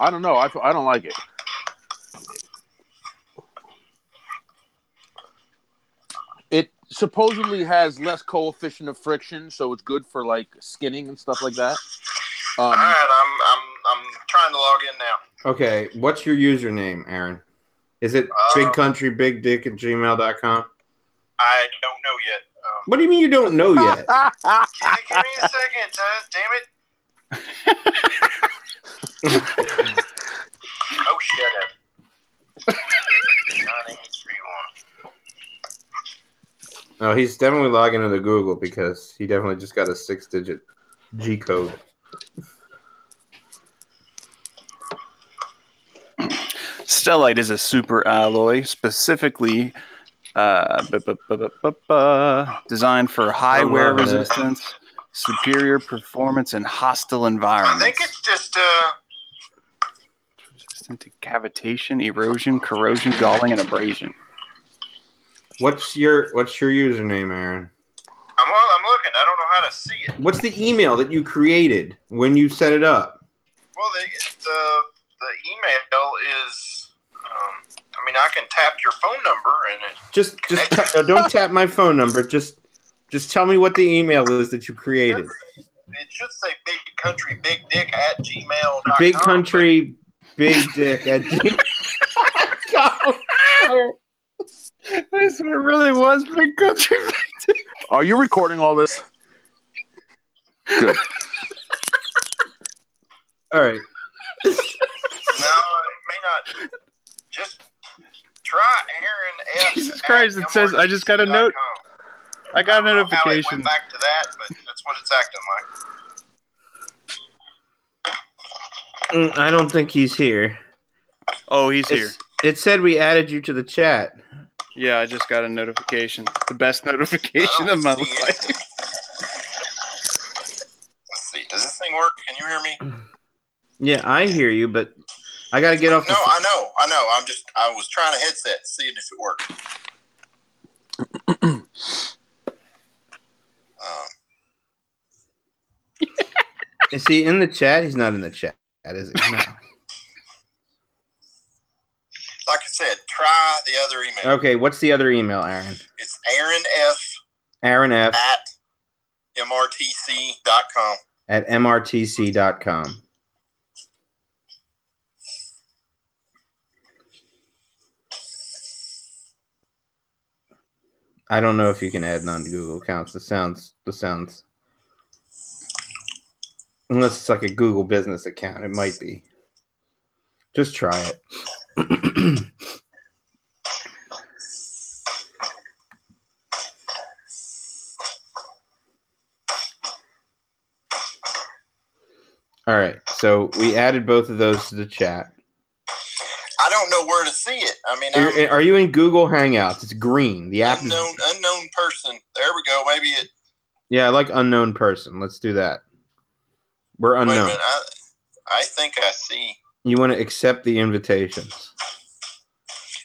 I don't know. I, I don't like it. It supposedly has less coefficient of friction, so it's good for like skinning and stuff like that. All Um, right, I'm I'm I'm trying to log in now. Okay. What's your username, Aaron? Is it Uh, big country big dick at gmail.com? I don't know yet. Um, What do you mean you don't know yet? give, me- give me a second, Tuz. Damn it. oh, shut up. 9831. No, he's definitely logging into Google because he definitely just got a six digit G code. Stellite is a super alloy specifically uh, bu- bu- bu- designed for high I'm wear loving it. resistance, superior performance in hostile environments. I think it's just, uh, resistant to cavitation, erosion, corrosion, galling, and abrasion. What's your what's your username, Aaron? I'm, I'm looking. I don't know how to see it. What's the email that you created when you set it up? Well, the, the, the email is, um, I mean, I can tap your phone number and it, Just just ta- no, don't tap my phone number. Just just tell me what the email is that you created. it should say big country, big dick at gmail. Big country, big dick at G- I swear really was big country. Are you recording all this? Good. All right. No, it may not. Just try Aaron F. Jesus Christ, it says- I just got a note. I got a I don't know how it notification. went back to that, but that's what it's acting like. Mm, I don't think he's here. Oh, he's here. It said we added you to the chat. Yeah, I just got a notification. The best notification don't of my see life. anything. Let's see. Does this thing work? Can you hear me? Yeah, I hear you, but I got to get off the. No, I know, I know. I'm just, I was trying a headset, seeing if it worked. um, Is he in the chat? He's not in the chat, is he? No. Like I said, try the other email. Okay, what's the other email, Aaron? It's Aaron F Aaron F at mrtc.com. at mrtc.com. I don't know if you can add non-Google accounts. This sounds. This sounds. Unless it's like a Google business account, it might be. Just try it. All right. So we added both of those to the chat. I don't know where to see it. I mean, Are, are you in Google Hangouts? It's green. The app is. unknown, unknown person. There we go. Maybe it. Yeah, I like unknown person. Let's do that. We're unknown. I, I think I see. You want to accept the invitations.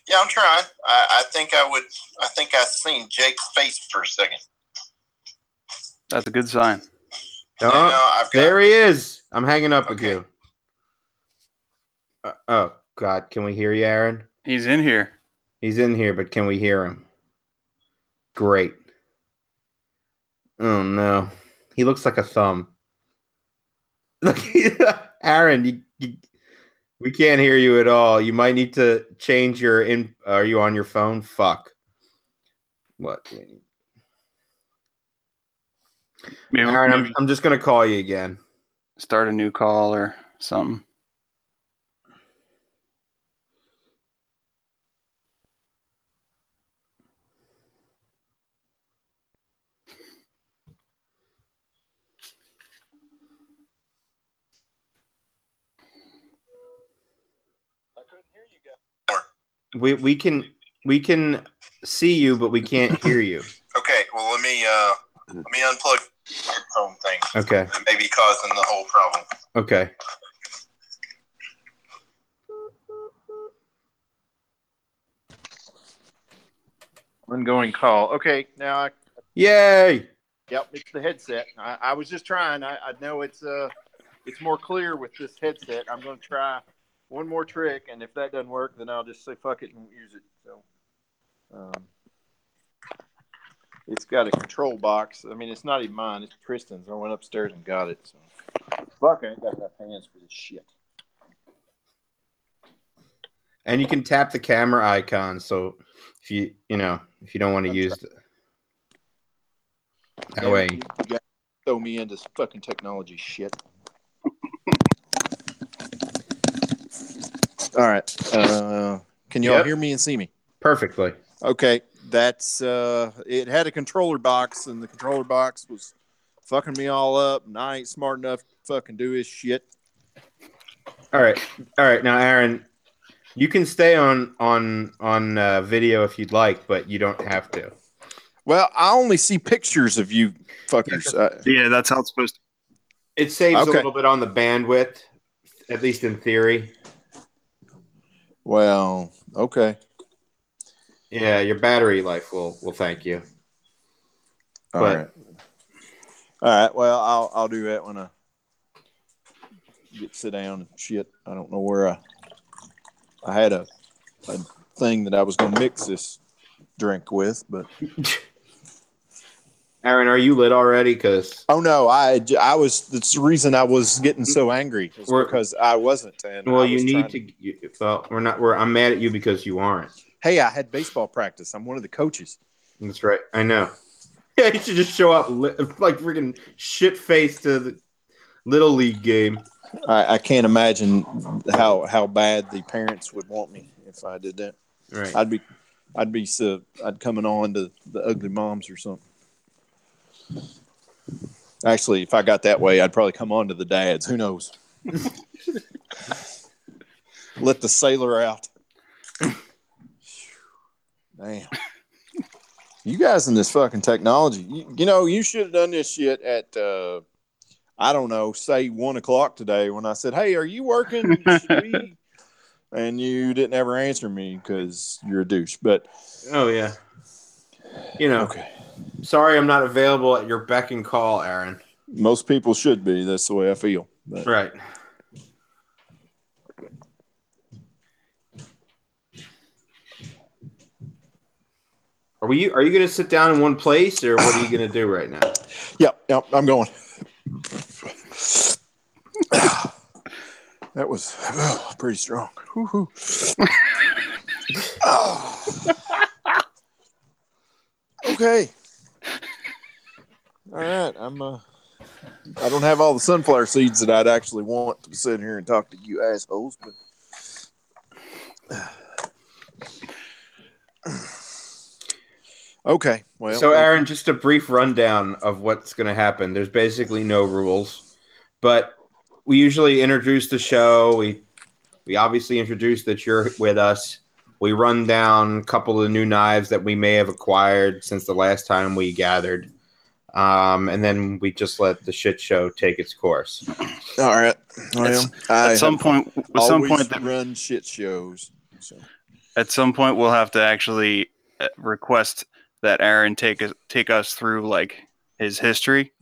Yeah, I'm trying. I, I think I would. I think I seen Jake's face for a second. That's a good sign. Oh, You know, I've got, there he is. I'm hanging up with you. Uh, oh God, can we hear you, Aaron? He's in here. He's in here, but can we hear him? Great. Oh no, he looks like a thumb. Look, Aaron, you, you, we can't hear you at all. You might need to change your in. Are you on your phone? Fuck. What? Maybe, Aaron, I'm, I'm just gonna call you again. start a new call or something. We we can we can see you, but we can't hear you. Okay. Well, let me uh let me unplug the headphone thing. Okay. That may be causing the whole problem. Okay. Ongoing call. Okay, now I Yay! Yep, it's the headset. I, I was just trying. I, I know it's uh it's more clear with this headset. I'm going to try one more trick, and if that doesn't work, then I'll just say fuck it and use it. So, um, it's got a control box. I mean, it's not even mine. It's Tristan's. I went upstairs and got it. So, fuck, I ain't got enough hands for this shit. And you can tap the camera icon. So if you you know if you don't want to use the, that way. Throw me into fucking technology shit. All right. Uh, can y'all Yep. hear me and see me? Perfectly. Okay, that's uh it had a controller box and the controller box was fucking me all up and I ain't smart enough to fucking do his shit. All right. All right. Now, Aaron, you can stay on on on uh, video if you'd like, but you don't have to. Well, I only see pictures of you fuckers. Uh, Yeah, that's how it's supposed to. It saves Okay. a little bit on the bandwidth, at least in theory. Well, okay. Yeah, your battery life will will thank you. All But- right. All right. Well, I'll I'll do that when I get sit down and shit. I don't know where I I had a a thing that I was going to mix this drink with, but Aaron, are you lit already? Because Oh no, I I was. That's the reason I was getting so angry was because I wasn't. And well, I you need to. You, well, we're not. We're. I'm mad at you because you aren't. Hey, I had baseball practice. I'm one of the coaches. That's right. I know. Yeah, you should just show up lit, like freaking shit faced to the little league game. I, I can't imagine how how bad the parents would want me if I did that. Right. I'd be, I'd be so I'd coming on to the ugly moms or something. Actually, if I got that way, I'd probably come on to the dads. Who knows? Let the sailor out. Damn. You guys in this fucking technology, you, you know, you should have done this shit at, uh, I don't know, say one o'clock today when I said, Hey, are you working? And you didn't ever answer me because you're a douche. But Oh yeah. You know, okay. Sorry I'm not available at your beck and call, Aaron. Most people should be. That's the way I feel. But Right. Are we? Are you going to sit down in one place, or what are you going to do right now? Yep, yep, I'm going. That was oh, pretty strong. Oh. Okay. All right. I'm uh I don't have all the sunflower seeds that I'd actually want to sit here and talk to you assholes, but Okay. Well so, Aaron, just a brief rundown of what's going to happen. There's basically no rules, but we usually introduce the show. We we obviously introduce that you're with us. We run down a couple of new knives that we may have acquired since the last time we gathered, um, and then we just let the shit show take its course. all right. Well, At some point, at some point, that, run shit shows. So at some point, we'll have to actually uh, request that Aaron take us take us through like his history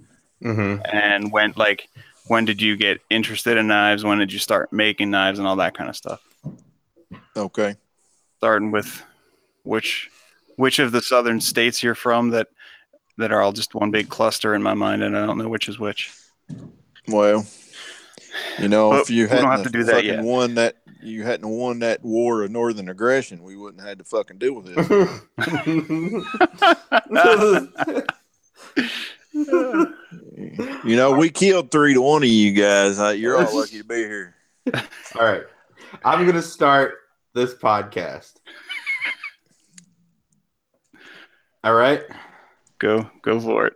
Mm-hmm. and when like when did you get interested in knives? When did you start making knives and all that kind of stuff? okay. Starting with which which of the southern states you're from that that are all just one big cluster in my mind, and I don't know which is which. Well, you know, But if you we don't hadn't have to do that yet. won that, you hadn't won that war of northern aggression, we wouldn't have had to fucking deal with it. you know, we killed three to one of you guys. Uh, You're all lucky to be here. All right. I'm going to start this podcast. All right. Go go for it.